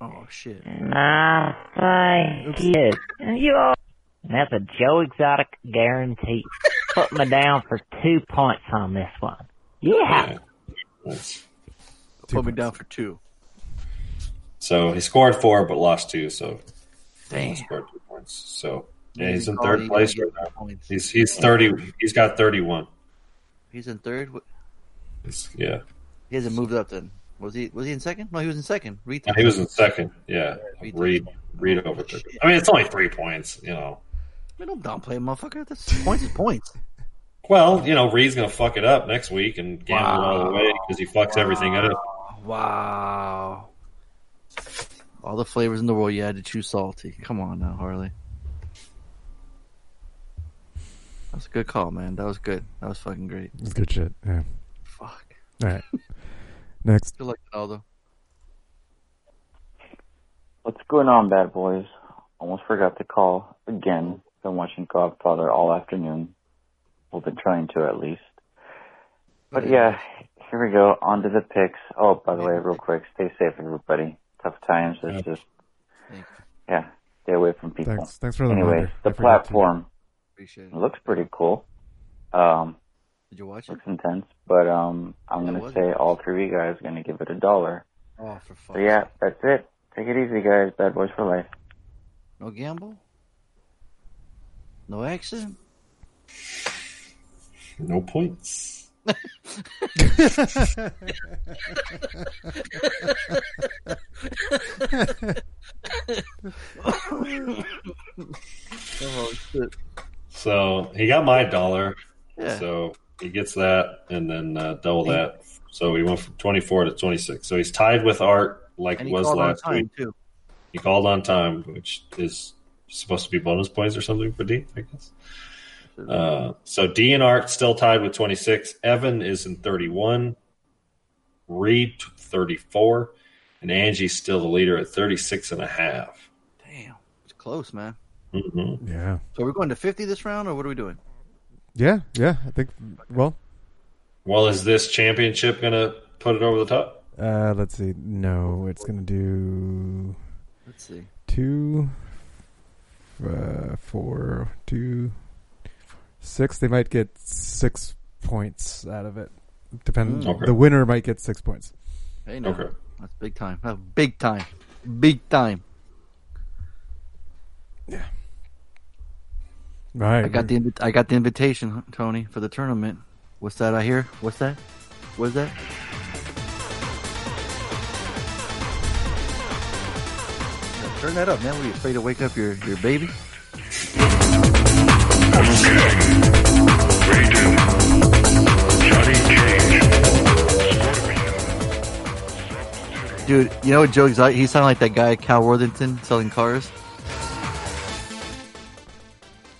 Speaker 4: Oh shit.
Speaker 13: Nah, I did. You all. That's a Joe Exotic guarantee. Put me down for two points on this one. Yeah.
Speaker 5: That's-
Speaker 4: Put me down for two.
Speaker 5: So he scored four, but lost two. So
Speaker 4: Damn.
Speaker 5: he scored two points. So yeah, he's in third place right now.
Speaker 4: points.
Speaker 5: He's he's thirty. He's got thirty-one.
Speaker 4: He's in third.
Speaker 5: He's, yeah,
Speaker 4: He hasn't moved up then. Was he? Was he in second? No, he was in second. Reed.
Speaker 5: he was in second. Yeah, Reed Reed over thirty. I mean, it's only three points. You know.
Speaker 4: Man, don't downplay, motherfucker. That's points is points.
Speaker 5: Well, you know, Reed's gonna fuck it up next week and gamble it all the way because he fucks everything up.
Speaker 4: Wow. All the flavors in the world, you had to choose salty. Come on now, Harley. That's a good call, man. That was good. That was fucking great.
Speaker 6: It's good shit. Yeah.
Speaker 4: Fuck.
Speaker 6: All right. Next.
Speaker 4: Good luck, Aldo.
Speaker 14: What's going on, bad boys? Almost forgot to call again. Been watching Godfather all afternoon. Well, been trying to at least. But yeah, here we go. On to the picks. Oh, by the way, real quick, stay safe, everybody. Tough times. It's just, yeah, stay away from people.
Speaker 6: Thanks. Thanks for the
Speaker 14: Anyways,
Speaker 6: reminder. I
Speaker 14: the
Speaker 6: forgot to.
Speaker 14: platform
Speaker 4: Appreciate it.
Speaker 14: looks pretty cool. Um,
Speaker 4: Did you watch it?
Speaker 14: looks intense, but um, I'm
Speaker 4: Yeah,
Speaker 14: gonna
Speaker 4: was
Speaker 14: say all three of you guys are gonna give it a dollar.
Speaker 4: Oh, for fuck.
Speaker 14: So yeah, that's it. Take it easy, guys. Bad boys for life.
Speaker 4: No gamble? No accident.
Speaker 5: No points.
Speaker 4: oh shit.
Speaker 5: So he got my dollar.
Speaker 4: Yeah.
Speaker 5: So he gets that and then uh, double that. So he went from 24 to 26. So he's tied with Art like
Speaker 4: And
Speaker 5: he
Speaker 4: he
Speaker 5: was last
Speaker 4: time
Speaker 5: week.
Speaker 4: too.
Speaker 5: He called on time, which is supposed to be bonus points or something for D, I guess. Uh, so D and Art still tied with 26. Evan is in 31. Reed 34. And Angie's still the leader at 36 and a half.
Speaker 4: Damn. It's close, man.
Speaker 5: Mm-hmm.
Speaker 6: Yeah.
Speaker 4: So we're going to 50 this round, or what are we doing?
Speaker 6: Yeah. Yeah. I think. Well,
Speaker 5: Well, is this championship going to put it over the top?
Speaker 6: uh, let's see. No, it's gonna do
Speaker 4: Let's see.
Speaker 6: two, uh, four, two, six. They might get six points out of it. Depend.
Speaker 4: Mm. Okay.
Speaker 6: The winner might get six points.
Speaker 4: Hey, now.
Speaker 5: Okay.
Speaker 4: That's big time. That's big time. Big time.
Speaker 6: All right.
Speaker 4: I got the I got the invitation, Tony, for the tournament. What's that I hear? What's that? What's that? Turn that up, man. Were you afraid to wake up your, your baby? Dude, you know what Joe Exotic? He sounded like that guy Cal Worthington selling cars.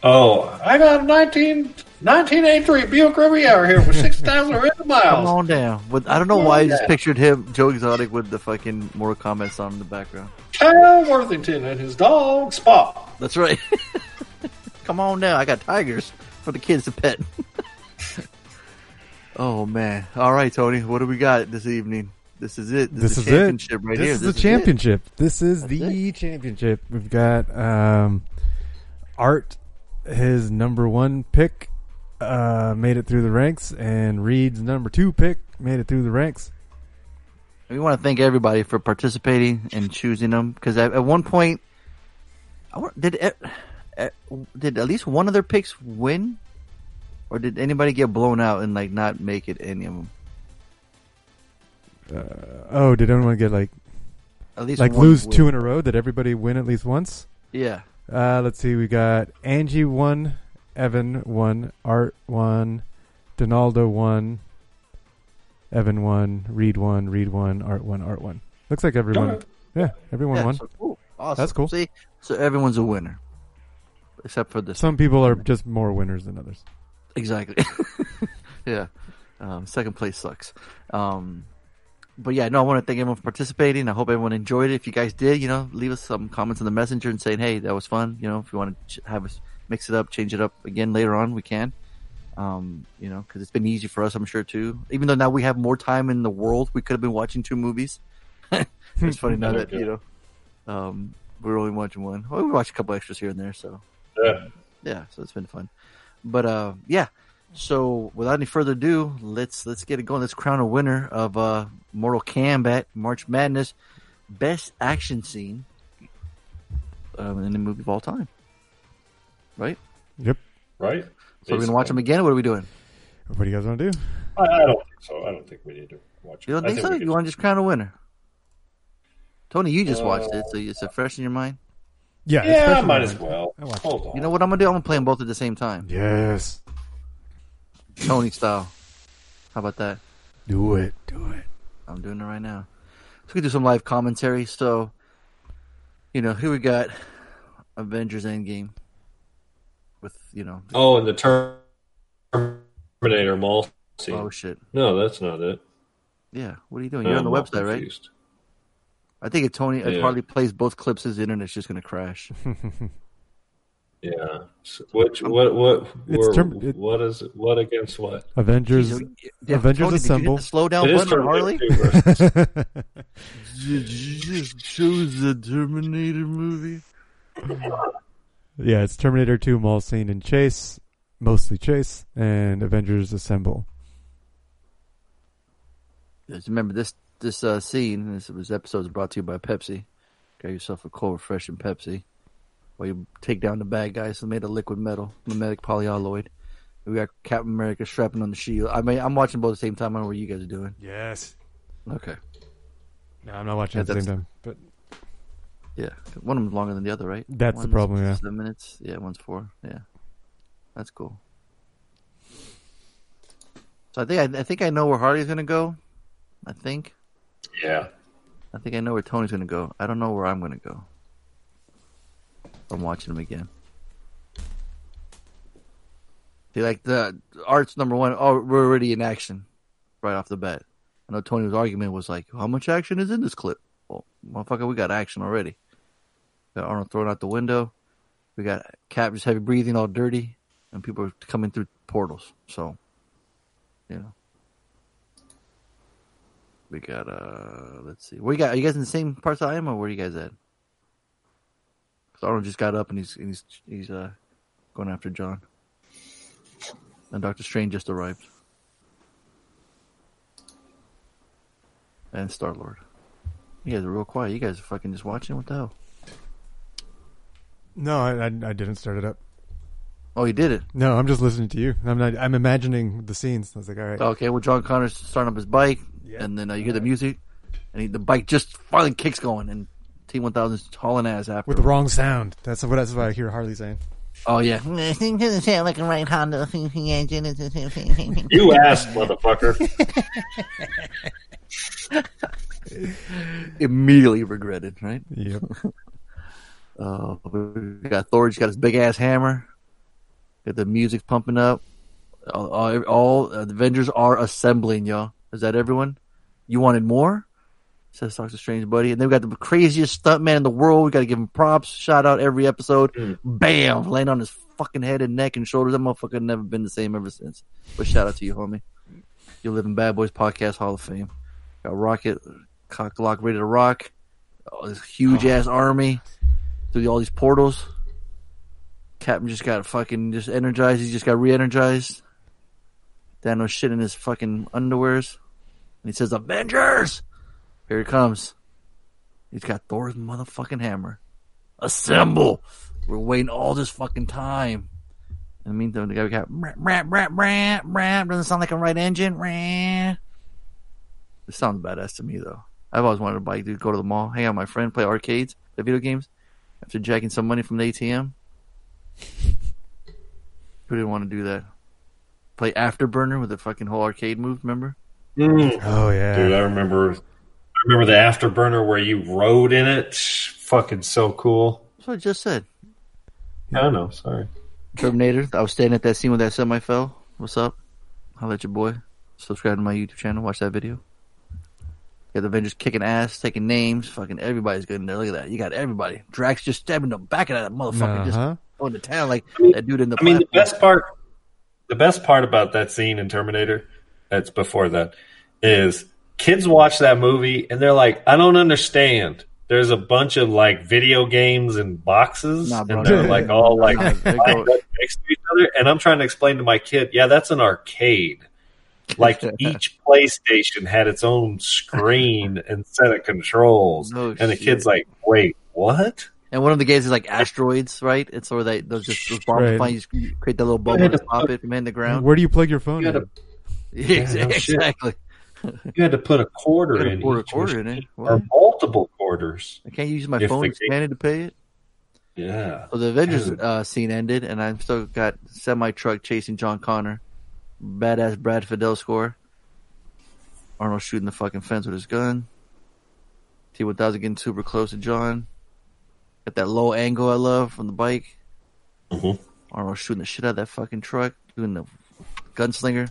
Speaker 5: Oh, I got a 19, 1983 Buick Riviera here with 6,000 written
Speaker 4: Come
Speaker 5: miles.
Speaker 4: on down. But I don't know why I just pictured him, Joe Exotic, with the fucking Mortal Kombat song in the background.
Speaker 5: Cal Worthington and his dog Spot.
Speaker 4: That's right. Come on down. I got tigers for the kids to pet. oh man. All right, Tony. What do we got this evening? This is it. This,
Speaker 6: This
Speaker 4: is
Speaker 6: is
Speaker 4: the
Speaker 6: it.
Speaker 4: championship right
Speaker 6: this
Speaker 4: here.
Speaker 6: is
Speaker 4: this
Speaker 6: the championship. This is the championship. We've got um, Art, his number one pick, uh, made it through the ranks, and Reed's number two pick made it through the ranks.
Speaker 4: We want to thank everybody for participating and choosing them because at, at one point, I did it, uh, did at least one of their picks win, or did anybody get blown out and like not make it any of them?
Speaker 6: Uh, oh, did anyone get like
Speaker 4: At least
Speaker 6: like lose
Speaker 4: win.
Speaker 6: two in a row? Did everybody win at least once?
Speaker 4: Yeah.
Speaker 6: Uh, let's see. We got Angie one, Evan one, Art one, Donaldo one, Evan one, Reed one, Reed one, Art one, Art one. Looks like everyone.
Speaker 4: Okay.
Speaker 6: Yeah, everyone
Speaker 4: Yeah,
Speaker 6: won.
Speaker 4: so cool. Awesome.
Speaker 6: That's cool.
Speaker 4: See, so everyone's a winner, except for this.
Speaker 6: Some people are just more winners than others.
Speaker 4: Exactly. yeah. Um, second place sucks. Um, but yeah, no, I want to thank everyone for participating. I hope everyone enjoyed it. If you guys did, you know, leave us some comments in the messenger and saying, hey, that was fun. You know, if you want to have us mix it up, change it up again later on, we can. Um, you know, because it's been easy for us, I'm sure too. Even though now we have more time in the world, we could have been watching two movies. it's funny now that you know, um, we're only watching one. Well, we watched a couple extras here and there, so
Speaker 5: Yeah.
Speaker 4: yeah, so it's been fun. But uh, yeah. So without any further ado, let's let's get it going. Let's crown a winner of uh, Mortal Kombat March Madness Best Action Scene um, in the movie of all time. Right?
Speaker 6: Yep.
Speaker 5: Right?
Speaker 4: So we're gonna watch them again. Or what are we doing?
Speaker 6: What do you guys want to do?
Speaker 5: I, I don't think so. I don't think we need to watch.
Speaker 4: You don't
Speaker 5: I
Speaker 4: think so? You want to just crown a winner? Tony, you just watched
Speaker 5: Uh,
Speaker 4: it, so it's it fresh in your mind.
Speaker 6: Yeah, it's
Speaker 5: Yeah, I might as well.
Speaker 6: I
Speaker 5: Hold on.
Speaker 4: You know what I'm gonna do? I'm gonna play them both at the same time,
Speaker 6: Yes.
Speaker 4: Tony style. How about that?
Speaker 6: Do it. Do it.
Speaker 4: I'm doing it right now. So we can do some live commentary. So, you know, here we got Avengers Endgame with you know.
Speaker 5: Oh, and the Terminator mall scene.
Speaker 4: Oh shit!
Speaker 5: No, that's not it.
Speaker 4: Yeah, what are you doing?
Speaker 5: No,
Speaker 4: You're on the
Speaker 5: I'm all
Speaker 4: website, right? I think if Tony if
Speaker 5: Yeah.
Speaker 4: Harley plays both clips, his internet's just gonna crash.
Speaker 5: Yeah. So which what what
Speaker 6: It's term- it-
Speaker 5: what is? What against what?
Speaker 6: Avengers.
Speaker 4: Yeah,
Speaker 6: Avengers
Speaker 4: Tony, did you hit
Speaker 6: assemble.
Speaker 4: the slow down
Speaker 5: It is
Speaker 4: button Harley.
Speaker 5: Terminator 2 versus-
Speaker 4: Did you just choose the Terminator movie?
Speaker 6: yeah, it's Terminator 2 mall scene and chase, mostly chase, and Avengers assemble.
Speaker 4: Just remember this this uh, scene. This, this episode is brought to you by Pepsi. Got yourself a cold, refreshing Pepsi. While you take down the bad guys who made of liquid metal, mimetic polyalloy. We got Captain America strapping on the shield. I mean, I'm watching both at the same time. I don't know what you guys are doing.
Speaker 6: Yes.
Speaker 4: Okay.
Speaker 6: No, I'm not watching
Speaker 4: Yeah,
Speaker 6: at the same time. But
Speaker 4: Yeah, one of them's longer than the other, right?
Speaker 6: That's the problem, yeah.
Speaker 4: Seven minutes. Yeah, one's four. Yeah, that's cool. So I think I, I think I know where Harley's gonna go. I think.
Speaker 5: Yeah.
Speaker 4: I think I know where Tony's gonna go. I don't know where I'm gonna go. I'm watching them again. See, like the art's number one. Oh, we're already in action, right off the bat. I know Tony's argument was like, "How much action is in this clip?" Well, motherfucker, we got action already. Got Arnold thrown out the window. We got Cap just heavy breathing, all dirty, and people are coming through portals. So, you know, we got uh, let's see, where you got? Are you guys in the same parts I am, or where are you guys at? Arnold just got up and he's and he's he's uh going after John, and Doctor Strange just arrived, and Star Lord. You guys are real quiet. You guys are fucking just watching. What the hell?
Speaker 6: no, I, I, I didn't start it up.
Speaker 4: Oh, you did it.
Speaker 6: No, I'm just listening to you. I'm not. I'm imagining the scenes. I was like, all right.
Speaker 4: Okay, well, John Connor's starting up his bike, and then uh, you hear the music, and he, the bike just finally kicks going, and T one thousand's hauling ass after.
Speaker 6: With the wrong sound. That's what. That's what I hear Harley saying.
Speaker 4: Oh yeah,
Speaker 15: doesn't sound like a right Honda engine.
Speaker 5: You asked, motherfucker.
Speaker 4: immediately regretted, right?
Speaker 6: Yep.
Speaker 4: uh, we got Thor. He's got his big ass hammer. Got the music pumping up. All, all, all uh, the Avengers are assembling, y'all. Is that everyone? You wanted more? Says Doctor Strange, buddy. And then we got the craziest stuntman in the world. We got to give him props. Shout out every episode. Hmm. Bam! Laying on his fucking head and neck and shoulders. That motherfucker never been the same ever since. But shout out to you, homie. You live in Bad Boys Podcast Hall of Fame. Got Rocket, cock lock, ready to rock. Oh, this huge ass oh. army through all these portals. Captain just got fucking just energized. He just got re-energized. Thanos shit in his fucking underwears. And he says, Avengers! Here he comes. He's got Thor's motherfucking hammer. Assemble! We're waiting all this fucking time. In the meantime, the guy we got rap, rap, rap, rap, rap. Doesn't sound like a right engine. Rap. It sounds badass to me though. I've always wanted a bike, dude. Go to the mall, hang out with my friend, play arcades, play video games. After jacking some money from the ATM, who didn't want to do that? Play Afterburner with the fucking whole arcade move. Remember? Mm.
Speaker 6: Oh yeah,
Speaker 5: Dude, I remember. I remember the afterburner where you rode in it. Fucking so cool.
Speaker 4: That's what I just said.
Speaker 5: I know. Sorry.
Speaker 4: Terminator. I was standing at that scene where that semi fell. What's up? I'll let your boy. Subscribe to my YouTube channel. Watch that video. Got the Avengers kicking ass, taking names. Fucking everybody's good in there. Look at that. You got everybody. Drax just stabbing the back of that motherfucker.
Speaker 6: Uh-huh.
Speaker 4: Just going to town like that dude in the.
Speaker 5: I mean, the best part. the best part about that scene in Terminator, that's before that, is kids watch that movie and they're like, I don't understand. There's a bunch of like video games and boxes,
Speaker 4: Nah,
Speaker 5: and they're like all like
Speaker 4: Nah, go-
Speaker 5: next to each other. And I'm trying to explain to my kid, yeah, that's an arcade. Like each PlayStation had its own screen and set of controls,
Speaker 4: No
Speaker 5: and the
Speaker 4: shit.
Speaker 5: kid's like, "Wait, what?"
Speaker 4: And one of the games is like asteroids, right? It's where they those just those bombs
Speaker 6: Right.
Speaker 4: fly, you create that little bubble and pop it from in the ground.
Speaker 6: Where do you plug your phone?
Speaker 5: You
Speaker 6: in?
Speaker 5: had
Speaker 4: Yeah,
Speaker 5: Yeah, no
Speaker 4: exactly.
Speaker 5: You had to put a quarter in
Speaker 4: a quarter in it.
Speaker 5: or multiple quarters.
Speaker 4: I can't use my phone expanded to pay it.
Speaker 5: Yeah.
Speaker 4: So the Avengers uh, scene ended, and I've still got semi truck chasing John Connor. Badass Brad Fiedel score. Arnold shooting the fucking fence with his gun. T one thousand getting super close to John. Got that low angle I love from the bike.
Speaker 5: Mhm.
Speaker 4: Arnold shooting the shit out of that fucking truck, doing the gunslinger,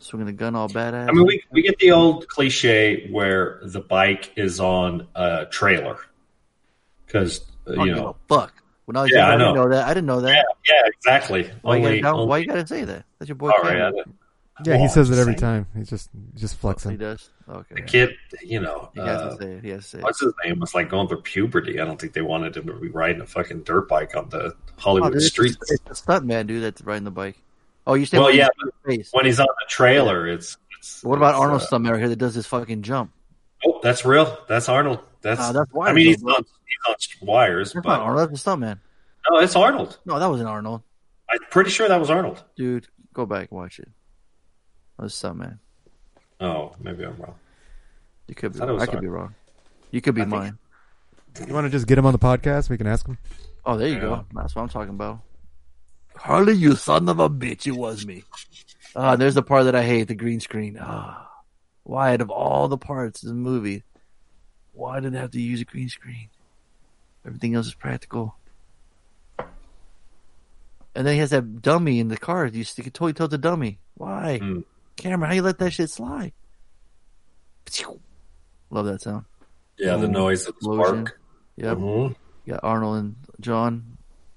Speaker 4: swinging the gun all badass.
Speaker 5: I mean, we we get the old cliche where the bike is on a trailer because
Speaker 4: I don't
Speaker 5: you know.
Speaker 4: fuck. When I was
Speaker 5: Yeah,
Speaker 4: young,
Speaker 5: I
Speaker 4: I, didn't
Speaker 5: know.
Speaker 4: know that. I didn't know that.
Speaker 5: Yeah, yeah, exactly.
Speaker 4: Why, you gotta
Speaker 5: only-
Speaker 4: why you gotta say that? That's your boy.
Speaker 5: All right,
Speaker 4: Cameron.
Speaker 6: Yeah, he says it every time. He's just just
Speaker 4: He does. Okay.
Speaker 5: The kid, you know,
Speaker 4: He has
Speaker 5: uh,
Speaker 4: to say it. He has to say it.
Speaker 5: what's his name was like going through puberty. I don't think they wanted him to be riding a fucking dirt bike on the
Speaker 4: Oh,
Speaker 5: Hollywood
Speaker 4: dude, it's,
Speaker 5: streets.
Speaker 4: a, it's a stunt man, dude, that's riding the bike. Oh, you saying
Speaker 5: Well, yeah,
Speaker 4: he's face.
Speaker 5: When he's on the trailer, it's, it's
Speaker 4: What about
Speaker 5: it's,
Speaker 4: Arnold
Speaker 5: uh,
Speaker 4: stunt here that does this fucking jump?
Speaker 5: Oh, that's real. That's Arnold. That's,
Speaker 4: Nah, that's
Speaker 5: I mean, he's
Speaker 4: though, bro.
Speaker 5: on he's on wires,
Speaker 4: That's
Speaker 5: but
Speaker 4: not Arnold. That's a stunt man.
Speaker 5: no, it's Arnold.
Speaker 4: No, that wasn't Arnold.
Speaker 5: I'm pretty sure that was Arnold.
Speaker 4: Dude, go back and watch it. That was stunt man.
Speaker 5: Oh, maybe I'm wrong.
Speaker 4: You could be.
Speaker 5: Thought it
Speaker 4: Wrong. I could be wrong. You could be
Speaker 5: I think-
Speaker 4: mine.
Speaker 6: You want to just get him on the podcast? We can ask him.
Speaker 4: Oh, there you
Speaker 5: Yeah.
Speaker 4: go. That's what I'm talking about. Harley, you son of a bitch! It was me. Ah, there's the part that I hate. The green screen. Ah, why out of all the parts of the movie, why did they have to use a green screen? Everything else is practical. And then he has that dummy in the car. You stick it totally told the dummy. Why?
Speaker 5: Hmm.
Speaker 4: Camera, how you let that shit slide? Love that sound.
Speaker 5: Yeah, the noise of the spark.
Speaker 4: Yep.
Speaker 5: Mhm.
Speaker 4: Got Arnold and John.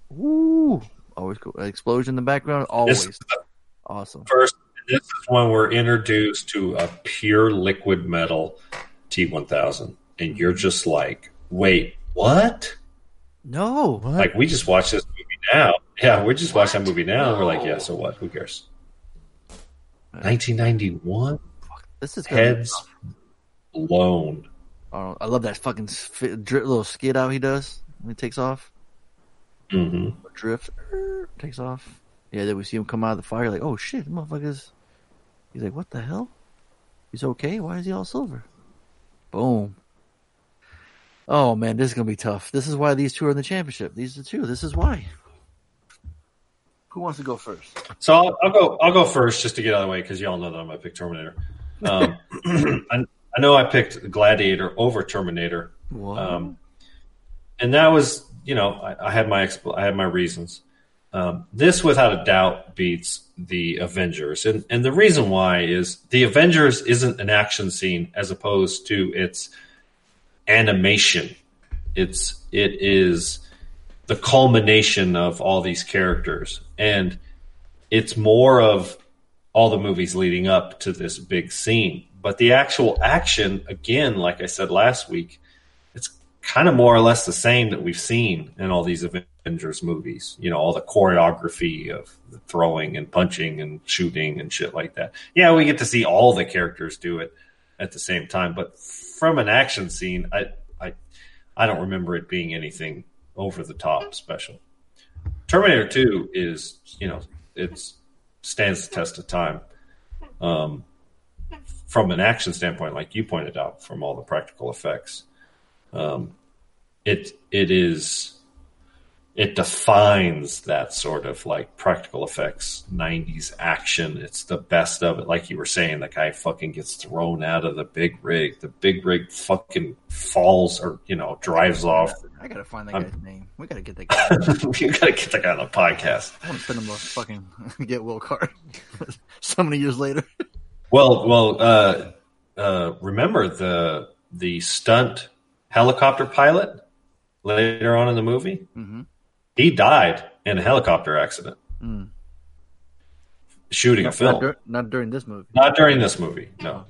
Speaker 4: Woo! Always cool. An explosion in the background. Always
Speaker 5: This is the
Speaker 4: awesome.
Speaker 5: first. This is when we're introduced to a pure liquid metal T1000, and you're just like, "Wait, what?"
Speaker 4: No,
Speaker 5: Like we just watched this movie now. Yeah, we just watched that movie now, and we're like, "Yeah, so what? Who cares?" 1991
Speaker 4: this is gonna be
Speaker 5: heads blown.
Speaker 4: Arnold. I love that fucking little skid out he does when he takes off.
Speaker 5: Hmm
Speaker 4: Drift er, takes off. Yeah, then we see him come out of the fire. Like, oh shit, motherfuckers. He's like, what the hell? He's okay. Why is he all silver? Boom. Oh man, this is gonna be tough. This is why these two are in the championship. These are two. This is why. Who wants to go first?
Speaker 5: So I'll, I'll go. I'll go first just to get out of the way because y'all know that I'm gonna pick Terminator. Um, I, I know I picked Gladiator over Terminator,
Speaker 4: What?
Speaker 5: um, and that was you know I, I had my expl- I had my reasons. Um, this without a doubt beats the Avengers, and and the reason why is the Avengers isn't an action scene as opposed to its animation. It's it is the culmination of all these characters and it's more of all the movies leading up to this big scene but the actual action again like i said last week kind of more or less the same that we've seen in all these avengers movies you know all the choreography of the throwing and punching and shooting and shit like that yeah we get to see all the characters do it at the same time but from an action scene i i i don't remember it being anything over the top special. Terminator 2 is, you know, it's stands the test of time. Um, from an action standpoint, like you pointed out, from all the practical effects, um, it it is it defines that sort of like practical effects 90s action it's the best of it like you were saying the guy fucking gets thrown out of the big rig the big rig fucking falls or you know drives off
Speaker 4: I gotta find that
Speaker 5: I'm-
Speaker 4: guy's name. We gotta get that guy.
Speaker 5: you gotta get the guy on the podcast
Speaker 4: I want to send him a fucking get Will card. so many years later.
Speaker 5: Well, well, uh, uh, remember the the stunt helicopter pilot later on in the movie?
Speaker 4: Mm-hmm.
Speaker 5: He died in a helicopter accident.
Speaker 4: Mm.
Speaker 5: shooting a
Speaker 4: Not,
Speaker 5: film.
Speaker 4: dur- not during this movie.
Speaker 5: Not during this movie. No,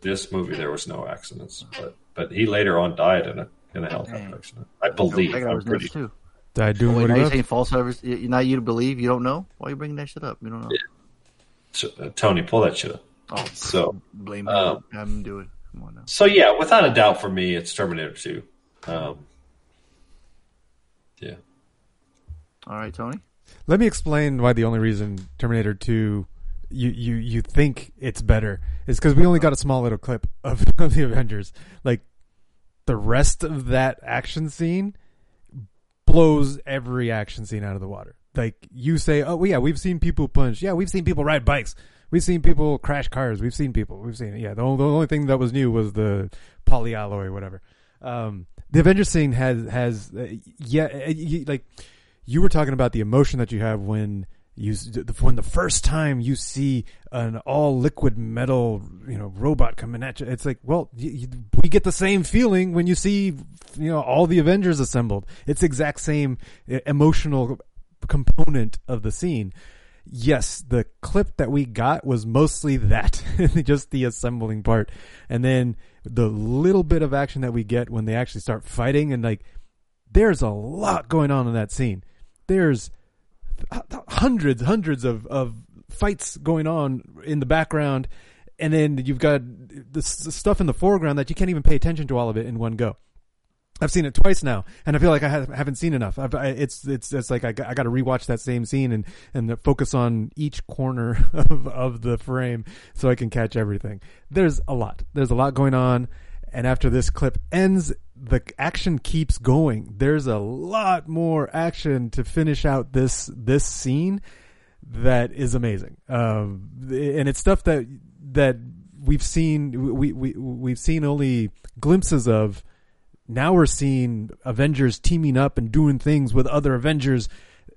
Speaker 5: this movie there was no accidents, but but he later on died in a in a helicopter accident. I believe. I'm
Speaker 4: was
Speaker 5: pretty.
Speaker 4: too.
Speaker 6: Died doing
Speaker 4: Oh, wait,
Speaker 6: what
Speaker 4: now you're saying false evidence. Not you to believe. You don't know. Why are you bringing that shit up? You don't know.
Speaker 5: So, uh, Tony, pull that shit up.
Speaker 4: Oh,
Speaker 5: So
Speaker 4: blame me.
Speaker 5: um,
Speaker 4: Have him do it. Come on now.
Speaker 5: so yeah, without a doubt, for me, it's Terminator Two. Um, yeah.
Speaker 4: All right, Tony.
Speaker 6: Let me explain why the only reason Terminator 2 you you you think it's better is because we only got a small little clip of, of the Avengers. Like the rest of that action scene blows every action scene out of the water. Like you say, oh yeah, we've seen people punch. Yeah, we've seen people ride bikes. We've seen people crash cars. We've seen people. We've seen it. Yeah, the only, the only thing that was new was the polyalloy, whatever. Um, the Avengers scene has has uh, yeah, uh, like you were talking about the emotion that you have when you the- when the first time you see an all liquid metal you know robot coming at you it's like well you, you, we get the same feeling when you see you know all the avengers assembled it's exact same uh, emotional component of the scene yes the clip that we got was mostly that just the assembling part. And then the little bit of action that we get when they actually start fighting and like there's a lot going on in that scene. There's hundreds, hundreds of, of fights going on in the background, and then you've got this stuff in the foreground that you can't even pay attention to all of it in one go. I've seen it twice now, and I feel like I ha- haven't seen enough. I, it's it's it's like I, I got to rewatch that same scene and and focus on each corner of of the frame so I can catch everything. There's a lot. There's a lot going on, and after this clip ends, the action keeps going. There's a lot more action to finish out this this scene that is amazing. Um, and it's stuff that that we've seen we we we've seen only glimpses of. Now we're seeing Avengers teaming up and doing things with other Avengers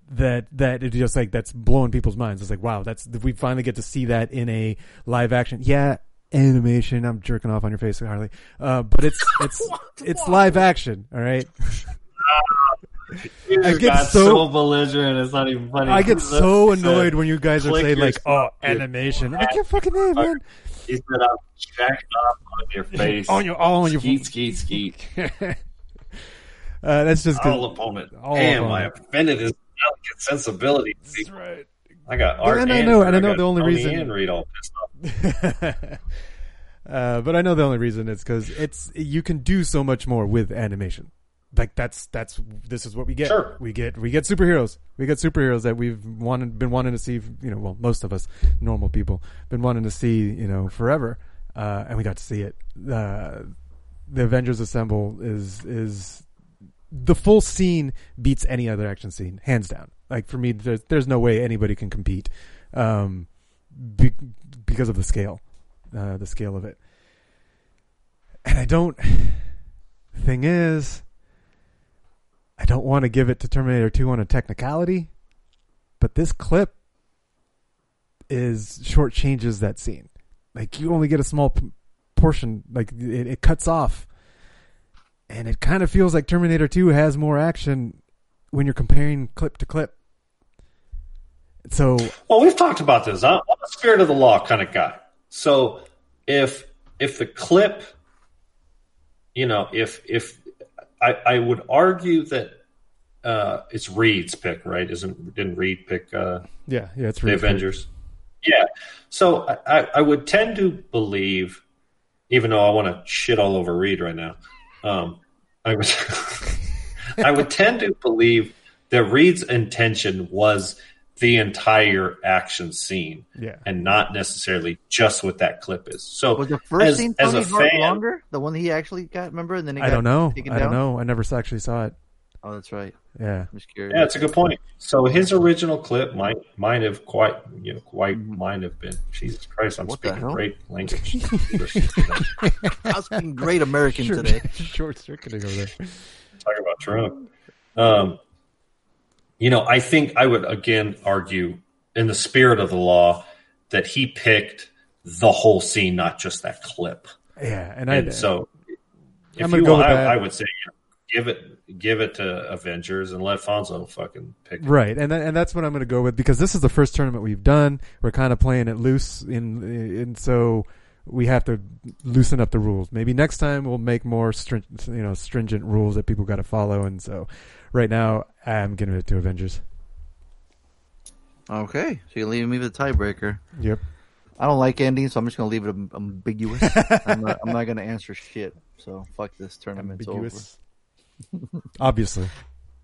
Speaker 6: that that it just like that's blowing people's minds. It's like wow, that's we finally get to see that in a live action. Yeah, animation. I'm jerking off on your face, Harley. Uh, but it's it's it's live action. All right. I get so-
Speaker 5: so, belligeant. It's not even funny.
Speaker 6: I get so annoyed when you guys are
Speaker 5: "Click
Speaker 6: saying like, "Oh, animation." I can't fucking name, man."
Speaker 5: He said, "I'm jacking off on your face,
Speaker 6: On your- all on your-
Speaker 5: skeet, skeet, skeet."
Speaker 6: Uh, that's just 'cause-
Speaker 5: all opponent.
Speaker 6: all
Speaker 5: Damn, I offended his delicate sensibility. That's
Speaker 6: right.
Speaker 5: I got art.
Speaker 6: And I know- and I know the only
Speaker 5: Tony
Speaker 6: reason-
Speaker 5: and Reed all pissed off.
Speaker 6: uh, but I know the only reason is because it's you can do so much more with animation. Like that's that's this is what we get.
Speaker 5: Sure.
Speaker 6: We get we get superheroes. We get superheroes that we've wanted been wanting to see. You know, well, most of us normal people been wanting to see. You know, forever, uh, and we got to see it. Uh, the Avengers Assemble is is the full scene beats any other action scene, hands down. Like for me, there's there's no way anybody can compete, um, be, because of the scale, uh, the scale of it. And I don't. Thing is, I don't want to give it to Terminator Two on a technicality, but this clip is short changes that scene. Like you only get a small p- portion. Like it, it cuts off and it kind of feels like Terminator 2 has more action when you're comparing clip to clip. So,
Speaker 5: Well, we've talked about this. I'm, I'm a spirit of the law kind of guy. So if if the clip, you know, if if I, I would argue that uh, it's Reed's pick, right? Isn't didn't Reed pick uh,
Speaker 6: yeah, yeah, it's
Speaker 5: the
Speaker 6: Reed's pick.
Speaker 5: Avengers? Yeah. So I, I, I would tend to believe, even though I want to shit all over Reed right now, um, I would I would tend to believe that Reed's intention was the entire action scene,
Speaker 6: Yeah.
Speaker 5: and not necessarily just what that clip is. So
Speaker 4: Was the first
Speaker 5: as,
Speaker 4: scene
Speaker 5: as
Speaker 4: Tony
Speaker 5: a fan,
Speaker 4: longer? The one he actually got, remember? And then it
Speaker 6: I
Speaker 4: got
Speaker 6: don't know.
Speaker 4: taken
Speaker 6: I don't
Speaker 4: down?
Speaker 6: know. I never actually saw it.
Speaker 4: Oh, that's right.
Speaker 6: Yeah.
Speaker 4: I'm just curious.
Speaker 5: Yeah, it's a good point. So his original clip might might have quite you know quite might have been Jesus Christ. I'm
Speaker 4: What
Speaker 5: speaking great language.
Speaker 4: I was speaking great American
Speaker 6: Short-
Speaker 4: today.
Speaker 6: Short circuiting over there.
Speaker 5: Talk about Trump. Um, you know, I think I would again argue in the spirit of the law that he picked the whole scene, not just that clip.
Speaker 6: Yeah, and,
Speaker 5: And,
Speaker 6: I
Speaker 5: so, if
Speaker 6: I'm
Speaker 5: you
Speaker 6: go
Speaker 5: I. I would say give it give it to Avengers and let Fonzo fucking pick.
Speaker 6: Right, and that, and that's what I'm going to go with because this is the first tournament we've done. We're kind of playing it loose, in and so we have to loosen up the rules. Maybe next time we'll make more stringent, you know, stringent rules that people got to follow. And so, right now I'm giving it to Avengers.
Speaker 4: Okay, so you're leaving me with a tiebreaker.
Speaker 6: Yep.
Speaker 4: I don't like endings, so I'm just gonna leave it ambiguous. I'm not, I'm not gonna answer shit. So fuck this tournament.
Speaker 6: Ambiguous. Obviously.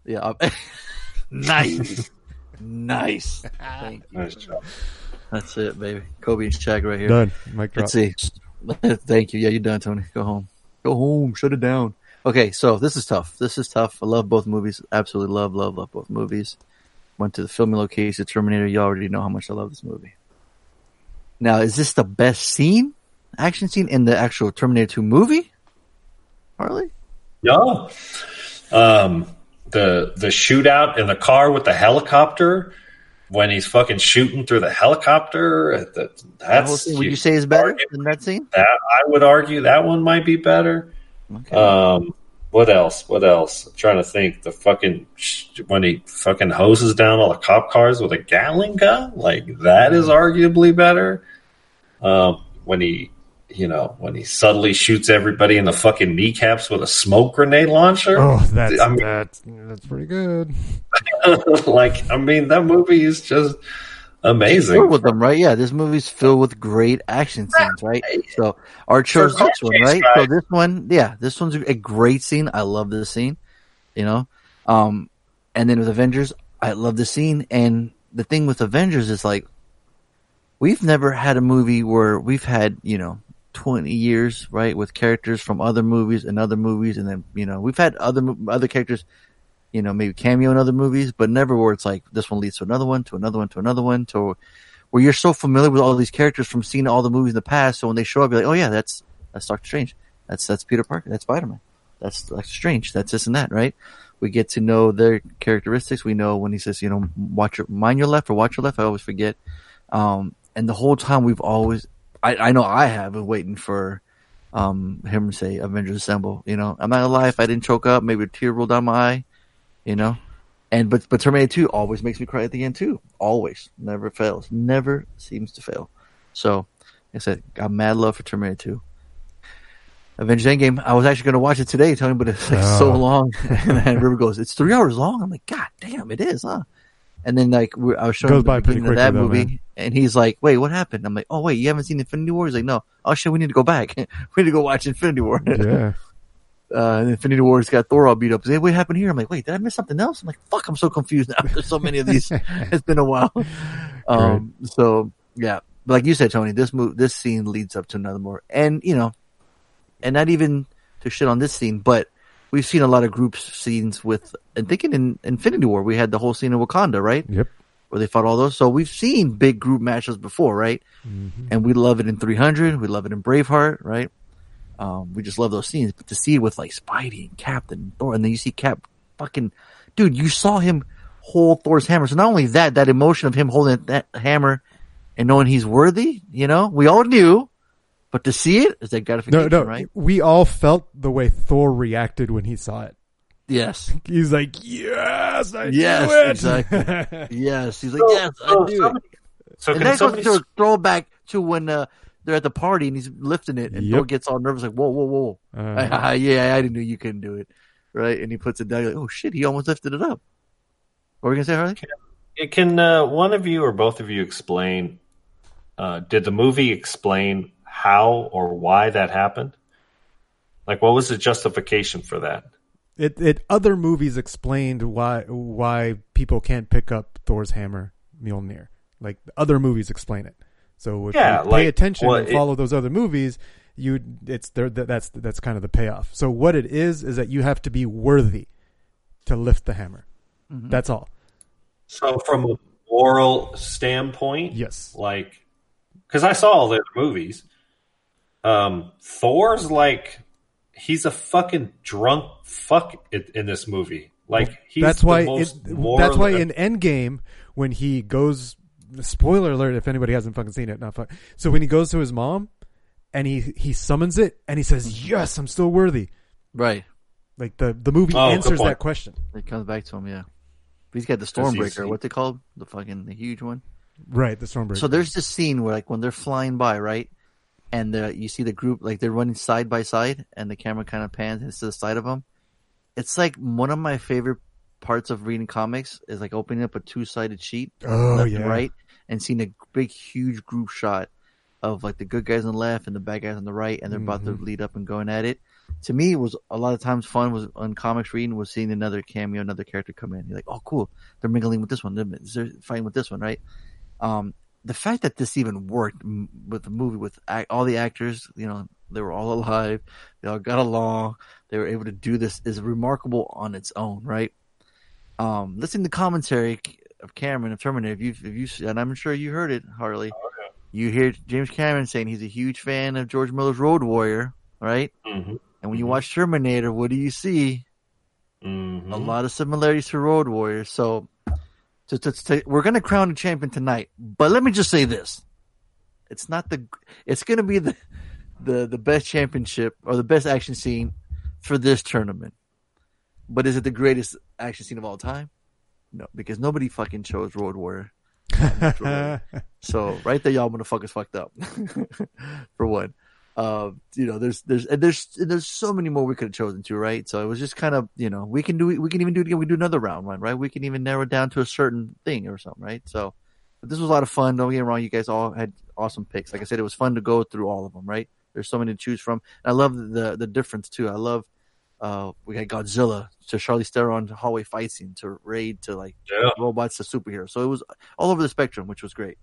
Speaker 4: Yeah. I'm- nice. nice. Thank you.
Speaker 5: Nice job.
Speaker 4: That's it, baby. Kobe and Shaq right here.
Speaker 6: Done. Mic drop.
Speaker 4: Let's see. Thank you. Yeah, you're done, Tony. Go home. Go home. Shut it down. Okay, so this is tough. This is tough. I love both movies. Absolutely love, love, love both movies. Went to the filming location, Terminator. You already know how much I love this movie. Now, is this the best scene, action scene in the actual Terminator 2 movie? Harley?
Speaker 5: Yeah. Um, the the shootout in the car with the helicopter when he's fucking shooting through the helicopter. That,
Speaker 4: That
Speaker 5: that's
Speaker 4: scene, would you say is better than that scene?
Speaker 5: that I would argue that one might be better. Um, what else? What else? I'm trying to think. The fucking when he fucking hoses down all the cop cars with a Gatling gun, like that is arguably better. Um, when he, you know, when he subtly shoots everybody in the fucking kneecaps with a smoke grenade launcher.
Speaker 6: Oh, that's
Speaker 5: I mean,
Speaker 6: that's that's pretty good.
Speaker 5: like I mean, that movie is just amazing.
Speaker 4: With them, right? Yeah, this movie's filled with great action scenes, right? So Art chose this one, right? So this one, yeah, this one's a great scene. I love this scene, you know. Um, and then with Avengers, I love the scene. And the thing with Avengers is like, we've never had a movie where we've had, you know, 20 years, right, with characters from other movies and other movies, and then you know we've had other other characters, you know, maybe cameo in other movies, but never where it's like this one leads to another one, to another one, to another one, to where you're so familiar with all these characters from seeing all the movies in the past. So when they show up, you're like, oh yeah, that's that's Doctor Strange, that's that's Peter Parker, that's Spider Man, that's Doctor Strange, that's this and that, right? We get to know their characteristics. We know when he says, you know, watch your mind your left or watch your left. I always forget. Um, and the whole time we've always, I, I know I have been waiting for, um, him to say Avengers Assemble. You know, I'm not. If I didn't choke up, maybe a tear rolled down my eye. You know, and but but Terminator 2 always makes me cry at the end too. Always, never fails, never seems to fail. So, like I said, got mad love for Terminator 2. Avengers Endgame. I was actually going to watch it today, Tony, but it's like so
Speaker 6: Oh.
Speaker 4: long. and then River goes, "It's three hours long." I'm like, "God damn, it is, huh?" And then like I was showing him the beginning of that
Speaker 6: though,
Speaker 4: movie,
Speaker 6: man.
Speaker 4: and he's like, "Wait, what happened?" I'm like, "Oh wait, you haven't seen Infinity War?" He's like, "No." Oh shit, we need to go back. we need to go watch Infinity War.
Speaker 6: Yeah.
Speaker 4: Uh, Infinity War's got Thor all beat up. Like, what happened here? I'm like, wait, did I miss something else? I'm like, fuck, I'm so confused now. There's so many of these. it's been a while. Um, so yeah, but like you said, Tony, this move, this scene leads up to another more, and you know, and not even to shit on this scene, but we've seen a lot of group scenes with, and thinking in Infinity War, we had the whole scene in Wakanda, right?
Speaker 6: Yep.
Speaker 4: Where they fought all those. So we've seen big group matches before, right? And we love it in 300. We love it in Braveheart, right? Um, we just love those scenes. But to see it with like Spidey and Captain and Thor, and then you see Cap fucking, dude, you saw him hold Thor's hammer. So not only that, that emotion of him holding that hammer and knowing he's worthy, you know, we all knew, but to see it is that
Speaker 6: No,
Speaker 4: gratification,
Speaker 6: no.
Speaker 4: right?
Speaker 6: We all felt the way Thor reacted when he saw it.
Speaker 4: Yes.
Speaker 6: He's like, yes, I
Speaker 4: Yes,
Speaker 6: knew it.
Speaker 4: exactly. yes, he's like,
Speaker 5: So-
Speaker 4: yes, I
Speaker 5: so
Speaker 4: do it.
Speaker 5: somebody- so
Speaker 4: and
Speaker 5: can
Speaker 4: that goes
Speaker 5: somebody
Speaker 4: to a
Speaker 5: s-
Speaker 4: throwback to when uh, they're at the party and he's lifting it, and
Speaker 6: Yep.
Speaker 4: Thor gets all nervous, like, "Whoa, whoa, whoa!
Speaker 6: Uh-huh.
Speaker 4: yeah, I didn't know you couldn't do it." Right? And he puts it down. Like, "Oh shit! He almost lifted it up." What were you gonna say, Harley?
Speaker 5: It Can uh, one of you or both of you explain? Uh, did the movie explain how or why that happened? Like, what was the justification for that?
Speaker 6: It it other movies explained why why people can't pick up Thor's hammer Mjolnir. Like other movies explain it. So if
Speaker 5: Yeah,
Speaker 6: you pay
Speaker 5: like,
Speaker 6: attention
Speaker 5: well,
Speaker 6: and
Speaker 5: it-
Speaker 6: follow those other movies, you it's there. That's that's kind of the payoff. So what it is is that you have to be worthy to lift the hammer.
Speaker 4: Mm-hmm.
Speaker 6: That's all.
Speaker 5: So, from a moral standpoint,
Speaker 6: Yes.
Speaker 5: like because I saw all the other movies. Um, Thor's like he's a fucking drunk fuck in, in this movie. Like he's
Speaker 6: that's
Speaker 5: the
Speaker 6: why
Speaker 5: most
Speaker 6: it,
Speaker 5: moral-
Speaker 6: that's why in Endgame when he goes spoiler alert if anybody hasn't fucking seen it not fuck, so when he goes to his mom and he he summons it and he says yes I'm still worthy
Speaker 4: Right.
Speaker 6: Like the the movie
Speaker 5: Oh,
Speaker 6: answers that question.
Speaker 4: It comes back to him, yeah. He's got the Stormbreaker. What they called the fucking the huge one.
Speaker 6: Right, the Stormbreaker.
Speaker 4: So there's this scene where like when they're flying by, right, and the, you see the group like they're running side by side, and the camera kind of pans and it's to the side of them. It's like one of my favorite parts of reading comics is like opening up a two sided sheet,
Speaker 6: Oh,
Speaker 4: left
Speaker 6: yeah.
Speaker 4: and right, and seeing a big huge group shot of like the good guys on the left and the bad guys on the right, and they're about to
Speaker 6: Mhm.
Speaker 4: lead up and going at it. To me, it was a lot of times fun was on comics reading was seeing another cameo, another character come in. You're like, oh, cool, they're mingling with this one, they're fighting with this one, right? Um, the fact that this even worked m- with the movie with all the actors, you know, they were all alive, they all got along, they were able to do this is remarkable on its own, right? Um, listening to the commentary of Cameron of Terminator, if you, if you, and I'm sure you heard it, Harley, you hear James Cameron saying he's a huge fan of George Miller's Road Warrior, right?
Speaker 5: Mhm.
Speaker 4: And when you watch Terminator, what do you see?
Speaker 5: Mm-hmm.
Speaker 4: A lot of similarities to Road Warrior. So, to, to, to, we're going to crown a champion tonight. But let me just say this: it's not the. It's going to be the, the the best championship or the best action scene for this tournament. But is it the greatest action scene of all time? No, because nobody fucking chose Road Warrior. So right there, y'all motherfuckers fucked up. For one, uh, you know, there's there's and there's and there's so many more we could have chosen to, right? So it was just kind of you know we can do we can even do it again. We can do another round one, right? We can even narrow it down to a certain thing or something, right? So, but this was a lot of fun. Don't get me wrong, you guys all had awesome picks. Like I said, it was fun to go through all of them, right? There's so many to choose from. And I love the the difference too. I love. Uh, we had Godzilla to Charlie Theron to hallway fight scene to Raid to like
Speaker 5: Yeah.
Speaker 4: robots to superheroes. So it was all over the spectrum, which was great.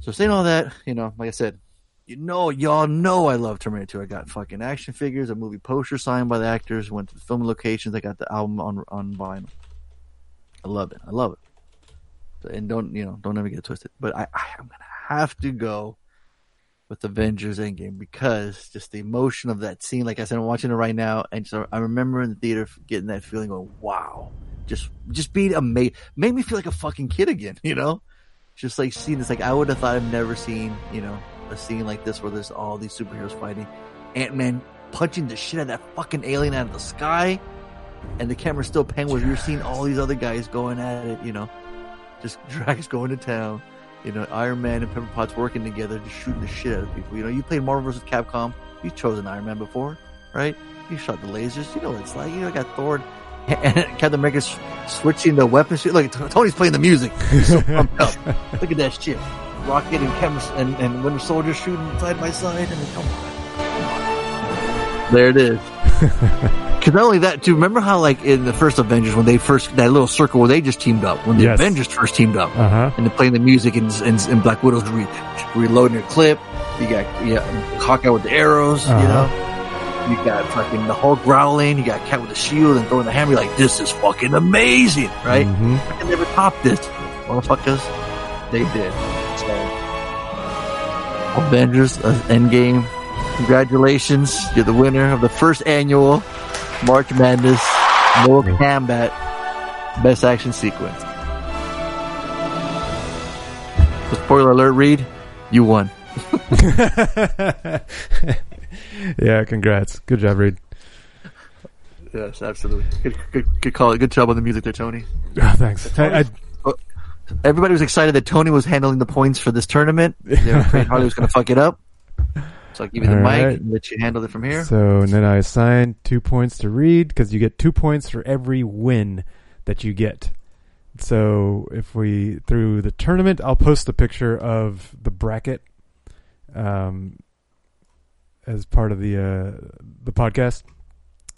Speaker 4: So saying all that, you know, like I said, you know, y'all know I love Terminator 2. I got fucking action figures, a movie poster signed by the actors, went to the film locations. I got the album on on vinyl. I love it. I love it. And don't you know? Don't ever get twisted. But I, I am gonna have to go with Avengers Endgame because just the emotion of that scene. Like I said, I'm watching it right now, and so I remember in the theater getting that feeling of wow, just just being amazed, made me feel like a fucking kid again. You know, just like seeing this. Like I would have thought I've never seen you know a scene like this where there's all these superheroes fighting, Ant Man punching the shit out of that fucking alien out of the sky, and the camera's still panning where you're seeing all these other guys going at it. You know, just Drax going to town. You know, Iron Man and Pepper Potts working together, just shooting the shit out of people. You know, you played Marvel vs. Capcom. You've chosen Iron Man before, right? You shot the lasers. You know what it's like. You know, I got Thor and Captain America switching the weapons. Look, Tony's playing the music. So. Look at that shit. Rocket and Chem and, and Winter Soldier shooting side by side. I mean, come on. There it is. Because not only that, too, remember how like in the first Avengers when they first that little circle where they just teamed up when the
Speaker 6: Yes.
Speaker 4: Avengers first teamed up
Speaker 6: Uh-huh.
Speaker 4: and they're playing the music and, and, and Black Widow's re- reloading her clip. You got yeah, Hawkeye with the arrows. You
Speaker 6: Uh-huh.
Speaker 4: know, you got fucking the Hulk growling. You got Cat with the shield and throwing the hammer. You're like this is fucking amazing, right?
Speaker 6: Mhm.
Speaker 4: I can never top this, motherfuckers. They did. So, Avengers uh, Endgame. Congratulations, you're the winner of the first annual March Madness Mortal Kombat Best Action Sequence. So spoiler alert, Reed, you won.
Speaker 6: yeah, congrats. Good job, Reed.
Speaker 4: Yes, absolutely. Good, good, good call. Good job on the music there, Tony.
Speaker 6: Ah, thanks. I, I,
Speaker 4: Everybody was excited that Tony was handling the points for this tournament. They were afraid Harley was going to fuck it up. So I'll give you the
Speaker 6: All
Speaker 4: mic
Speaker 6: right.
Speaker 4: and let you handle it from here.
Speaker 6: So and then I assign two points to Reed because you get two points for every win that you get. So if we through the tournament, I'll post a picture of the bracket um, as part of the uh, the podcast.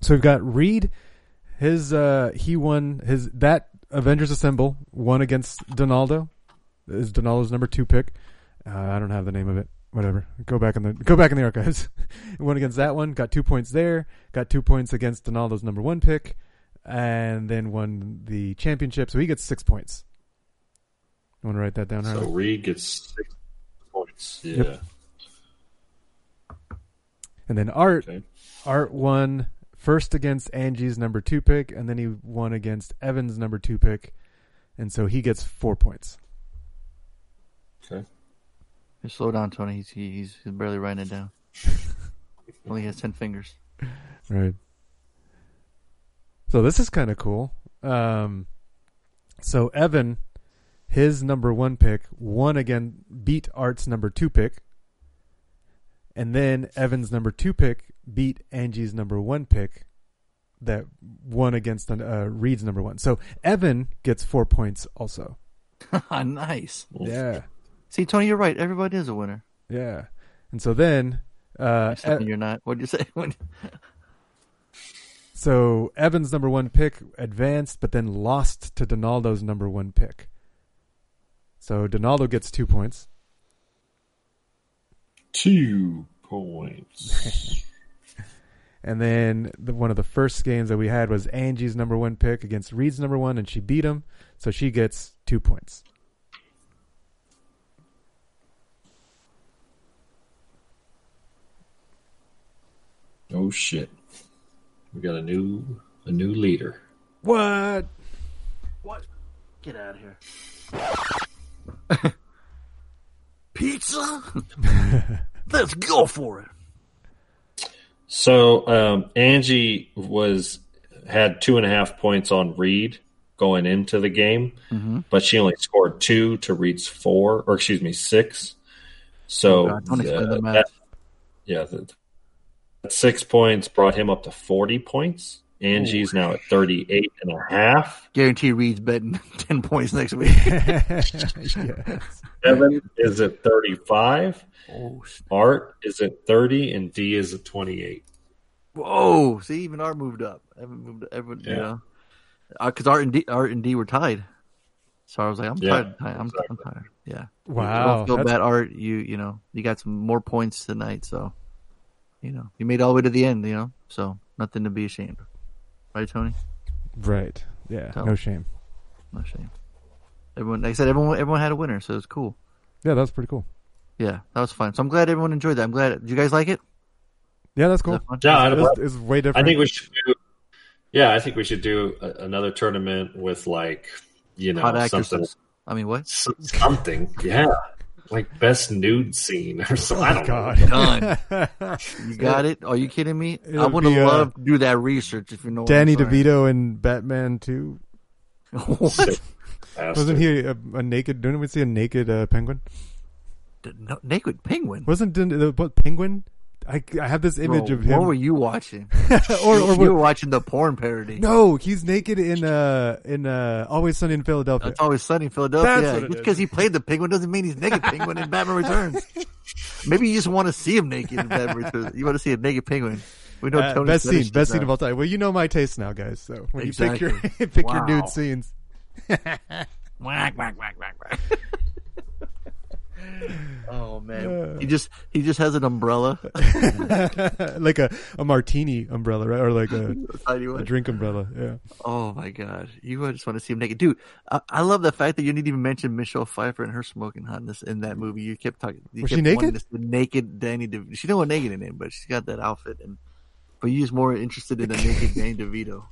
Speaker 6: So we've got Reed. His uh, he won his that Avengers Assemble won against Donaldo. Is Donaldo's number two pick? Uh, I don't have the name of it. Whatever. Go back in the go back in the archives. won against that one. Got two points there. Got two points against Donaldo's number one pick, and then won the championship. So he gets six points. You want to write that down,
Speaker 5: So
Speaker 6: Harley?
Speaker 5: Reed gets six points. Yeah.
Speaker 6: Yep. And then Art, Art won first against Angie's number two pick, and then he won against Evan's number two pick, and so he gets four points.
Speaker 5: Okay.
Speaker 4: Just slow down, Tony. He's he's, he's barely writing it down. Only has ten fingers.
Speaker 6: Right. So this is kind of cool. Um, so Evan, his number one pick, won again, beat Art's number two pick, and then Evan's number two pick beat Angie's number one pick, that won against uh, Reed's number one. So Evan gets four points also.
Speaker 4: nice.
Speaker 6: Yeah.
Speaker 4: See, Tony, you're right. Everybody is a winner.
Speaker 6: Yeah. And so then, uh,
Speaker 4: Except when you're not. What do you say?
Speaker 6: So Evan's number one pick advanced, but then lost to Donaldo's number one pick. So Donaldo gets two points.
Speaker 5: Two points.
Speaker 6: and then the, one of the first games that we had was Angie's number one pick against Reed's number one, and she beat him, so she gets two points.
Speaker 5: Oh shit. We got a new a new leader.
Speaker 6: What?
Speaker 4: What? Get out of here. Pizza? Let's go for it.
Speaker 5: So um, Angie was had two and a half points on Reed going into the game,
Speaker 4: Mhm.
Speaker 5: but she only scored two to Reed's four, or excuse me, six. So
Speaker 4: Oh, God, don't
Speaker 5: uh,
Speaker 4: the math.
Speaker 5: that- yeah, the, that six points brought him up to forty points. Angie's now at 38 and a half.
Speaker 4: Guarantee Reed's betting 10 points next week.
Speaker 5: Evan is at 35.
Speaker 4: Oh,
Speaker 5: Art is at 30, and D is at 28.
Speaker 4: Whoa! See, even Art moved up. Evan moved. Everyone, you
Speaker 5: Yeah.
Speaker 4: know, uh, because Art and D, Art and D were tied. So I was like, I'm
Speaker 5: Yeah,
Speaker 4: tired. I'm, I'm tired. Yeah.
Speaker 6: Wow,
Speaker 4: Don't feel
Speaker 6: that's-
Speaker 4: bad, Art. You you know you got some more points tonight, so you know you made it all the way to the end. You know, so nothing to be ashamed of. Right, Tony?
Speaker 6: Right. Yeah.
Speaker 4: Tell
Speaker 6: No
Speaker 4: him.
Speaker 6: shame.
Speaker 4: No shame. Everyone, like I said, everyone everyone had a winner, so it was cool.
Speaker 6: Yeah, that was pretty cool.
Speaker 4: Yeah, that was fun. So I'm glad everyone enjoyed that. I'm glad. Did you guys like it?
Speaker 6: Yeah, that's cool.
Speaker 4: that?
Speaker 5: Yeah, I,
Speaker 6: It's, it's way different.
Speaker 5: I think we should do. Yeah, I think we should do a, another tournament with like you know
Speaker 4: Hot
Speaker 5: something,
Speaker 4: actresses. I mean, what?
Speaker 5: something. Yeah, like best nude scene or something. I don't
Speaker 6: God.
Speaker 5: know.
Speaker 4: Done. You got it? Are you kidding me? I
Speaker 6: It'll
Speaker 4: would have
Speaker 6: uh,
Speaker 4: loved to do that research if you know.
Speaker 6: Danny
Speaker 4: what I'm.
Speaker 6: DeVito and Batman 2.
Speaker 4: what?
Speaker 6: Wasn't he a, a naked? Didn't we see a naked uh, penguin?
Speaker 4: The no- naked penguin.
Speaker 6: Wasn't the, the what penguin? I, I have this image
Speaker 4: Bro,
Speaker 6: of him.
Speaker 4: What were you watching?
Speaker 6: or, or
Speaker 4: you were watching the porn parody.
Speaker 6: no, he's naked in uh in uh Always Sunny in Philadelphia.
Speaker 4: That's always sunny in Philadelphia.
Speaker 6: That's what it
Speaker 4: Just
Speaker 6: is.
Speaker 4: because he played the penguin doesn't mean he's naked penguin in Batman Returns. Maybe you just want to see him naked in Batman Returns. You want to see a naked penguin. We know
Speaker 6: Uh,
Speaker 4: Tony's
Speaker 6: best scene, best scene of all time. Well, you know my taste now, guys. So when you pick your
Speaker 4: Exactly.
Speaker 6: pick your nude scenes,
Speaker 4: Whack, whack, whack, whack, whack. oh man, he just he just has an umbrella.
Speaker 6: like a, a martini umbrella, right? Or like a, a drink umbrella. Yeah.
Speaker 4: Oh my god, you would just want to see him naked, dude. I, I love the fact that you didn't even mention Michelle Pfeiffer and her smoking hotness in that movie. You kept talking. You
Speaker 6: Was
Speaker 4: kept
Speaker 6: she naked?
Speaker 4: to see naked Danny. DeVito. She want naked in it, but she's got that outfit, and but you just more interested in the naked Danny DeVito.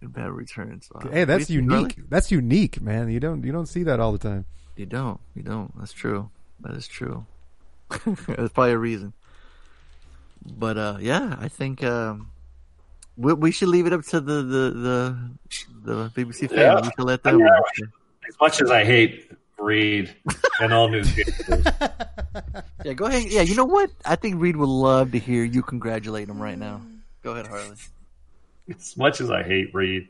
Speaker 4: In Bad Returns. Wow.
Speaker 6: Hey, that's unique. That's unique, man. You don't you don't see that all the time.
Speaker 4: You don't. You don't. That's true. That is true. That's probably a reason. But uh, yeah, I think um, we, we should leave it up to the the the, the BBC.
Speaker 5: Yeah.
Speaker 4: We should let them.
Speaker 5: As much as I hate Reed and all news people,
Speaker 4: Yeah, go ahead. Yeah, you know what? I think Reed would love to hear you congratulate him right now. Go ahead, Harley.
Speaker 5: as much as I hate Reed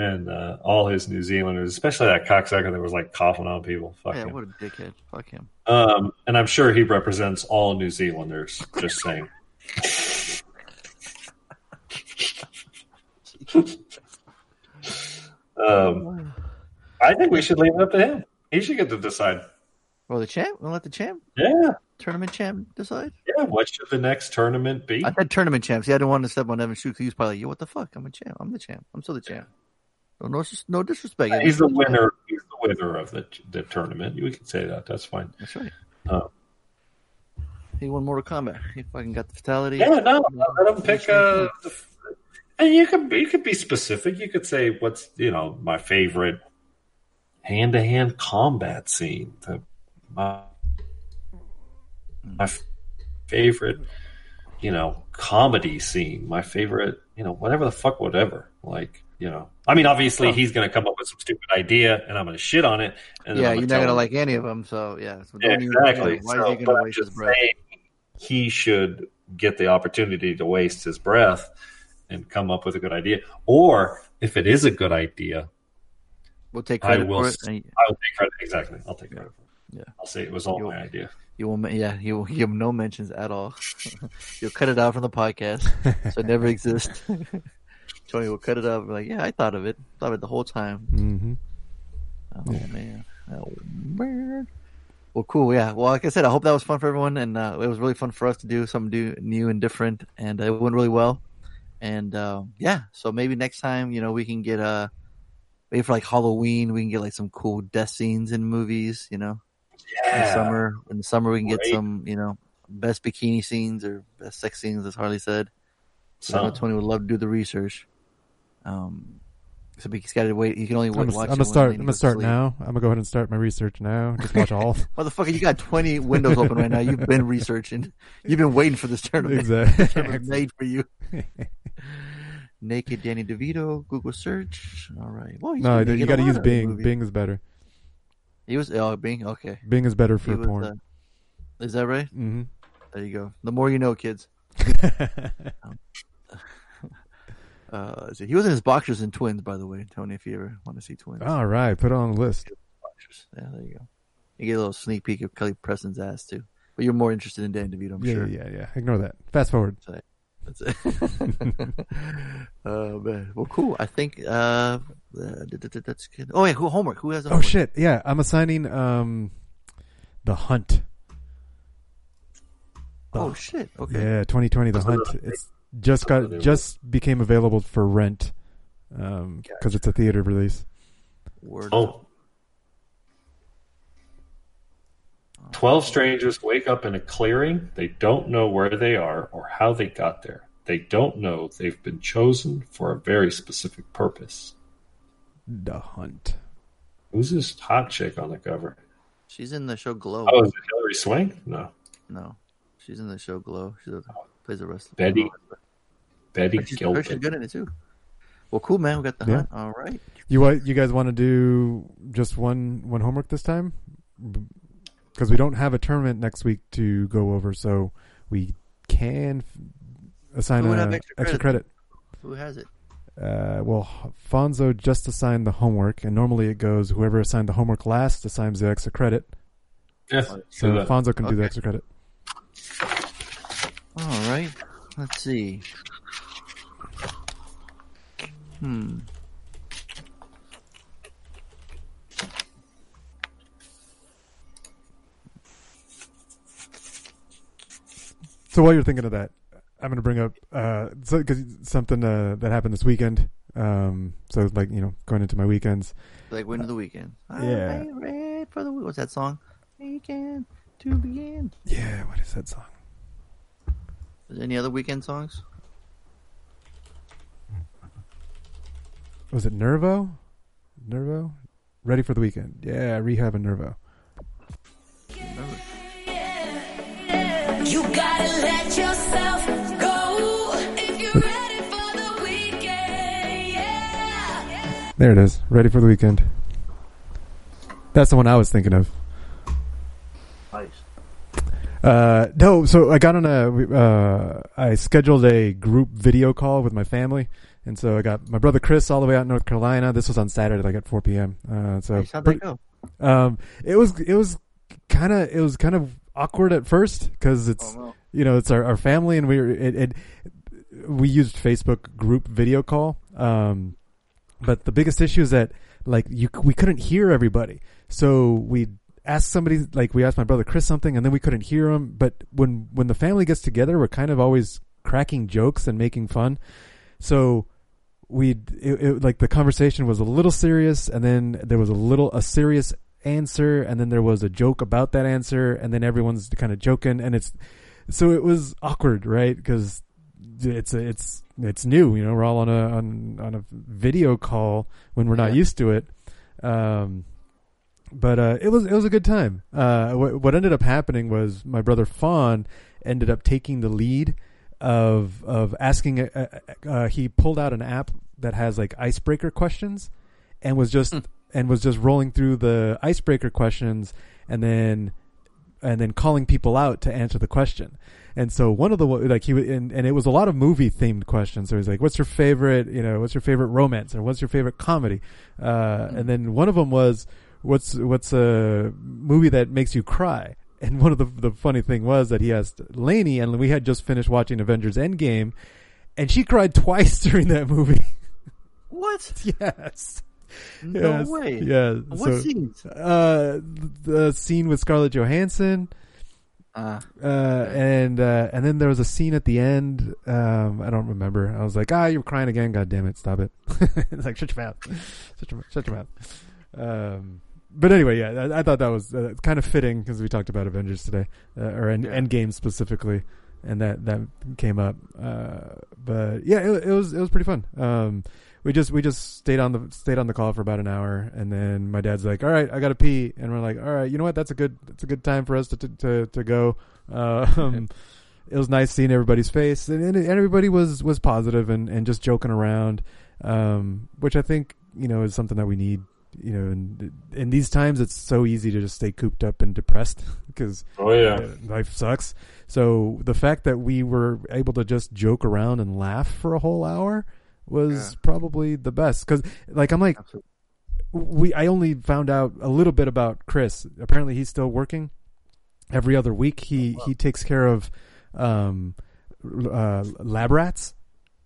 Speaker 5: and uh, all his New Zealanders, especially that cocksucker that was like coughing on people. Fuck
Speaker 4: yeah,
Speaker 5: him.
Speaker 4: what a dickhead. Fuck him.
Speaker 5: Um, and I'm sure he represents all New Zealanders. Just saying. um, I think we should leave it up to him. He should get to decide.
Speaker 4: Well, the champ. We'll let the champ,
Speaker 5: Yeah,
Speaker 4: tournament champ, decide.
Speaker 5: yeah. What should the next tournament be?
Speaker 4: I said tournament champs. See, I didn't want to step on Evan's shoes. He was probably like, "Yo, what the fuck? I'm a champ. I'm the champ. I'm still the champ." No, no, no disrespect.
Speaker 5: He's the winner. He's the winner of the the tournament. We can say that. That's fine.
Speaker 4: That's right.
Speaker 5: Uh,
Speaker 4: He won Mortal Kombat. He fucking got the fatality.
Speaker 5: Yeah, no, let him pick uh, and you could you could be specific. You could say what's you know my favorite hand to hand combat scene. The, my my favorite you know, comedy scene, my favorite, you know, whatever the fuck, whatever. Like, you know, I mean, obviously
Speaker 4: Oh.
Speaker 5: he's going to come up with some stupid idea, and I'm going to shit on it. And
Speaker 4: yeah,
Speaker 5: I'm
Speaker 4: you're not gonna like any of them. So yeah, so
Speaker 5: Yeah,
Speaker 4: even-
Speaker 5: exactly.
Speaker 4: why
Speaker 5: So,
Speaker 4: is he gonna
Speaker 5: I'm
Speaker 4: waste his breath?
Speaker 5: saying he should get the opportunity to waste his breath and come up with a good idea. Or if it is a good idea,
Speaker 4: We'll take
Speaker 5: I
Speaker 4: credit
Speaker 5: will.
Speaker 4: for it. and-
Speaker 5: I will take credit. Exactly. I'll take credit for it.
Speaker 4: Yeah.
Speaker 5: I'll say it was all my idea.
Speaker 4: You won't. Yeah, you will give no mentions at all. You'll cut it out from the podcast, so it never exists. Tony will cut it up. And be like, yeah, I thought of it. Thought of it the whole time.
Speaker 6: Mm-hmm.
Speaker 4: Oh man. Oh man. Well, cool. Yeah. Well, like I said, I hope that was fun for everyone, and uh, it was really fun for us to do something do, new and different, and it went really well. And uh, yeah, so maybe next time, you know, we can get uh maybe for like Halloween, we can get like some cool death scenes in movies. You know, in summer. In the summer, we can get
Speaker 5: Great.
Speaker 4: some, you know, best bikini scenes or best sex scenes, as Harley said. So I know Tony would love to do the research. Um, so he's got to wait. You can only
Speaker 6: I'm
Speaker 4: watch.
Speaker 6: I'm gonna start. I'm gonna start
Speaker 4: sleep.
Speaker 6: now. I'm gonna go ahead and start my research now. Just watch all.
Speaker 4: Motherfucker, you got 20 windows open right now. You've been researching. You've been waiting for this tournament.
Speaker 6: Exactly.
Speaker 4: This tournament's made for you. Naked Danny DeVito, Google search. All right. Well,
Speaker 6: no, you got to use Bing. Bing is better.
Speaker 4: He was oh Bing. Okay.
Speaker 6: Bing is better for
Speaker 4: was,
Speaker 6: porn.
Speaker 4: uh, is that right?
Speaker 6: Mm-hmm.
Speaker 4: There you go. The more you know, kids. Um, uh, he was in his boxers and twins, by the way, Tony. If you ever want to see twins,
Speaker 6: All right, put it on the list.
Speaker 4: yeah, there you go. You get a little sneak peek of Kelly Preston's ass too. But you're more interested in Dan DeVito, I'm
Speaker 6: yeah,
Speaker 4: sure.
Speaker 6: yeah, yeah. yeah. Ignore that. Fast forward.
Speaker 4: That's it. oh man. Well, cool. I think uh, th- th- th- that's good. Oh yeah, who homework? Who has the
Speaker 6: Oh shit! Yeah, I'm assigning um, the hunt.
Speaker 4: Oh shit. Okay.
Speaker 6: Yeah, 2020, the hunt. It's just got
Speaker 5: another
Speaker 6: just became available for rent, um, because it's a theater release.
Speaker 4: Word.
Speaker 5: Oh. 12 strangers wake up in a clearing. They don't know where they are or how they got there. They don't know they've been chosen for a very specific purpose.
Speaker 6: The hunt.
Speaker 5: Who's this hot chick on the cover?
Speaker 4: She's in the show Glow.
Speaker 5: Oh, is it Hilary Swank? No.
Speaker 4: No, she's in the show Glow. She plays a wrestler.
Speaker 5: Betty. Betty
Speaker 4: But she's,
Speaker 5: Gilpin.
Speaker 4: she's good in it too. Well, cool, man. We got the
Speaker 6: Yeah.
Speaker 4: hunt. All right.
Speaker 6: You what? You guys want to do just one one homework this time? Because we don't have a tournament next week to go over, so we can f- assign
Speaker 4: Who would
Speaker 6: a
Speaker 4: extra credit?
Speaker 6: credit.
Speaker 4: Who has it?
Speaker 6: Uh, well, Fonzo just assigned the homework, and normally it goes whoever assigned the homework last assigns the extra credit.
Speaker 5: Yeah,
Speaker 6: So
Speaker 5: do that.
Speaker 6: Fonzo can do the extra credit.
Speaker 4: All right. Let's see. Hmm.
Speaker 6: So while you're thinking of that, I'm going to bring up uh, so, cause something uh, that happened this weekend. Um, so like you know, going into my weekends.
Speaker 4: Like when of the weekend?
Speaker 6: Yeah.
Speaker 4: I'm ready for the what's that song? Weekend to begin.
Speaker 6: Yeah, what is that song?
Speaker 4: Is there any other weekend songs?
Speaker 6: Was it Nervo? Nervo? Ready for the weekend? Yeah, Rehab and Nervo.
Speaker 16: You gotta let yourself go if you're ready for the weekend. Yeah.
Speaker 6: There it is. Ready for the weekend. That's the one I was thinking of.
Speaker 4: Nice.
Speaker 6: Uh, no, so I got on a, uh, I scheduled a group video call with my family. And so I got my brother Chris all the way out in North Carolina. This was on Saturday, like at 4 p.m. Uh, so
Speaker 4: How'd that go?
Speaker 6: Um, it was, it was kind of, it was kind of awkward at first because it's,
Speaker 4: Oh, no.
Speaker 6: you know, it's our, our family and we were, it, it, we used Facebook group video call. Um, but the biggest issue is that like you, we couldn't hear everybody. So we asked somebody, like we asked my brother Chris something and then we couldn't hear him. But when, when the family gets together, we're kind of always cracking jokes and making fun. So we, like the conversation was a little serious and then there was a little, a serious answer and then there was a joke about that answer and then everyone's kind of joking and it's, so it was awkward, right? Because it's it's it's new. You know, we're all on a on on a video call when we're not
Speaker 4: Yeah.
Speaker 6: used to it. Um, but uh, it was it was a good time. Uh, what what ended up happening was my brother Fawn ended up taking the lead of of asking. Uh, uh, he pulled out an app that has like icebreaker questions, and was just and was just rolling through the icebreaker questions, and then and then calling people out to answer the question. And so one of the like he and, and it was a lot of movie themed questions. So he's like, "What's your favorite? You know, what's your favorite romance, or what's your favorite comedy?" Uh, and then one of them was, "What's what's a movie that makes you cry?" And one of the the funny thing was that he asked Lainey, and we had just finished watching Avengers Endgame, and she cried twice during that movie.
Speaker 4: What?
Speaker 6: yes.
Speaker 4: No
Speaker 6: Yes.
Speaker 4: way.
Speaker 6: Yeah.
Speaker 4: What
Speaker 6: so,
Speaker 4: scenes?
Speaker 6: Uh, the scene with Scarlett Johansson.
Speaker 4: Ah.
Speaker 6: Uh, and uh, and then there was a scene at the end. Um, I don't remember. I was like, ah, you're crying again. God damn it, stop it! it's like shut your mouth, shut your, shut your mouth. Um, but anyway, yeah, I, I thought that was uh, kind of fitting because we talked about Avengers today, uh, or End, Endgame specifically, and that that came up. Uh, but yeah, it, it was it was pretty fun. Um, we just we just stayed on the stayed on the call for about an hour, and then my dad's like, "All right, I got to pee," and we're like, "All right, you know what? That's a good that's a good time for us to to to, to go." Um, it was nice seeing everybody's face, and, and everybody was was positive and and just joking around, um, which I think you know is something that we need. You know, in in these times, it's so easy to just stay cooped up and depressed because
Speaker 5: Oh, yeah.
Speaker 6: life sucks. So the fact that we were able to just joke around and laugh for a whole hour was probably the best. Because like I'm like, we I only found out a little bit about Chris. Apparently, he's still working. Every other week, he he takes care of um, uh, lab rats,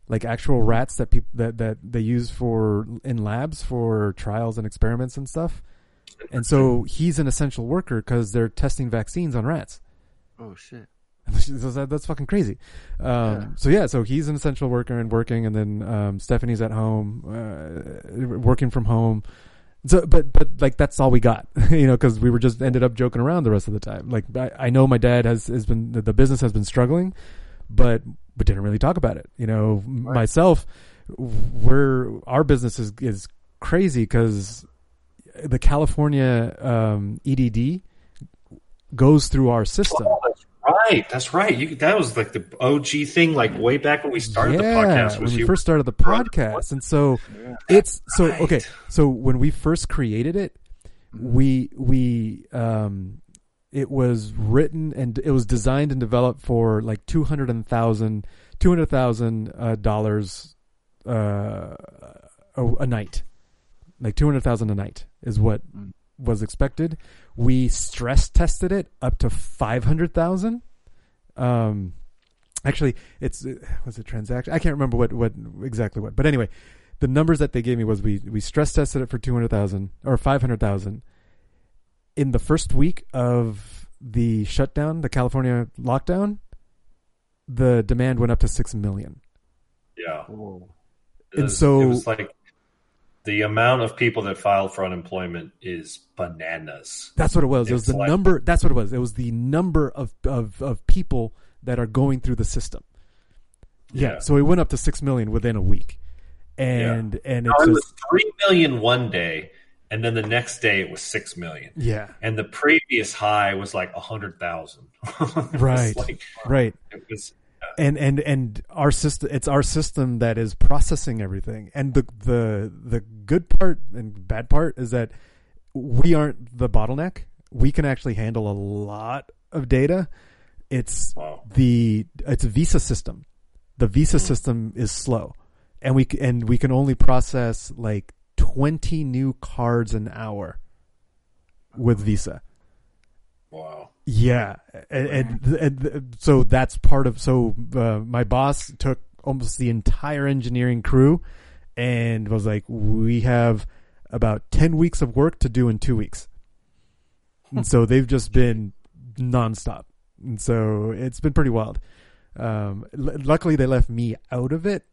Speaker 6: like actual rats that people that that they use for in labs for trials and experiments and stuff. And so he's an essential worker because they're testing vaccines on rats.
Speaker 4: Oh shit.
Speaker 6: That's fucking crazy. Um, So yeah, so he's an essential worker and working, and then um, Stephanie's at home, uh, working from home. So, but but like that's all we got, you know, because we were just ended up joking around the rest of the time. Like I, I know my dad has has been the business has been struggling, but but didn't really talk about it. You know, myself, we're our business is is crazy because the California um, EDD goes through our system.
Speaker 5: Oh, that's right. That's right. You, that was like the OG thing, like way back when we started the podcast.
Speaker 6: when we
Speaker 5: you
Speaker 6: first started the podcast, and so it's so okay. So when we first created it, we we um, it was written and it was designed and developed for like two hundred and thousand two hundred thousand uh, dollars uh, a, a night, like two hundred thousand a night is what was expected. We stress tested it up to five hundred thousand. Um, actually, it's uh, was a transaction? I can't remember what what exactly what, but anyway, the numbers that they gave me was we we stress tested it for two hundred thousand or five hundred thousand. In the first week of the shutdown, the California lockdown, the demand went up to six million.
Speaker 5: Yeah.
Speaker 6: And
Speaker 5: It was-
Speaker 6: so-
Speaker 5: it was like the amount of people that filed for unemployment is bananas.
Speaker 6: That's what it was. It was the
Speaker 5: like-
Speaker 6: number. That's what it was. It was the number of, of, of people that are going through the system. Yeah.
Speaker 5: Yeah.
Speaker 6: So it went up to six million within a week, and and
Speaker 5: No,
Speaker 6: it's
Speaker 5: it was three million one day, and then the next day it was six million.
Speaker 6: Yeah.
Speaker 5: and the previous high was like a hundred thousand.
Speaker 6: right, like,
Speaker 5: right. Was
Speaker 6: and and and our system. It's our system that is processing everything. And the the the good part and bad part is that we aren't the bottleneck. We can actually handle a lot of data. It's the it's a Visa system. The Visa hmm. system is slow, and we and we can only process like twenty new cards an hour with Visa.
Speaker 5: Wow.
Speaker 6: Yeah, and, and, and so that's part of. So uh, my boss took almost the entire engineering crew, and was like, "We have about ten weeks of work to do in two weeks," and so they've just been nonstop, and so it's been pretty wild. Um, l- luckily, they left me out of it,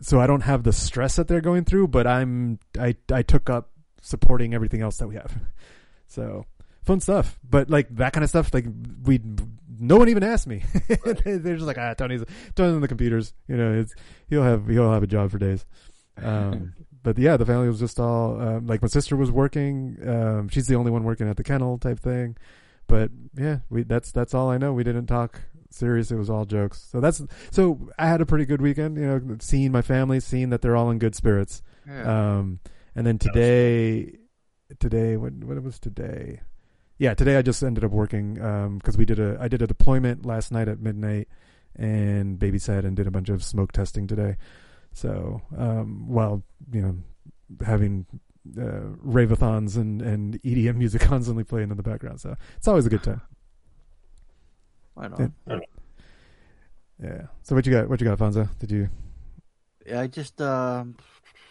Speaker 6: so I don't have the stress that they're going through. But I'm I I took up supporting everything else that we have, so fun stuff. But like that kind of stuff, like we no one even asked me. They're just like ah Tony's Tony's on the computers, you know. It's he'll have he'll have a job for days. Um, but yeah, the family was just all um, like my sister was working. Um, she's the only one working at the kennel type thing. But yeah, we that's that's all I know. We didn't talk serious. It was all jokes. So that's so I had a pretty good weekend. You know, seeing my family, seeing that they're all in good spirits.
Speaker 4: Yeah.
Speaker 6: Um, and then today, today what what was today? Yeah, today I just ended up working because we did a I did a deployment last night at midnight and babysat and did a bunch of smoke testing today. So um, while you know having uh, ravathons and and EDM music constantly playing in the background, so it's always a good time.
Speaker 4: Right on.
Speaker 6: Yeah. Yeah. So what you got? What you got, Fonzo? Did you?
Speaker 4: Yeah, I just um,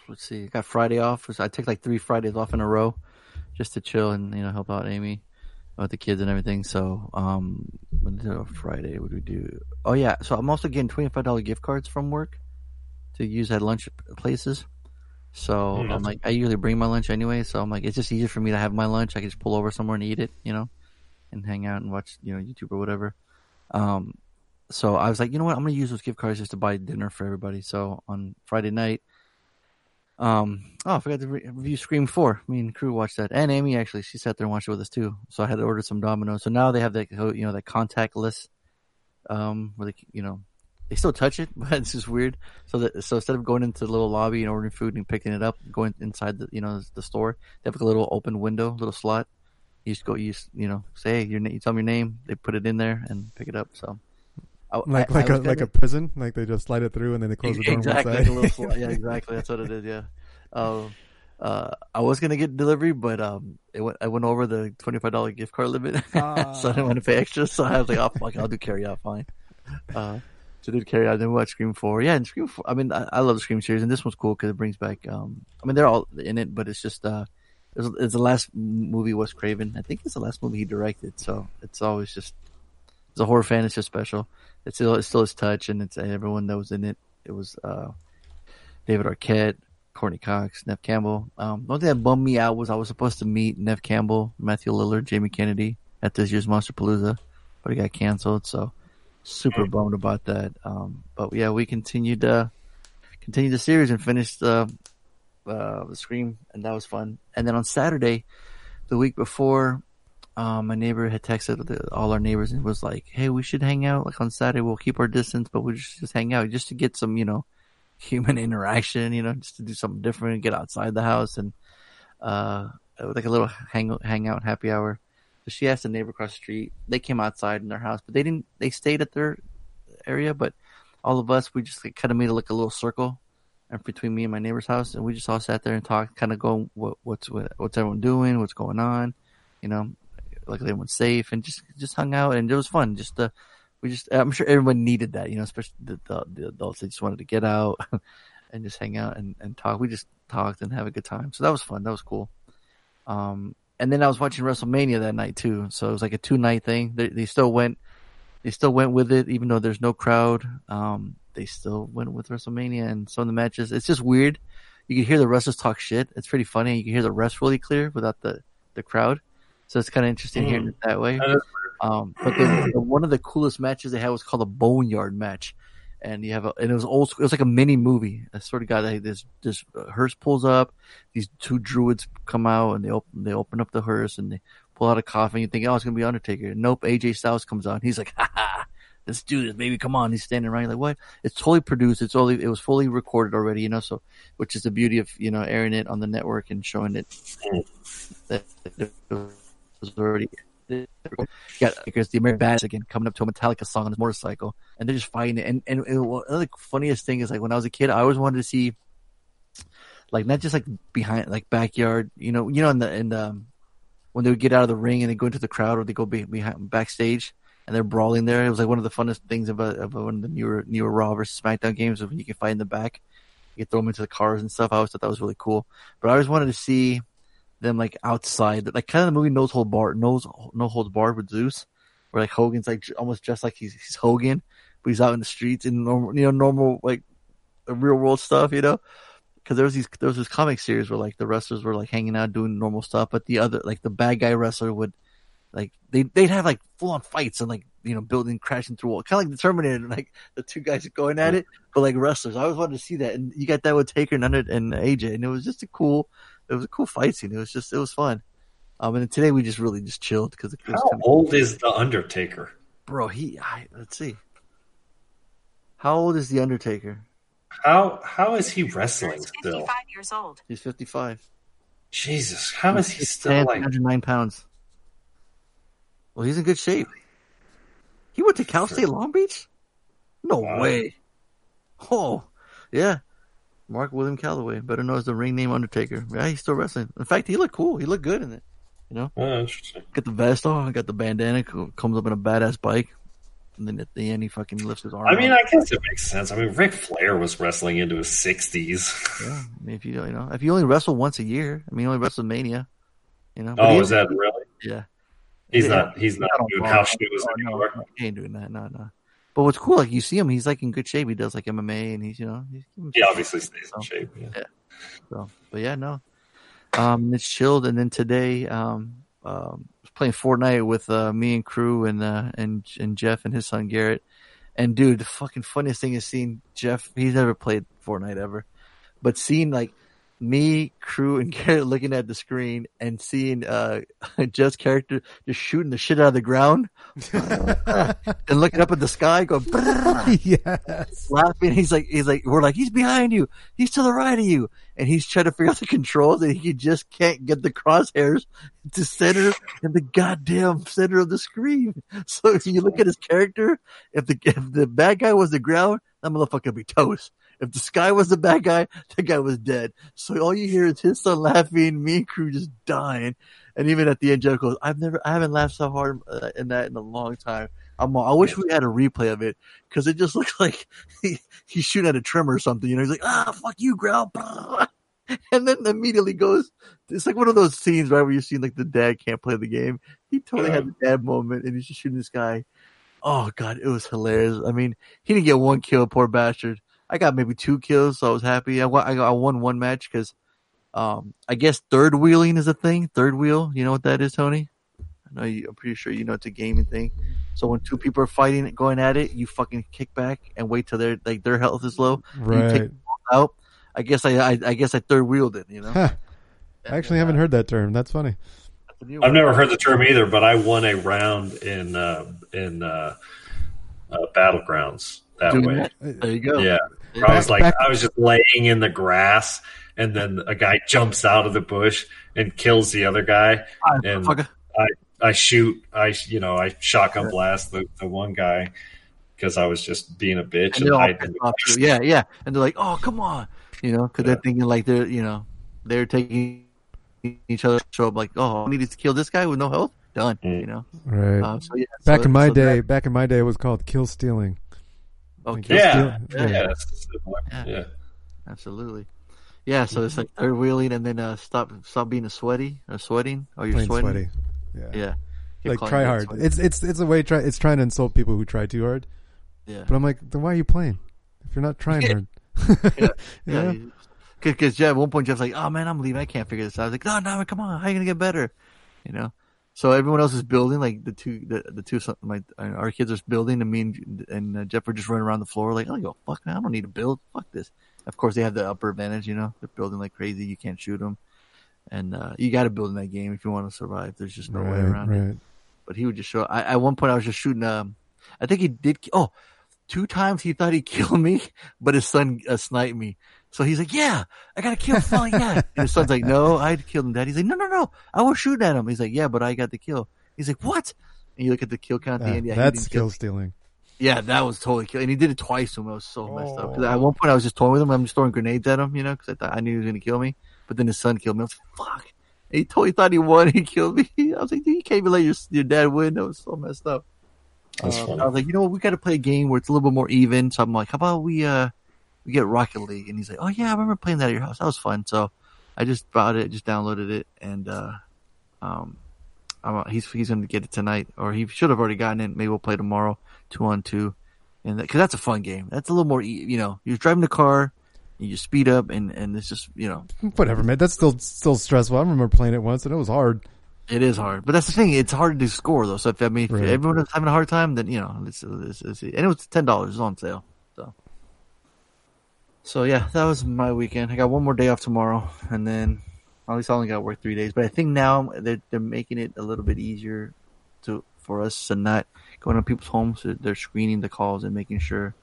Speaker 4: let's see, I got Friday off. So I took like three Fridays off in a row, just to chill and you know help out Amy with the kids and everything. So um, when did it- Friday? What do we do? Oh yeah, so I'm also getting twenty five dollar gift cards from work to use at lunch places. So
Speaker 5: Mm,
Speaker 4: I'm like, I usually bring my lunch anyway. So I'm like, it's just easier for me to have my lunch. I can just pull over somewhere and eat it, you know, and hang out and watch, you know, YouTube or whatever. Um, so I was like, you know what? I'm gonna use those gift cards just to buy dinner for everybody. So on Friday night, um, oh, I forgot to re- review Scream Four. Me and crew watched that, and Amy actually she sat there and watched it with us too. So I had to order some Domino's. So now they have that you know that contactless, um, where they you know they still touch it, but it's just weird. So that so instead of going into the little lobby and ordering food and picking it up, going inside the you know the store, they have like a little open window, little slot. You just go, you just, you know, say your name, you tell them your name, they put it in there and pick it up. So. I-
Speaker 6: Like
Speaker 4: I-
Speaker 6: like
Speaker 4: I
Speaker 6: a like a prison, like they just slide it through and then they close the door.
Speaker 4: exactly like little yeah exactly that's what it is yeah um uh i was gonna get delivery but um it went i went over the $25 gift card limit so i didn't want to pay extra so i was like oh fuck i'll do carry out fine uh so I did carry out then we watched scream 4 yeah and scream 4 i mean i, I love the scream series and this one's cool because it brings back um i mean they're all in it but it's just uh it's, it's the last movie Wes Craven. I think it's the last movie he directed, so it's always just as a horror fan, it's just special. It's still, it's still his touch, and it's everyone that was in it. It was uh, David Arquette, Courteney Cox, Neve Campbell. Um, the only thing that bummed me out was I was supposed to meet Neve Campbell, Matthew Lillard, Jamie Kennedy at this year's Monsterpalooza, but it got canceled. So super bummed about that. Um, but yeah, we continued to continue the series and finished the uh, the Scream, and that was fun. And then on Saturday, the week before, um, my neighbor had texted the, all our neighbors and was like, "Hey, we should hang out. Like on Saturday, we'll keep our distance, but we'll just, just hang out just to get some, you know, human interaction. You know, just to do something different, get outside the house, and uh, like a little hang hangout happy hour." So she asked the neighbor across the street. They came outside in their house, but they didn't. They stayed at their area, but all of us, we just like, kind of made it like a little circle between me and my neighbor's house, and we just all sat there and talked, kind of go, what, what's what, what's everyone doing, what's going on, you know, like everyone's safe, and just just hung out, and it was fun. Just uh, we just, I'm sure everyone needed that, you know, especially the the, the adults. They just wanted to get out and just hang out and, and talk. We just talked and have a good time, so that was fun. That was cool. Um, and then I was watching WrestleMania that night too, so it was like a two night thing. They, they still went, they still went with it, even though there's no crowd. Um, they still went with WrestleMania and some of the matches. It's just weird. You can hear the wrestlers talk shit. It's pretty funny. You can hear the rest really clear without the, the crowd. So it's kind of interesting hearing it that way. Um, but the, the, one of the coolest matches they had was called a Boneyard match. And you have a, and it was old school. It was like a mini movie. I sort of got like this, this uh, hearse pulls up. These two druids come out and they open, they open up the hearse and they pull out a coffin. You think, oh, it's going to be Undertaker. Nope. AJ Styles comes out. He's like, ha ha, let's do this, baby. Come on. He's standing. You're like, what? It's totally produced. It's only, it was fully recorded already, you know, so, which is the beauty of, you know, airing it on the network and showing it that it was already, got because the American Badass again coming up to a Metallica song on his motorcycle, and they're just fighting it. And and, and one of the funniest thing is like when I was a kid, I always wanted to see, like not just like behind like backyard, you know, you know, in the in the um, when they would get out of the ring and they go into the crowd or they go be, behind backstage and they're brawling there. It was like one of the funnest things about of one of the newer newer Raw versus SmackDown games when you can fight in the back, you can throw them into the cars and stuff. I always thought that was really cool. But I always wanted to see them like outside, like kind of the movie Nose Hold Bar, Nose No Holds Barred with Zeus, where like Hogan's like almost just like he's he's Hogan, but he's out in the streets in normal, you know, normal like real world stuff, you know. Because there was these there was this comic series where like the wrestlers were like hanging out doing normal stuff, but the other like the bad guy wrestler would like they they'd have like full on fights and like you know building crashing through wall, kind of like the Terminator, like the two guys going at it, but like wrestlers. I always wanted to see that, and you got that with Taker and Under and AJ, and it was just a cool, it was a cool fight scene. It was just it was fun. Um, and today we just really just chilled because it
Speaker 5: How
Speaker 4: kind of
Speaker 5: old is the Undertaker?
Speaker 4: bro. He I, let's see. How old is the Undertaker?
Speaker 5: How how is he wrestling still?
Speaker 17: 55 years old.
Speaker 4: He's fifty-five.
Speaker 5: Jesus, how is he
Speaker 4: He's
Speaker 5: still like?
Speaker 4: 109 pounds. Well, he's in good shape. He went to Cal State Long Beach? No
Speaker 5: Wow.
Speaker 4: way. Oh, yeah. Mark William Calloway, better known as the ring name Undertaker. Yeah, he's still wrestling. In fact, he looked cool. He looked good in it. You know,
Speaker 5: Oh, interesting.
Speaker 4: got the vest on, got the bandana, comes up in a badass bike, and then at the end he fucking lifts his arm.
Speaker 5: I mean,
Speaker 4: up.
Speaker 5: I guess it makes sense. I mean, Ric Flair was wrestling into his sixties.
Speaker 4: yeah. I mean, if you you know, if you only wrestle once a year, I mean, only wrestle Mania. You know. But
Speaker 5: Oh, is that really?
Speaker 4: Yeah.
Speaker 5: He's
Speaker 4: Yeah.
Speaker 5: not. He's not
Speaker 4: on
Speaker 5: doing house shows
Speaker 4: no,
Speaker 5: anymore.
Speaker 4: no, he ain't doing that. No, no. But what's cool, like you see him, he's like in good shape. He does like MMA, and he's you know, he's,
Speaker 5: He obviously stays in shape. Yeah.
Speaker 4: yeah. So, but yeah, no. Um, it's chilled, and then today, um, um, was playing Fortnite with uh, me and crew and uh, and and Jeff and his son Garrett. And dude, the fucking funniest thing is seeing Jeff. He's never played Fortnite ever, but seeing like me, crew, and Garrett looking at the screen and seeing uh Jeff's character just shooting the shit out of the ground and looking up at the sky, going
Speaker 6: yes,
Speaker 4: laughing. He's like, he's like, we're like, he's behind you, he's to the right of you, and he's trying to figure out the controls, and he just can't get the crosshairs to center in the goddamn center of the screen. So if you look at his character, if the if the bad guy was the ground, that motherfucker would be toast. If the sky was the bad guy, that guy was dead. So all you hear is his son laughing, me and crew just dying. And even at the end, Jeff goes, I've never, I haven't laughed so hard uh, in that in a long time. I'm, I wish we had a replay of it because it just looks like he, he's shooting at a trimmer or something. You know, he's like, ah, fuck you, ground. And then immediately goes, it's like one of those scenes, right, where you see like the dad can't play the game. He totally had the dad moment and he's just shooting this guy. Oh, God, it was hilarious. I mean, he didn't get one kill, poor bastard. I got maybe two kills, so I was happy. I, won- I I won one match because, um, I guess third wheeling is a thing. Third wheel, you know what that is, Tony? I know you, I'm pretty sure you know it's a gaming thing. So when two people are fighting, going at it, you fucking kick back and wait till their like their health is low. and You
Speaker 6: Right.
Speaker 4: take them out. I guess I, I I guess I third wheeled it. You know.
Speaker 6: Huh. I actually haven't heard that term. That's funny.
Speaker 5: I've never heard the term either, but I won a round in uh, in uh, uh, battlegrounds that
Speaker 4: Doing
Speaker 5: way.
Speaker 4: that. There you go.
Speaker 5: Yeah,
Speaker 4: Back-
Speaker 5: I was like,
Speaker 4: back-
Speaker 5: I was just laying in the grass, and then a guy jumps out of the bush and kills the other guy,
Speaker 4: Ah,
Speaker 5: and. I I shoot, I you know, I shotgun blast the, the one guy because I was just being a bitch
Speaker 4: And
Speaker 5: and,
Speaker 4: they're
Speaker 5: hiding.
Speaker 4: off. Yeah, yeah. And they're like, "Oh, come on," you know, because they're thinking like they're, you know, they're taking each other to show up like, "Oh, I needed to kill this guy with no health." Done. You know.
Speaker 6: Right.
Speaker 4: Um, so yeah.
Speaker 6: back
Speaker 4: so-
Speaker 6: in my
Speaker 4: so
Speaker 6: day,
Speaker 4: that-
Speaker 6: back in my day, it was called kill stealing.
Speaker 4: Oh,
Speaker 6: Like,
Speaker 4: kill
Speaker 5: Yeah, yeah,
Speaker 6: yeah.
Speaker 4: Yeah.
Speaker 5: yeah.
Speaker 4: Absolutely. Yeah, so it's like third wheeling and then uh stop stop being a sweaty or sweating Oh, you're
Speaker 6: Plain
Speaker 4: sweating.
Speaker 6: sweaty. Yeah.
Speaker 4: Yeah. You're
Speaker 6: like try hard.
Speaker 4: sweaty.
Speaker 6: It's it's it's a way try. It's trying to insult people who try too hard.
Speaker 4: Yeah.
Speaker 6: But I'm like, then why are you playing if you're not trying
Speaker 4: Yeah.
Speaker 6: hard?
Speaker 4: yeah.
Speaker 6: Yeah.
Speaker 4: yeah. Because Jeff, at one point, Jeff's like, "Oh man, I'm leaving. I can't figure this out." I was like, "No, no, come on. How are you gonna get better?" You know. So everyone else is building, like the two, the, the two, my our kids are building, and me and, and uh, Jeff are just running around the floor, like, "Oh, yo, fuck, man, I don't need to build. Fuck this." Of course, they have the upper advantage. You know, they're building like crazy. You can't shoot them, and uh, you got to build in that game if you want to survive. There's just no way
Speaker 6: Right,
Speaker 4: around it. But he would just show. I, at one point, I was just shooting. Um, I think he did. Oh, two times he thought he killed me, but his son uh, sniped me. So he's like, "Yeah, I gotta kill Phil, yeah." And his son's like, "No, I killed him, Dad." He's like, "No, no, no, I was shooting at him." He's like, "Yeah, but I got the kill." He's like, "What?" And you look at the kill count at the
Speaker 6: Uh,
Speaker 4: end. Yeah, he
Speaker 6: that's
Speaker 4: kill
Speaker 6: kill stealing.
Speaker 4: Yeah, that was totally kill. And he did it twice to him. I was so messed up. 'Cause at one point, I was just toying with him. I'm just throwing grenades at him, you know, because I thought I knew he was gonna kill me. But then his son killed me. I was like, "Fuck!" And he totally thought he won. He killed me. I was like, "Dude, you can't even let your your dad win." That was so messed up.
Speaker 5: That's
Speaker 4: Um,
Speaker 5: funny.
Speaker 4: I was like, you know what, we got to play a game where it's a little bit more even. So I'm like, how about we uh we get Rocket League? And he's like, oh yeah, I remember playing that at your house. That was fun. So I just bought it, just downloaded it, and uh um I'm, he's he's gonna get it tonight, or he should have already gotten it. Maybe we'll play tomorrow, two on two, and because that's a fun game. That's a little more, you know, you're driving the car, and you just speed up, and and it's just you know
Speaker 6: Whatever, man. That's still still stressful. I remember playing it once and it was hard.
Speaker 4: It is hard, but that's the thing. It's hard to score though. So if I mean, if
Speaker 6: Right.
Speaker 4: everyone is having a hard time, then you know, it's, it's, it's and it was ten dollars on sale. So, so yeah, that was my weekend. I got one more day off tomorrow, and then at least I only got to work three days. But I think now they're they're making it a little bit easier to for us and not going to people's homes. so They're screening the calls and making sure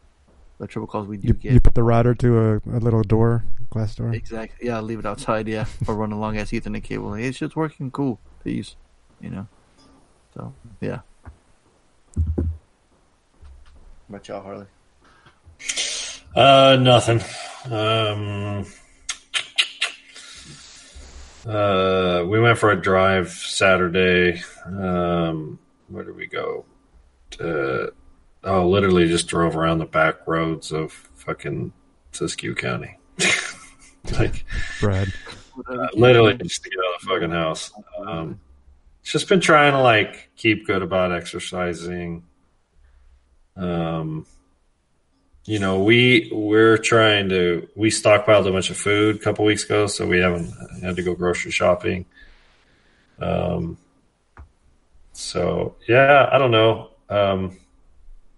Speaker 4: the triple calls we do
Speaker 6: You,
Speaker 4: get.
Speaker 6: you put the router to a, a little door, glass door.
Speaker 4: Exactly. Yeah, leave it outside. Yeah, or run a long ass Ethernet cable. It's just working cool. Peace. You know. So yeah. What about y'all, Harley?
Speaker 5: Uh, nothing. Um, uh, we went for a drive Saturday. Um, where did we go? Uh, oh, literally just drove around the back roads of fucking Siskiyou County. like,
Speaker 6: Brad.
Speaker 5: uh, literally just to get out of the fucking house. Um, just been trying to like keep good about exercising. Um, you know, we we're trying to we stockpiled a bunch of food a couple weeks ago, so we haven't had to go grocery shopping. Um, so yeah, I don't know. Um,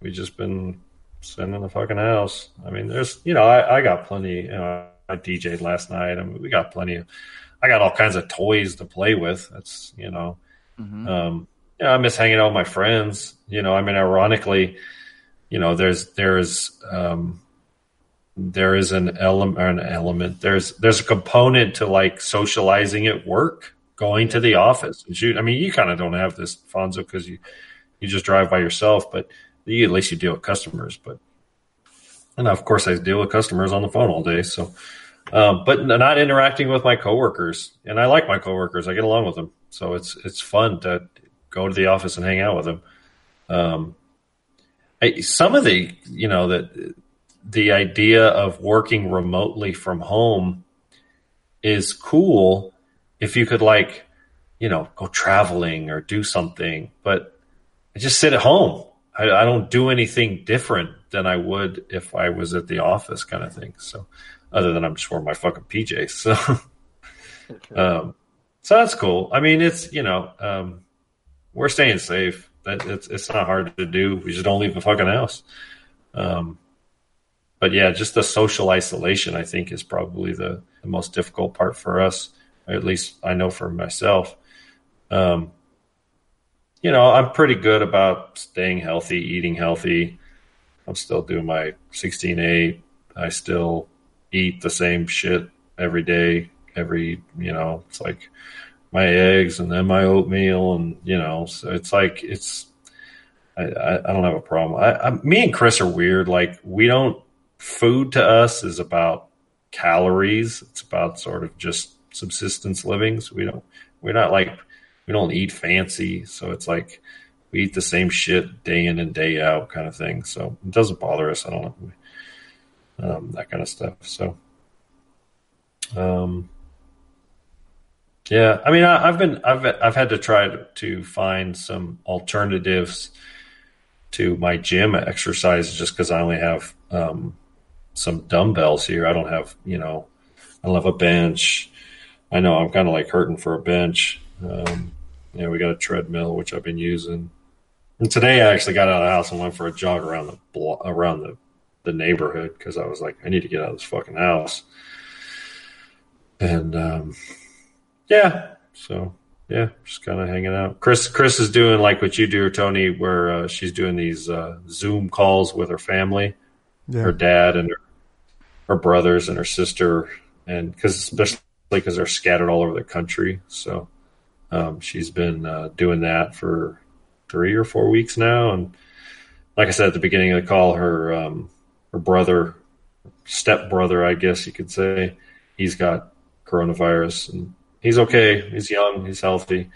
Speaker 5: we just been sitting in the fucking house. I mean, there's you know, I, I got plenty. You know, I DJ'd last night. I mean, we got plenty of. I got all kinds of toys to play with. That's you know,
Speaker 4: Mhm.
Speaker 5: um, yeah, I miss hanging out with my friends. You know, I mean, ironically, you know, there's there's um, there is an element an element. There's there's a component to like socializing at work, going to the office and shoot. I mean, you kind of don't have this, Fonzo, because you you just drive by yourself, but you, at least you deal with customers. But and of course, I deal with customers on the phone all day. So, um, but not interacting with my coworkers, and I like my coworkers. I get along with them, so it's it's fun to go to the office and hang out with them. Um, I, some of the you know that the idea of working remotely from home is cool if you could like you know go traveling or do something but i just sit at home. I, I don't do anything different than i would if i was at the office kind of thing. So other than i'm just wearing my fucking pjs so. Um so that's cool. I mean it's you know um we're staying safe that it's it's not hard to do we just don't leave the fucking house um but yeah, just the social isolation, I think, is probably the, the most difficult part for us. At least I know for myself. Um, you know, I'm pretty good about staying healthy, eating healthy. I'm still doing my 16-8. I still eat the same shit every day. Every, you know, it's like my eggs and then my oatmeal, and you know, so it's like it's. I, I, I don't have a problem. I, I, me and Chris are weird. Like we don't food to us is about calories. It's about sort of just subsistence living. So we don't, we're not like, we don't eat fancy. So it's like we eat the same shit day in and day out kind of thing. So it doesn't bother us. I don't know. Um, that kind of stuff. So, um, yeah, I mean, I, I've been, I've, I've had to try to, to find some alternatives to my gym exercise just because I only have, um, some dumbbells here. I don't have, you know, I don't have a bench. I know I'm kind of like hurting for a bench. Um, know, we got a treadmill which I've been using. And today I actually got out of the house and went for a jog around the blo- around the the neighborhood because I was like, I need to get out of this fucking house. And um, yeah, so yeah, just kind of hanging out. Chris Chris is doing like what you do, Tony, where uh, she's doing these uh, Zoom calls with her family
Speaker 6: Yeah.
Speaker 5: her dad and her, her brothers and her sister, and because especially because they're scattered all over the country, so um, she's been uh, doing that for three or four weeks now. And like I said at the beginning of the call, her um, her brother, step brother, I guess you could say, he's got coronavirus, and he's okay. He's young, he's healthy,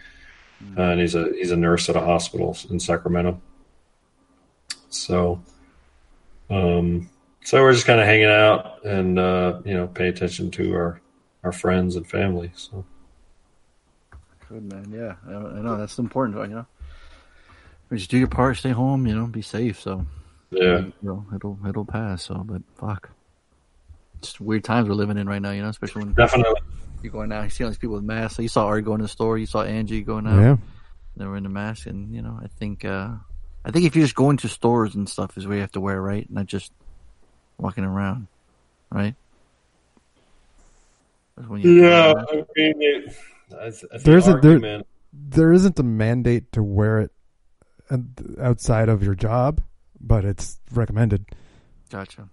Speaker 5: uh, and he's a he's a nurse at a hospital in Sacramento. So. Um, so we're just kind of hanging out and uh, you know pay attention to our our friends and family. So
Speaker 4: Good man. Yeah, I I know that's important. You know, we just do your part, stay home. You know, be safe. So
Speaker 5: Yeah.
Speaker 4: you know, it'll it'll pass. So, but fuck, it's weird times we're living in right now. You know, especially when
Speaker 5: Definitely.
Speaker 4: You're going out, you see all these people with masks. So you saw Ari going to the store, you saw Angie going out.
Speaker 6: Yeah.
Speaker 4: they were in the mask, and you know, I think uh I think if you're just going to stores and stuff is where you have to wear, right? Not just walking around, right? That's when you have to wear a mask.
Speaker 5: I mean, it, I, th- I think
Speaker 6: There isn't there, there isn't a mandate to wear it outside of your job, but it's recommended.
Speaker 4: Gotcha.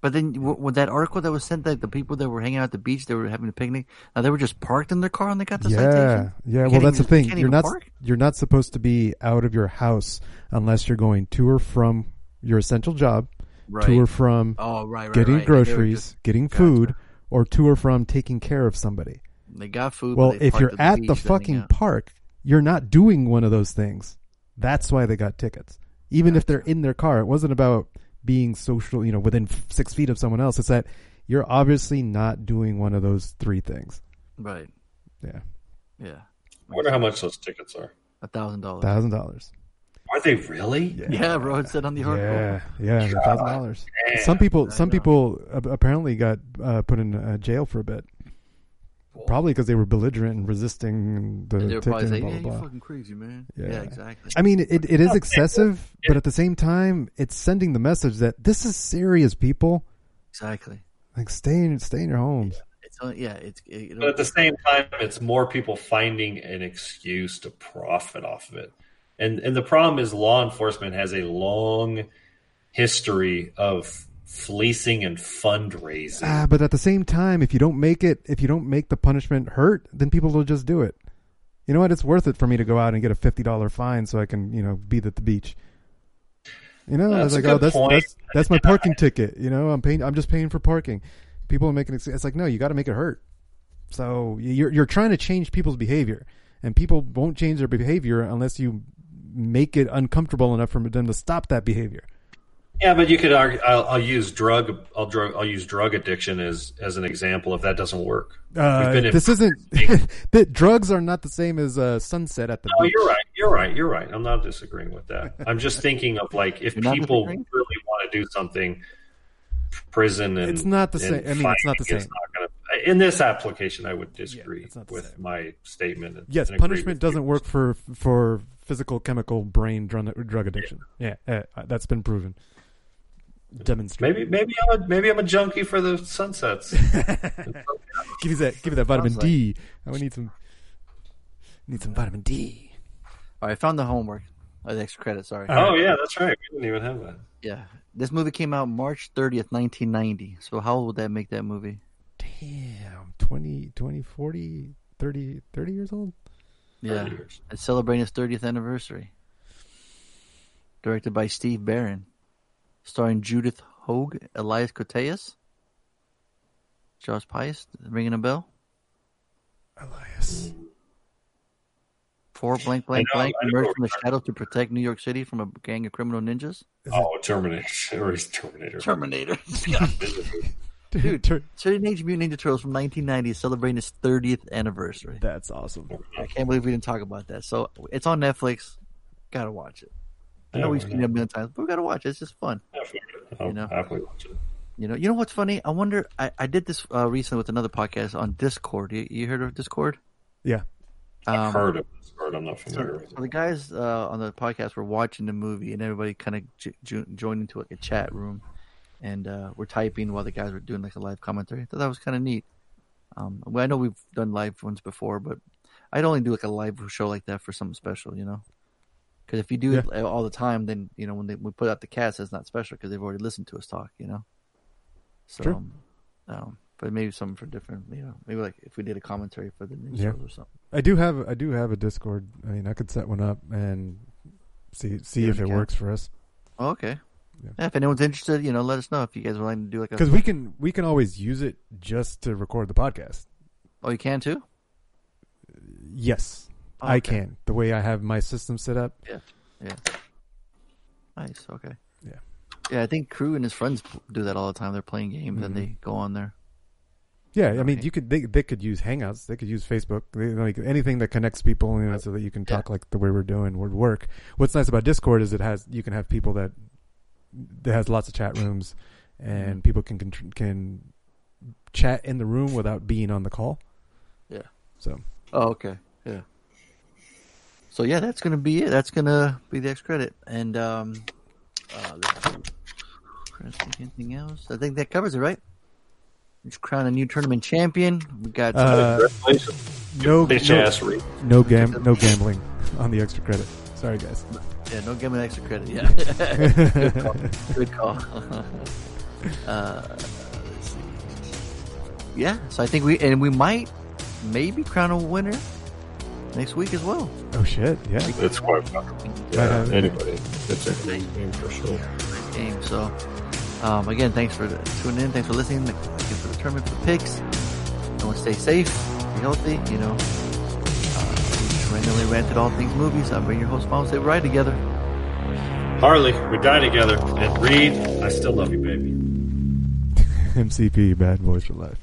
Speaker 4: But then, with that article that was sent, that the people that were hanging out at the beach, they were having a picnic. Now they were just parked in their car and they got the
Speaker 6: yeah,
Speaker 4: citation.
Speaker 6: yeah.
Speaker 4: You
Speaker 6: Well, that's the thing. You're not
Speaker 4: park?
Speaker 6: you're not supposed to be out of your house unless you're going to or from your essential job,
Speaker 4: Right.
Speaker 6: to or from
Speaker 4: Oh, right, right,
Speaker 6: getting
Speaker 4: right.
Speaker 6: Groceries,
Speaker 4: just-
Speaker 6: getting food, or to or from taking care of somebody.
Speaker 4: They got food.
Speaker 6: Well, if you're at
Speaker 4: beach
Speaker 6: the
Speaker 4: to
Speaker 6: fucking park, you're not doing one of those things. That's why they got tickets. Even if they're in their car, it wasn't about being social, you know, within six feet of someone else. It's that you're obviously not doing one of those three things.
Speaker 4: right?
Speaker 6: Yeah,
Speaker 4: Yeah,
Speaker 5: I wonder how much those tickets are.
Speaker 4: a thousand dollars.
Speaker 6: thousand dollars.
Speaker 5: Are they really?
Speaker 4: Yeah, bro. It said on the article.
Speaker 6: Yeah, yeah, a thousand dollars. Some people, some people uh, apparently got uh, put in uh, jail for a bit. Probably because they were belligerent and resisting the
Speaker 4: And they were probably
Speaker 6: ticket
Speaker 4: saying,
Speaker 6: and
Speaker 4: "Yeah,
Speaker 6: blah
Speaker 4: you're
Speaker 6: blah blah.
Speaker 4: fucking crazy, man."
Speaker 6: Yeah.
Speaker 4: Yeah, exactly.
Speaker 6: I mean, it it is oh, excessive, but at the same time, it's sending the message that this is serious, people.
Speaker 4: Exactly.
Speaker 6: Like stay in stay in your homes.
Speaker 4: It's only, yeah. It's uh, it,
Speaker 5: But at the same time, it's more people finding an excuse to profit off of it. And and the problem is law enforcement has a long history of fleecing and fundraising.
Speaker 6: Ah, but at the same time, if you don't make it, if you don't make the punishment hurt, then people will just do it. You know what? It's worth it for me to go out and get a fifty dollar fine so I can, you know, be at the beach. You know, I was like, oh, that's
Speaker 5: point.
Speaker 6: that's that's my parking ticket. You know, I'm paying. I'm just paying for parking. People are making it. It's like, no, you got to make it hurt. So you're you're trying to change people's behavior, and people won't change their behavior unless you make it uncomfortable enough for them to stop that behavior.
Speaker 5: Yeah, but you could argue. I'll, I'll use drug. I'll drug. I'll use drug addiction as as an example. If that doesn't work,
Speaker 6: Uh,
Speaker 5: We've in-
Speaker 6: this isn't. the drugs are not the same as uh, sunset at the.
Speaker 5: No,
Speaker 6: beach.
Speaker 5: you're right. You're right. You're right. I'm not disagreeing with that. I'm just thinking of like if
Speaker 6: You're
Speaker 5: people really want to do something, prison and
Speaker 6: It's not the same. I mean, it's not the same.
Speaker 5: not gonna- in this application, I would disagree with my statement. and-
Speaker 6: Yes,
Speaker 5: and
Speaker 6: punishment doesn't work for for physical, chemical, brain drug, drug addiction. Yeah, uh, that's been proven. Demonstrated.
Speaker 5: Maybe maybe I'm a, maybe I'm a junkie for the sunsets.
Speaker 6: give me that. Give me that vitamin
Speaker 4: Sounds
Speaker 6: D. I would need some. Need some vitamin D.
Speaker 4: All right, I found the homework. Oh, the extra credit. Sorry.
Speaker 5: oh yeah, that's right. We didn't even have that.
Speaker 4: Yeah, this movie came out March thirtieth, nineteen ninety. So how old would that make that movie?
Speaker 6: Damn, 20, 20, 40, 30, 30 years old.
Speaker 4: Yeah, it's celebrating its thirtieth anniversary. Directed by Steve Barron, starring Judith Hoag, Elias Koteas, Josh Pais. Ringing a bell?
Speaker 6: Elias.
Speaker 4: Four blank blank
Speaker 5: know,
Speaker 4: blank
Speaker 5: I
Speaker 4: emerged from the
Speaker 5: we're
Speaker 4: shadows to protect New York City from a gang of criminal ninjas.
Speaker 5: Oh, Terminator or Terminator.
Speaker 4: Terminator. Dude, Teenage Mutant Ninja Turtles from 1990 is celebrating its 30th anniversary.
Speaker 6: That's awesome.
Speaker 4: I can't believe we didn't talk about that. So it's on Netflix. Gotta watch it. I know
Speaker 5: Yeah,
Speaker 4: we've seen it a million times, but we gotta watch it. It's just fun.
Speaker 5: I'll
Speaker 4: You know?
Speaker 5: happily watch it.
Speaker 4: You know, you know what's funny? I wonder. I, I did this uh, recently with another podcast on Discord. You, you heard of Discord?
Speaker 6: Yeah.
Speaker 5: I've
Speaker 4: Um,
Speaker 5: heard of this word. I'm not familiar
Speaker 4: So,
Speaker 5: with
Speaker 4: so the guys uh, on the podcast were watching the movie, and everybody kind of j- j- joined into like a chat room, and uh, we're typing while the guys were doing like a live commentary. I thought that was kind of neat. Um, well, I know we've done live ones before, but I'd only do like a live show like that for something special, you know. Because if you do it all the time, then you know when they, we put out the cast, it's not special because they've already listened to us talk, you know. So,
Speaker 6: True.
Speaker 4: um, but maybe something for different, you know, maybe like if we did a commentary for the news
Speaker 6: Yeah.
Speaker 4: shows or something.
Speaker 6: I do have I do have a Discord. I mean, I could set one up and see see
Speaker 4: Yeah,
Speaker 6: if it works for us.
Speaker 4: Oh, okay. Yeah. if anyone's interested, you know, let us know if you guys would like to do like a
Speaker 6: Because we can we can always use it just to record the podcast.
Speaker 4: Oh, you can too.
Speaker 6: Yes,
Speaker 4: Oh,
Speaker 6: I
Speaker 4: okay.
Speaker 6: can. The way I have my system set up.
Speaker 4: Yeah, yeah. Nice. Okay.
Speaker 6: Yeah.
Speaker 4: Yeah, I think Crew and his friends do that all the time. They're playing games and
Speaker 6: Mhm.
Speaker 4: they go on there.
Speaker 6: Yeah, I mean, you could they they could use Hangouts, they could use Facebook, they, like anything that connects people, you know, so that you can talk like the way we're doing would work. What's nice about Discord is it has you can have people that that has lots of chat rooms, and people can can, can chat in the room without being on the call.
Speaker 4: Yeah.
Speaker 6: So
Speaker 4: Oh, okay. Yeah. So yeah, that's gonna be it. That's gonna be the X credit. And um, uh, let's see. Trying to think anything else? I think that covers it, right? We just crown a new tournament champion. We got
Speaker 6: uh, no no, no gam no gambling on the extra credit. Sorry guys.
Speaker 4: Yeah, no gambling give me extra credit. Yeah, good call. Good call. uh, let's see. Yeah, so I think we and we might maybe crown a winner next week as well.
Speaker 6: Oh shit! Yeah,
Speaker 5: It's quite possible. Yeah,
Speaker 6: Uh,
Speaker 5: anybody. It's a great game for sure.
Speaker 4: Great game. So, um, again, thanks for tuning in. Thanks for listening. Thank you for the tournament, for the picks. Everyone stay safe, be healthy. You know, uh, we just randomly ranted all things movies. I'm bringing your host, Mom. Say we ride together.
Speaker 5: Harley, we die together. And Reed, I still love you, baby.
Speaker 6: MCP, Bad Boys for Life.